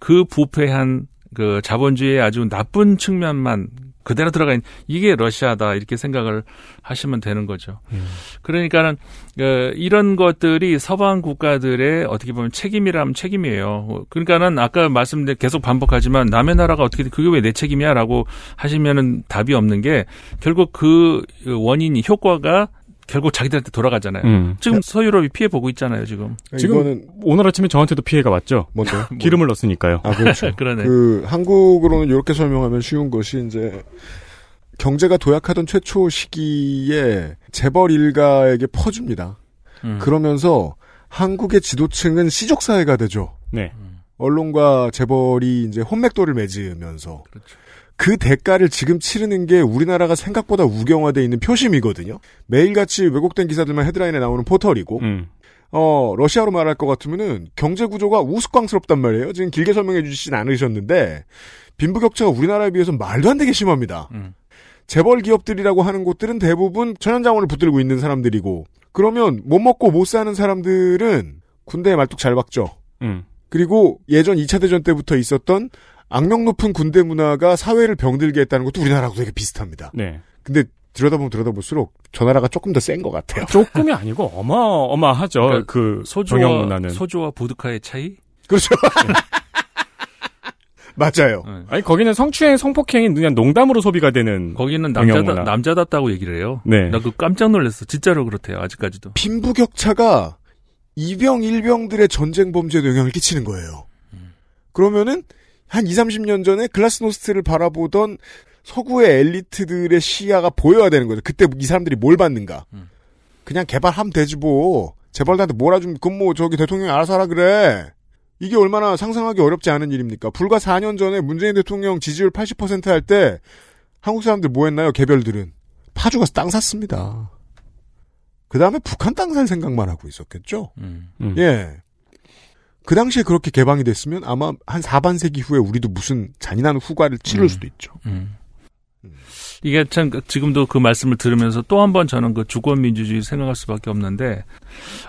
그 부패한 그 자본주의의 아주 나쁜 측면만 그대로 들어가 있는 이게 러시아다 이렇게 생각을 하시면 되는 거죠. 그러니까는 어, 이런 것들이 서방 국가들의 어떻게 보면 책임이라면 책임이에요. 그러니까는 아까 말씀드린 계속 반복하지만 남의 나라가 어떻게 그게 왜 내 책임이야라고 하시면은 답이 없는 게 결국 그 원인이 효과가 결국 자기들한테 돌아가잖아요. 음. 지금 서유럽이 피해 보고 있잖아요, 지금. 지금 오늘 아침에 저한테도 피해가 왔죠. 뭔데요? 기름을 넣었으니까요. 아, 그렇죠. 그러네. 그 한국으로는 이렇게 설명하면 쉬운 것이 이제 경제가 도약하던 최초 시기에 재벌 일가에게 퍼줍니다. 음. 그러면서 한국의 지도층은 시족 사회가 되죠. 네. 언론과 재벌이 이제 혼맥도를 맺으면서 그렇죠. 그 대가를 지금 치르는 게 우리나라가 생각보다 우경화돼 있는 표심이거든요. 매일같이 왜곡된 기사들만 헤드라인에 나오는 포털이고 음. 어, 러시아로 말할 것 같으면은 경제 구조가 우스꽝스럽단 말이에요. 지금 길게 설명해 주시진 않으셨는데 빈부격차가 우리나라에 비해서 말도 안 되게 심합니다. 음. 재벌 기업들이라고 하는 곳들은 대부분 천연자원을 붙들고 있는 사람들이고 그러면 못 먹고 못 사는 사람들은 군대에 말뚝 잘 박죠. 음. 그리고 예전 2차 대전 때부터 있었던 악명 높은 군대 문화가 사회를 병들게 했다는 것도 우리나라하고 되게 비슷합니다. 네. 근데 들여다보면 들여다볼수록 저 나라가 조금 더 센 것 같아요. 조금이 아니고 어마어마하죠. 그러니까 그 소주와 문화는. 소주와 보드카의 차이? 그렇죠. 맞아요. 아니 거기는 성추행, 성폭행이 그냥 농담으로 소비가 되는 거기는 남자다. 남자답다고 얘기를 해요. 네. 나 그 깜짝 놀랐어. 진짜로 그렇대요. 아직까지도. 빈부격차가 이병 일병들의 전쟁 범죄에도 영향을 끼치는 거예요. 그러면은 한 2, 30년 전에 글라스노스트를 바라보던 서구의 엘리트들의 시야가 보여야 되는 거죠. 그때 이 사람들이 뭘 받는가. 그냥 개발하면 되지 뭐. 재벌들한테 몰아주면 그건 뭐 저기 대통령이 알아서 하라 그래. 이게 얼마나 상상하기 어렵지 않은 일입니까? 불과 4년 전에 문재인 대통령 지지율 80%할 때 한국 사람들 뭐 했나요? 개별들은 파주 가서 땅 샀습니다. 그 다음에 북한 땅 살 생각만 하고 있었겠죠? 음. 예. 그 당시에 그렇게 개방이 됐으면 아마 한 4반세기 후에 우리도 무슨 잔인한 후과를 치를 음. 수도 있죠. 음. 이게 참 지금도 그 말씀을 들으면서 또 한 번 저는 그 주권 민주주의 생각할 수밖에 없는데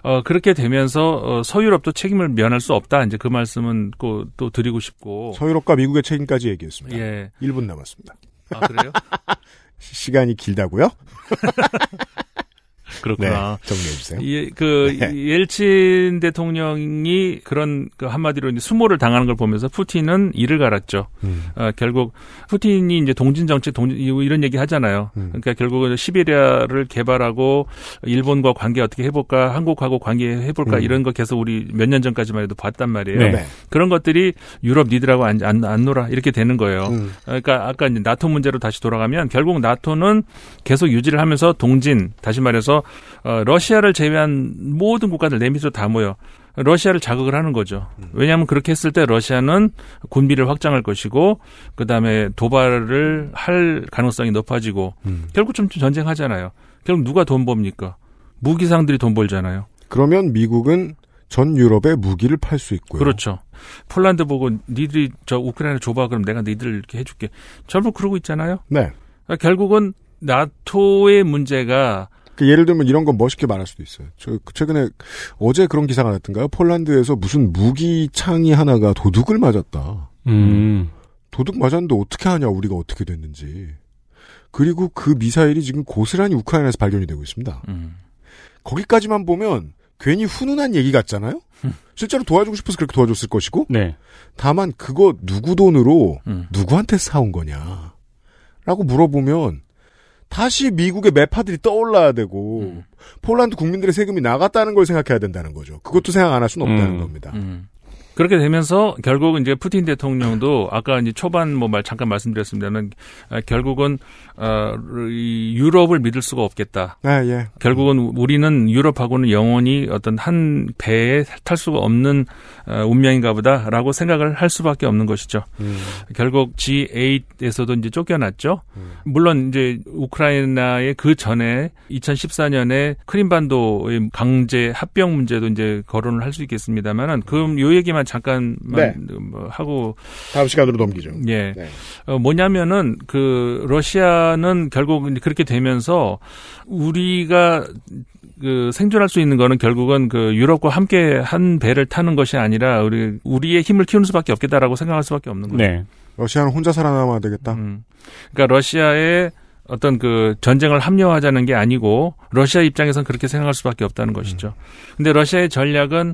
어 그렇게 되면서 어, 서유럽도 책임을 면할 수 없다. 이제 그 말씀은 그, 또 드리고 싶고. 서유럽과 미국의 책임까지 얘기했습니다. 예. 1분 남았습니다. 아 그래요? 시간이 길다고요? 그렇구나. 네, 정리해 주세요. 예, 그 네. 옐친 대통령이 그런 그 한마디로 이제 수모를 당하는 걸 보면서 푸틴은 이를 갈았죠. 음. 어, 결국 푸틴이 이제 동진 정책, 동진 이런 얘기 하잖아요. 음. 그러니까 결국은 시베리아를 개발하고 일본과 관계 어떻게 해볼까, 한국하고 관계 해볼까 음. 이런 거 계속 우리 몇 년 전까지만 해도 봤단 말이에요. 네. 네. 그런 것들이 유럽 니들하고 안, 안, 안 놀아 이렇게 되는 거예요. 음. 그러니까 아까 이제 나토 문제로 다시 돌아가면 결국 나토는 계속 유지를 하면서 동진 다시 말해서 어, 러시아를 제외한 모든 국가들 내 밑으로 다 모여 러시아를 자극을 하는 거죠. 왜냐하면 그렇게 했을 때 러시아는 군비를 확장할 것이고 그 다음에 도발을 할 가능성이 높아지고 음. 결국 좀 전쟁하잖아요. 결국 누가 돈 법니까? 무기상들이 돈 벌잖아요. 그러면 미국은 전 유럽에 무기를 팔 수 있고요. 그렇죠. 폴란드 보고 니들이 저 우크라이나 줘봐 그럼 내가 니들 이렇게 해줄게. 전부 그러고 있잖아요. 네. 그러니까 결국은 나토의 문제가 그 예를 들면 이런 건 멋있게 말할 수도 있어요. 저 최근에 어제 그런 기사가 났던가요? 폴란드에서 무슨 무기 창이 하나가 도둑을 맞았다. 음. 도둑 맞았는데 어떻게 하냐 우리가 어떻게 됐는지. 그리고 그 미사일이 지금 고스란히 우크라이나에서 발견이 되고 있습니다. 음. 거기까지만 보면 괜히 훈훈한 얘기 같잖아요? 실제로 도와주고 싶어서 그렇게 도와줬을 것이고. 네. 다만 그거 누구 돈으로 음. 누구한테 사온 거냐? 라고 물어보면 다시 미국의 매파들이 떠올라야 되고 음. 폴란드 국민들의 세금이 나갔다는 걸 생각해야 된다는 거죠. 그것도 생각 안 할 수는 없다는 음. 겁니다. 음. 그렇게 되면서 결국 이제 푸틴 대통령도 아까 이제 초반 뭐 말 잠깐 말씀드렸습니다만 아, 결국은 어, 이 유럽을 믿을 수가 없겠다. 아, 예. 결국은 우리는 유럽하고는 영원히 어떤 한 배에 탈 수가 없는 어, 운명인가 보다라고 생각을 할 수밖에 없는 것이죠. 음. 결국 G8에서도 이제 쫓겨났죠. 물론 이제 우크라이나의 그 전에 2014년에 크림반도의 강제 합병 문제도 이제 거론을 할 수 있겠습니다만은 그럼 요 얘기만 잠깐만 네. 뭐 하고 다음 시간으로 넘기죠. 예. 네. 어, 뭐냐면은 그 러시아 는 결국 그렇게 되면서 우리가 그 생존할 수 있는 거는 결국은 그 유럽과 함께 한 배를 타는 것이 아니라 우리 우리의 힘을 키우는 수밖에 없겠다라고 생각할 수밖에 없는 거죠. 네. 러시아는 혼자 살아남아야 되겠다. 음. 그러니까 러시아의 어떤 그 전쟁을 합리화하자는 게 아니고 러시아 입장에선 그렇게 생각할 수밖에 없다는 것이죠. 근데 러시아의 전략은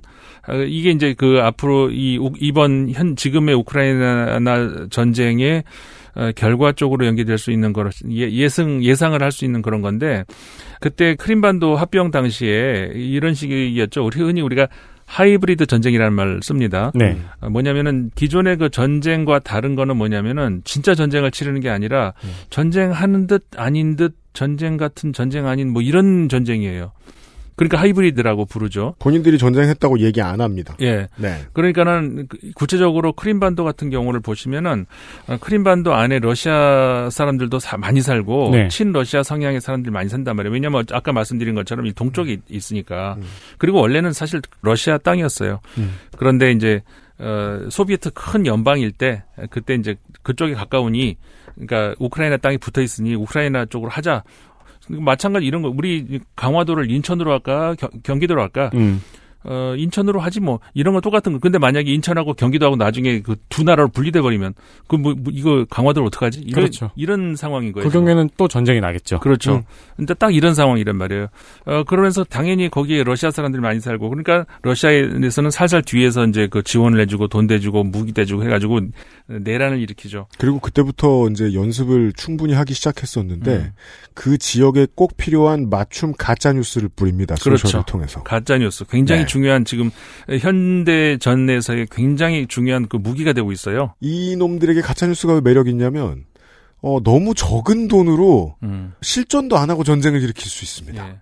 어, 이게 이제 그 앞으로 이 우- 이번 현 지금의 우크라이나 전쟁의 어, 결과 쪽으로 연계될 수 있는 거 예, 예상 예상을 할 수 있는 그런 건데 그때 크림반도 합병 당시에 이런 식이었죠. 우리 흔히 우리가 하이브리드 전쟁이라는 말을 씁니다. 네. 어, 뭐냐면은 기존의 그 전쟁과 다른 거는 뭐냐면은 진짜 전쟁을 치르는 게 아니라 전쟁하는 듯 아닌 듯 전쟁 같은 전쟁 아닌 뭐 이런 전쟁이에요. 그러니까 하이브리드라고 부르죠. 본인들이 전쟁했다고 얘기 안 합니다. 예. 네. 그러니까는 그- 구체적으로 크림반도 같은 경우를 보시면은 어, 크림반도 안에 러시아 사람들도 사- 많이 살고 네. 친러시아 성향의 사람들이 많이 산단 말이에요. 왜냐하면 아까 말씀드린 것처럼 이 동쪽에 있- 있으니까. 그리고 원래는 사실 러시아 땅이었어요. 음. 그런데 이제 어, 소비에트 큰 연방일 때 그때 이제 그쪽에 가까우니 그러니까 우크라이나 땅이 붙어 있으니 우크라이나 쪽으로 하자. 마찬가지 이런 거. 우리 강화도를 인천으로 할까? 경, 경기도로 할까? 음. 어, 인천으로 하지 뭐 이런 거 똑같은 거. 근데 만약에 인천하고 경기도하고 나중에 그 두 나라로 분리돼 버리면 그뭐 이거 강화도를 어떡하지? 이런 그렇죠. 이런 상황인 거예요. 그 경우에는 또 전쟁이 나겠죠. 그렇죠. 음. 근데 딱 이런 상황이란 말이에요. 어, 그러면서 당연히 거기에 러시아 사람들이 많이 살고, 그러니까 러시아에서는 살살 뒤에서 이제 그 지원을 해 주고 돈 대주고 무기 대주고 해 가지고 내란을 일으키죠. 그리고 그때부터 이제 연습을 충분히 하기 시작했었는데 음. 그 지역에 꼭 필요한 맞춤 가짜 뉴스를 뿌립니다. 소셜을 그렇죠. 통해서. 가짜 뉴스 굉장히 네. 중요한 지금 현대 전에서의 굉장히 중요한 그 무기가 되고 있어요. 이 놈들에게 가짜 뉴스가 왜 매력이 있냐면 어, 너무 적은 돈으로 음. 실전도 안 하고 전쟁을 일으킬 수 있습니다. 예.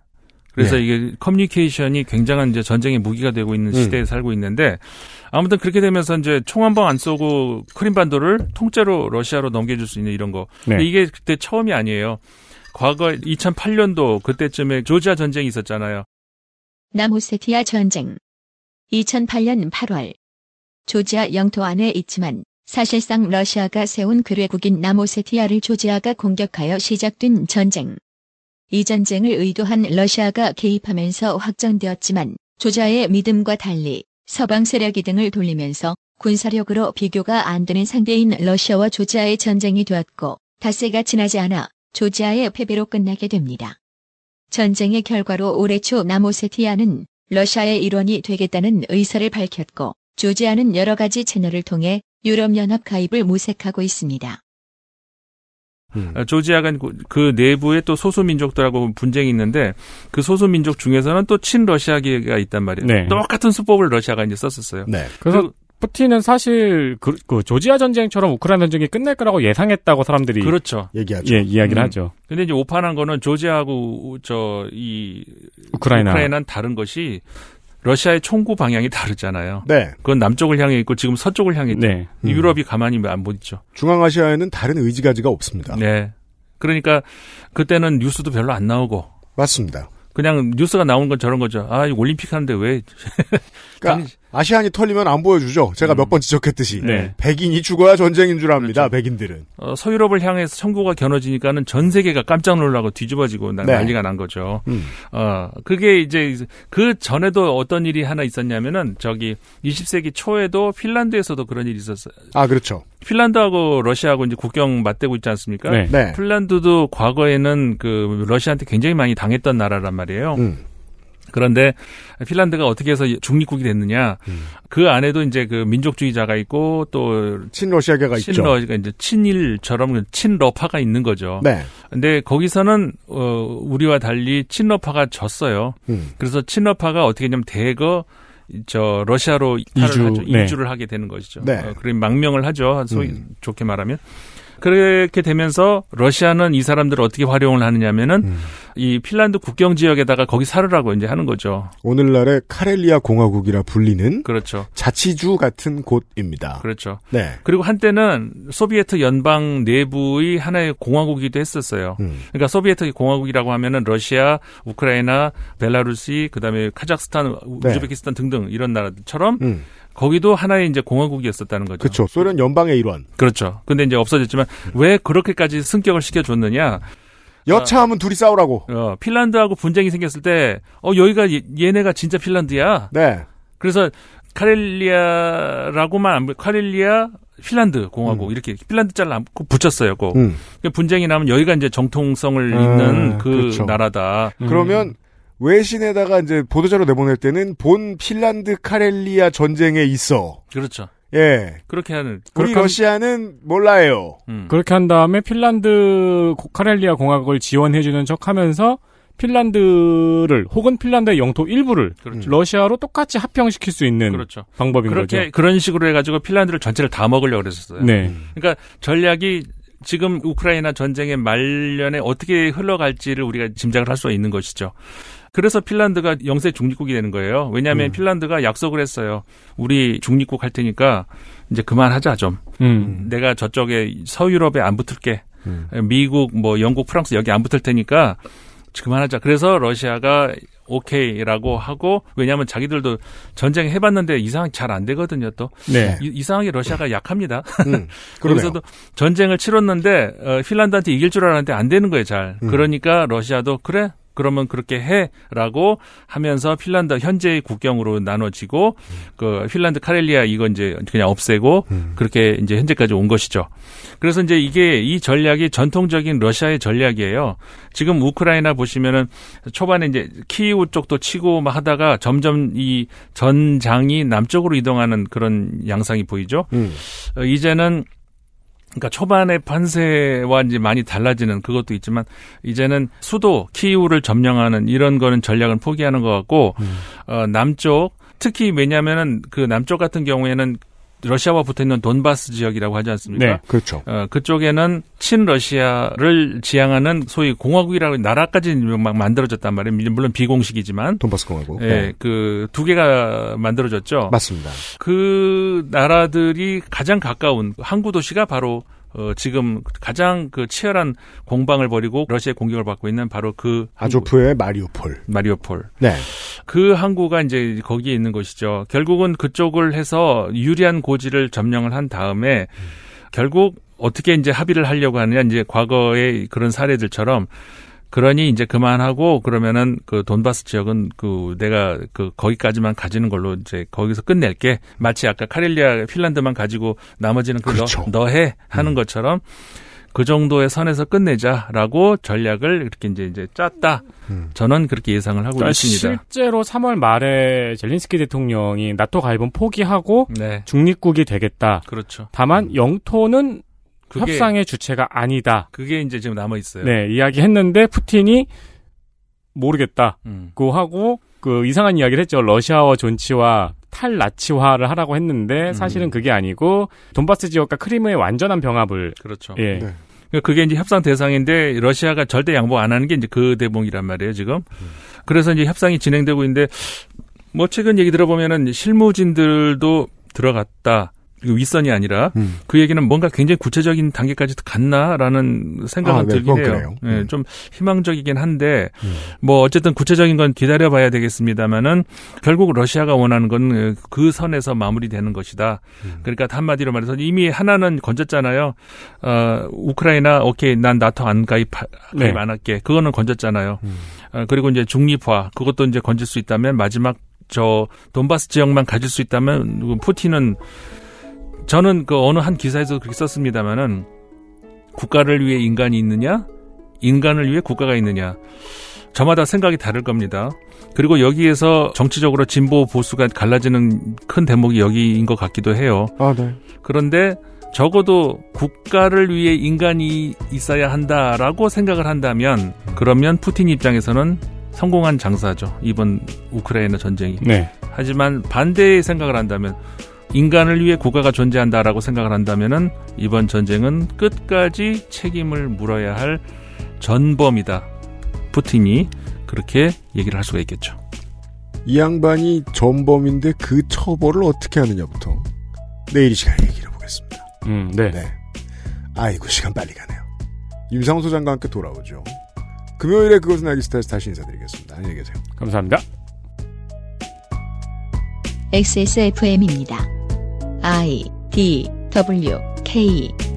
그래서 예. 이게 커뮤니케이션이 굉장한 이제 전쟁의 무기가 되고 있는 음. 시대에 살고 있는데 아무튼 그렇게 되면서 이제 총 한 방 안 쏘고 크림반도를 통째로 러시아로 넘겨줄 수 있는 이런 거. 근데 네. 이게 그때 처음이 아니에요. 과거 2008년도 그때쯤에 조지아 전쟁이 있었잖아요. 남오세티아 전쟁 2008년 8월 조지아 영토 안에 있지만 사실상 러시아가 세운 괴뢰국인 남오세티아를 조지아가 공격하여 시작된 전쟁. 이 전쟁을 의도한 러시아가 개입하면서 확정되었지만 조지아의 믿음과 달리 서방 세력이 등을 돌리면서 군사력으로 비교가 안 되는 상대인 러시아와 조지아의 전쟁이 되었고 닷새가 지나지 않아 조지아의 패배로 끝나게 됩니다. 전쟁의 결과로 올해 초 남오세티아는 러시아의 일원이 되겠다는 의사를 밝혔고 조지아는 여러 가지 채널을 통해 유럽연합 가입을 모색하고 있습니다. 어, 조지아가 그- 그 내부에 또 소수민족들하고 분쟁이 있는데 그 소수민족 중에서는 또 친러시아계가 있단 말이에요. 네. 똑같은 수법을 러시아가 이제 썼었어요. 네. 그래서 푸틴은 사실 그, 그 조지아 전쟁처럼 우크라이나 전쟁이 끝날 거라고 예상했다고 사람들이 그렇죠. 얘기하죠. 예, 이야기를 음. 하죠. 근데 이제 오판한 거는 조지아하고 저 이 우크라이나. 우크라이나는 다른 것이 러시아의 총구 방향이 다르잖아요. 네. 그건 남쪽을 향해 있고 지금 서쪽을 향해 있죠. 네. 음. 유럽이 가만히 안못 있죠. 중앙아시아에는 다른 의지가지가 없습니다. 네. 그러니까 그때는 뉴스도 별로 안 나오고 맞습니다. 그냥 뉴스가 나오는 건 저런 거죠. 아, 이거 올림픽 하는데 왜 그러니까 아시안이 털리면 안 보여주죠. 제가 몇번 지적했듯이 네. 백인이 죽어야 전쟁인 줄 압니다. 백인들은. 어, 서유럽을 향해서 청구가 겨눠지니까는 전 세계가 깜짝 놀라고 뒤집어지고 나- 네. 난리가 난 거죠. 음. 어, 그게 이제 그 전에도 어떤 일이 하나 있었냐면은 저기 20세기 초에도 핀란드에서도 그런 일이 있었어요. 아 그렇죠. 핀란드하고 러시아하고 이제 국경 맞대고 있지 않습니까? 네. 네. 핀란드도 과거에는 그 러시아한테 굉장히 많이 당했던 나라란 말이에요. 음. 그런데 핀란드가 어떻게 해서 중립국이 됐느냐? 음. 그 안에도 이제 그 민족주의자가 있고 또 친러시아계가 있죠. 친러가 이제 친일처럼 친러파가 있는 거죠. 네. 근데 거기서는 어 우리와 달리 친러파가 졌어요. 음. 그래서 친러파가 어떻게 했냐면 대거 저 러시아로 이주, 하죠. 네. 이주를 하게 되는 것이죠. 네. 어, 그럼 망명을 하죠. 소위 음. 좋게 말하면. 그렇게 되면서 러시아는 이 사람들을 어떻게 활용을 하느냐면은 음. 이 핀란드 국경 지역에다가 거기 살으라고 이제 하는 거죠. 오늘날의 카렐리아 공화국이라 불리는 그렇죠. 자치주 같은 곳입니다. 그렇죠. 네. 그리고 한때는 소비에트 연방 내부의 하나의 공화국이기도 했었어요. 음. 그러니까 소비에트 공화국이라고 하면은 러시아, 우크라이나, 벨라루시, 그다음에 카자흐스탄, 네. 우즈베키스탄 등등 이런 나라들처럼 음. 거기도 하나의 이제 공화국이었었다는 거죠. 그렇죠. 소련 연방의 일원. 그렇죠. 근데 이제 없어졌지만 왜 그렇게까지 승격을 시켜줬느냐? 여차하면 둘이 싸우라고. 어, 핀란드하고 분쟁이 생겼을 때, 어, 여기가 얘- 얘네가 진짜 핀란드야. 네. 그래서 카렐리아라고만 안, 부- 카렐리아 핀란드 공화국 이렇게 핀란드 안꼭 붙였어요. 꼭. 음. 그 분쟁이 나면 여기가 이제 정통성을 아, 잇는 그 그렇죠. 나라다. 그러면 외신에다가 이제 보도자료 내보낼 때는 본 핀란드 카렐리아 전쟁에 있어. 그렇죠. 예. 그렇게 하는. 우리 그렇게 한- 러시아는 몰라요. 음. 그렇게 한 다음에 핀란드 고- 카렐리아 공화국을 지원해주는 척 하면서 핀란드를 혹은 핀란드의 영토 일부를 그렇죠. 러시아로 똑같이 합병시킬 수 있는 그렇죠. 방법인 그렇게 거죠. 그런 식으로 해가지고 핀란드를 전체를 다 먹으려고 그랬었어요. 네. 그러니까 전략이 지금 우크라이나 전쟁의 말년에 어떻게 흘러갈지를 우리가 짐작을 할 수 있는 것이죠. 그래서 핀란드가 영세 중립국이 되는 거예요. 왜냐하면 음. 핀란드가 약속을 했어요. 우리 중립국 할 테니까 이제 그만하자 좀. 음. 내가 저쪽에 서유럽에 안 붙을게. 음. 미국, 뭐 영국, 프랑스 여기 안 붙을 테니까 그만하자. 그래서 러시아가 오케이라고 하고 왜냐하면 자기들도 전쟁 해봤는데 이상 잘 안 되거든요. 또 네. 이, 상하게 러시아가 약합니다. 음. 여기서도 전쟁을 치렀는데 어, 핀란드한테 이길 줄 알았는데 안 되는 거예요. 잘. 음. 그러니까 러시아도 그래. 그러면 그렇게 해라고 하면서 핀란드 현재의 국경으로 나눠지고 그 핀란드 카렐리아 이거 이제 그냥 없애고 음. 그렇게 이제 현재까지 온 것이죠. 그래서 이제 이게 이 전략이 전통적인 러시아의 전략이에요. 지금 우크라이나 보시면은 초반에 이제 키이우 쪽도 치고 막 하다가 점점 이 전장이 남쪽으로 이동하는 그런 양상이 보이죠. 음. 어, 이제는 그러니까 초반의 판세와 이제 많이 달라지는 그것도 있지만 이제는 수도 키이우를 점령하는 이런 거는 전략은 포기하는 것 같고 어 남쪽 특히 왜냐면은 그 남쪽 같은 경우에는 러시아와 붙어 있는 돈바스 지역이라고 하지 않습니까? 네, 그렇죠. 어, 그쪽에는 친러시아를 지향하는 소위 공화국이라고 나라까지 막 만들어졌단 말이에요. 물론 비공식이지만. 돈바스 공화국. 예, 네. 그두 개가 만들어졌죠. 맞습니다. 그 나라들이 가장 가까운 항구 도시가 바로 어, 지금 가장 그 치열한 공방을 벌이고 러시아의 공격을 받고 있는 바로 그 아조프의 마리오폴. 마리오폴. 네. 그 항구가 이제 거기에 있는 것이죠. 결국은 그쪽을 해서 유리한 고지를 점령을 한 다음에 결국 어떻게 이제 합의를 하려고 하느냐 이제 과거의 그런 사례들처럼 그러니 이제 그만하고 그러면은 그 돈바스 지역은 그 내가 그 거기까지만 가지는 걸로 이제 거기서 끝낼게 마치 아까 카렐리아 핀란드만 가지고 나머지는 그 그렇죠. 너, 너해 하는 것처럼 그 정도의 선에서 끝내자라고 전략을 이렇게 이제 이제 짰다. 저는 그렇게 예상을 하고 그러니까 있습니다. 실제로 3월 말에 젤린스키 대통령이 나토 가입은 포기하고 네. 중립국이 되겠다. 그렇죠. 다만 영토는 그게- 협상의 주체가 아니다. 그게 이제 지금 남아 있어요. 네, 이야기했는데 푸틴이 모르겠다고 음. 하고 그 이상한 이야기를 했죠. 러시아와 존치와 탈나치화를 하라고 했는데 사실은 그게 아니고 돈바스 지역과 크림의 완전한 병합을 그렇죠. 예. 그러니까 그게 이제 협상 대상인데 러시아가 절대 양보 안 하는 게 이제 그 대목이란 말이에요 지금. 그래서 이제 협상이 진행되고 있는데 뭐 최근 얘기 들어보면은 실무진들도 들어갔다. 그 윗선이 아니라 음. 그 얘기는 뭔가 굉장히 구체적인 단계까지 갔나라는 생각은 아, 네, 들긴 해요. 예, 음. 좀 희망적이긴 한데 뭐 어쨌든 구체적인 건 기다려 봐야 되겠습니다만은 결국 러시아가 원하는 건 그 선에서 마무리되는 것이다. 음. 그러니까 한마디로 말해서 이미 하나는 건졌잖아요. 어, 우크라이나 오케이 난 나토 안 가입 가입 네. 안 할게. 그거는 건졌잖아요. 음. 어, 그리고 이제 중립화 그것도 이제 건질 수 있다면 마지막 저 돈바스 지역만 가질 수 있다면 푸틴은 저는 그 어느 한 기사에서 그렇게 썼습니다마는 국가를 위해 인간이 있느냐 인간을 위해 국가가 있느냐 저마다 생각이 다를 겁니다. 그리고 여기에서 정치적으로 진보 보수가 갈라지는 큰 대목이 여기인 것 같기도 해요. 아, 네. 그런데 적어도 국가를 위해 인간이 있어야 한다라고 생각을 한다면 그러면 푸틴 입장에서는 성공한 장사죠. 이번 우크라이나 전쟁이. 네. 하지만 반대의 생각을 한다면 인간을 위해 국가가 존재한다라고 생각을 한다면은 이번 전쟁은 끝까지 책임을 물어야 할 전범이다. 푸틴이 그렇게 얘기를 할 수가 있겠죠. 이 양반이 전범인데 그 처벌을 어떻게 하느냐부터 내일 이 시간에 얘기를 해보겠습니다. 음, 네. 아이고 시간 빨리 가네요. 임상훈 소장과 함께 돌아오죠. 금요일에 그것은 알기 스타에서 다시 인사드리겠습니다. 안녕히 계세요. 감사합니다. XSFM입니다. I D W K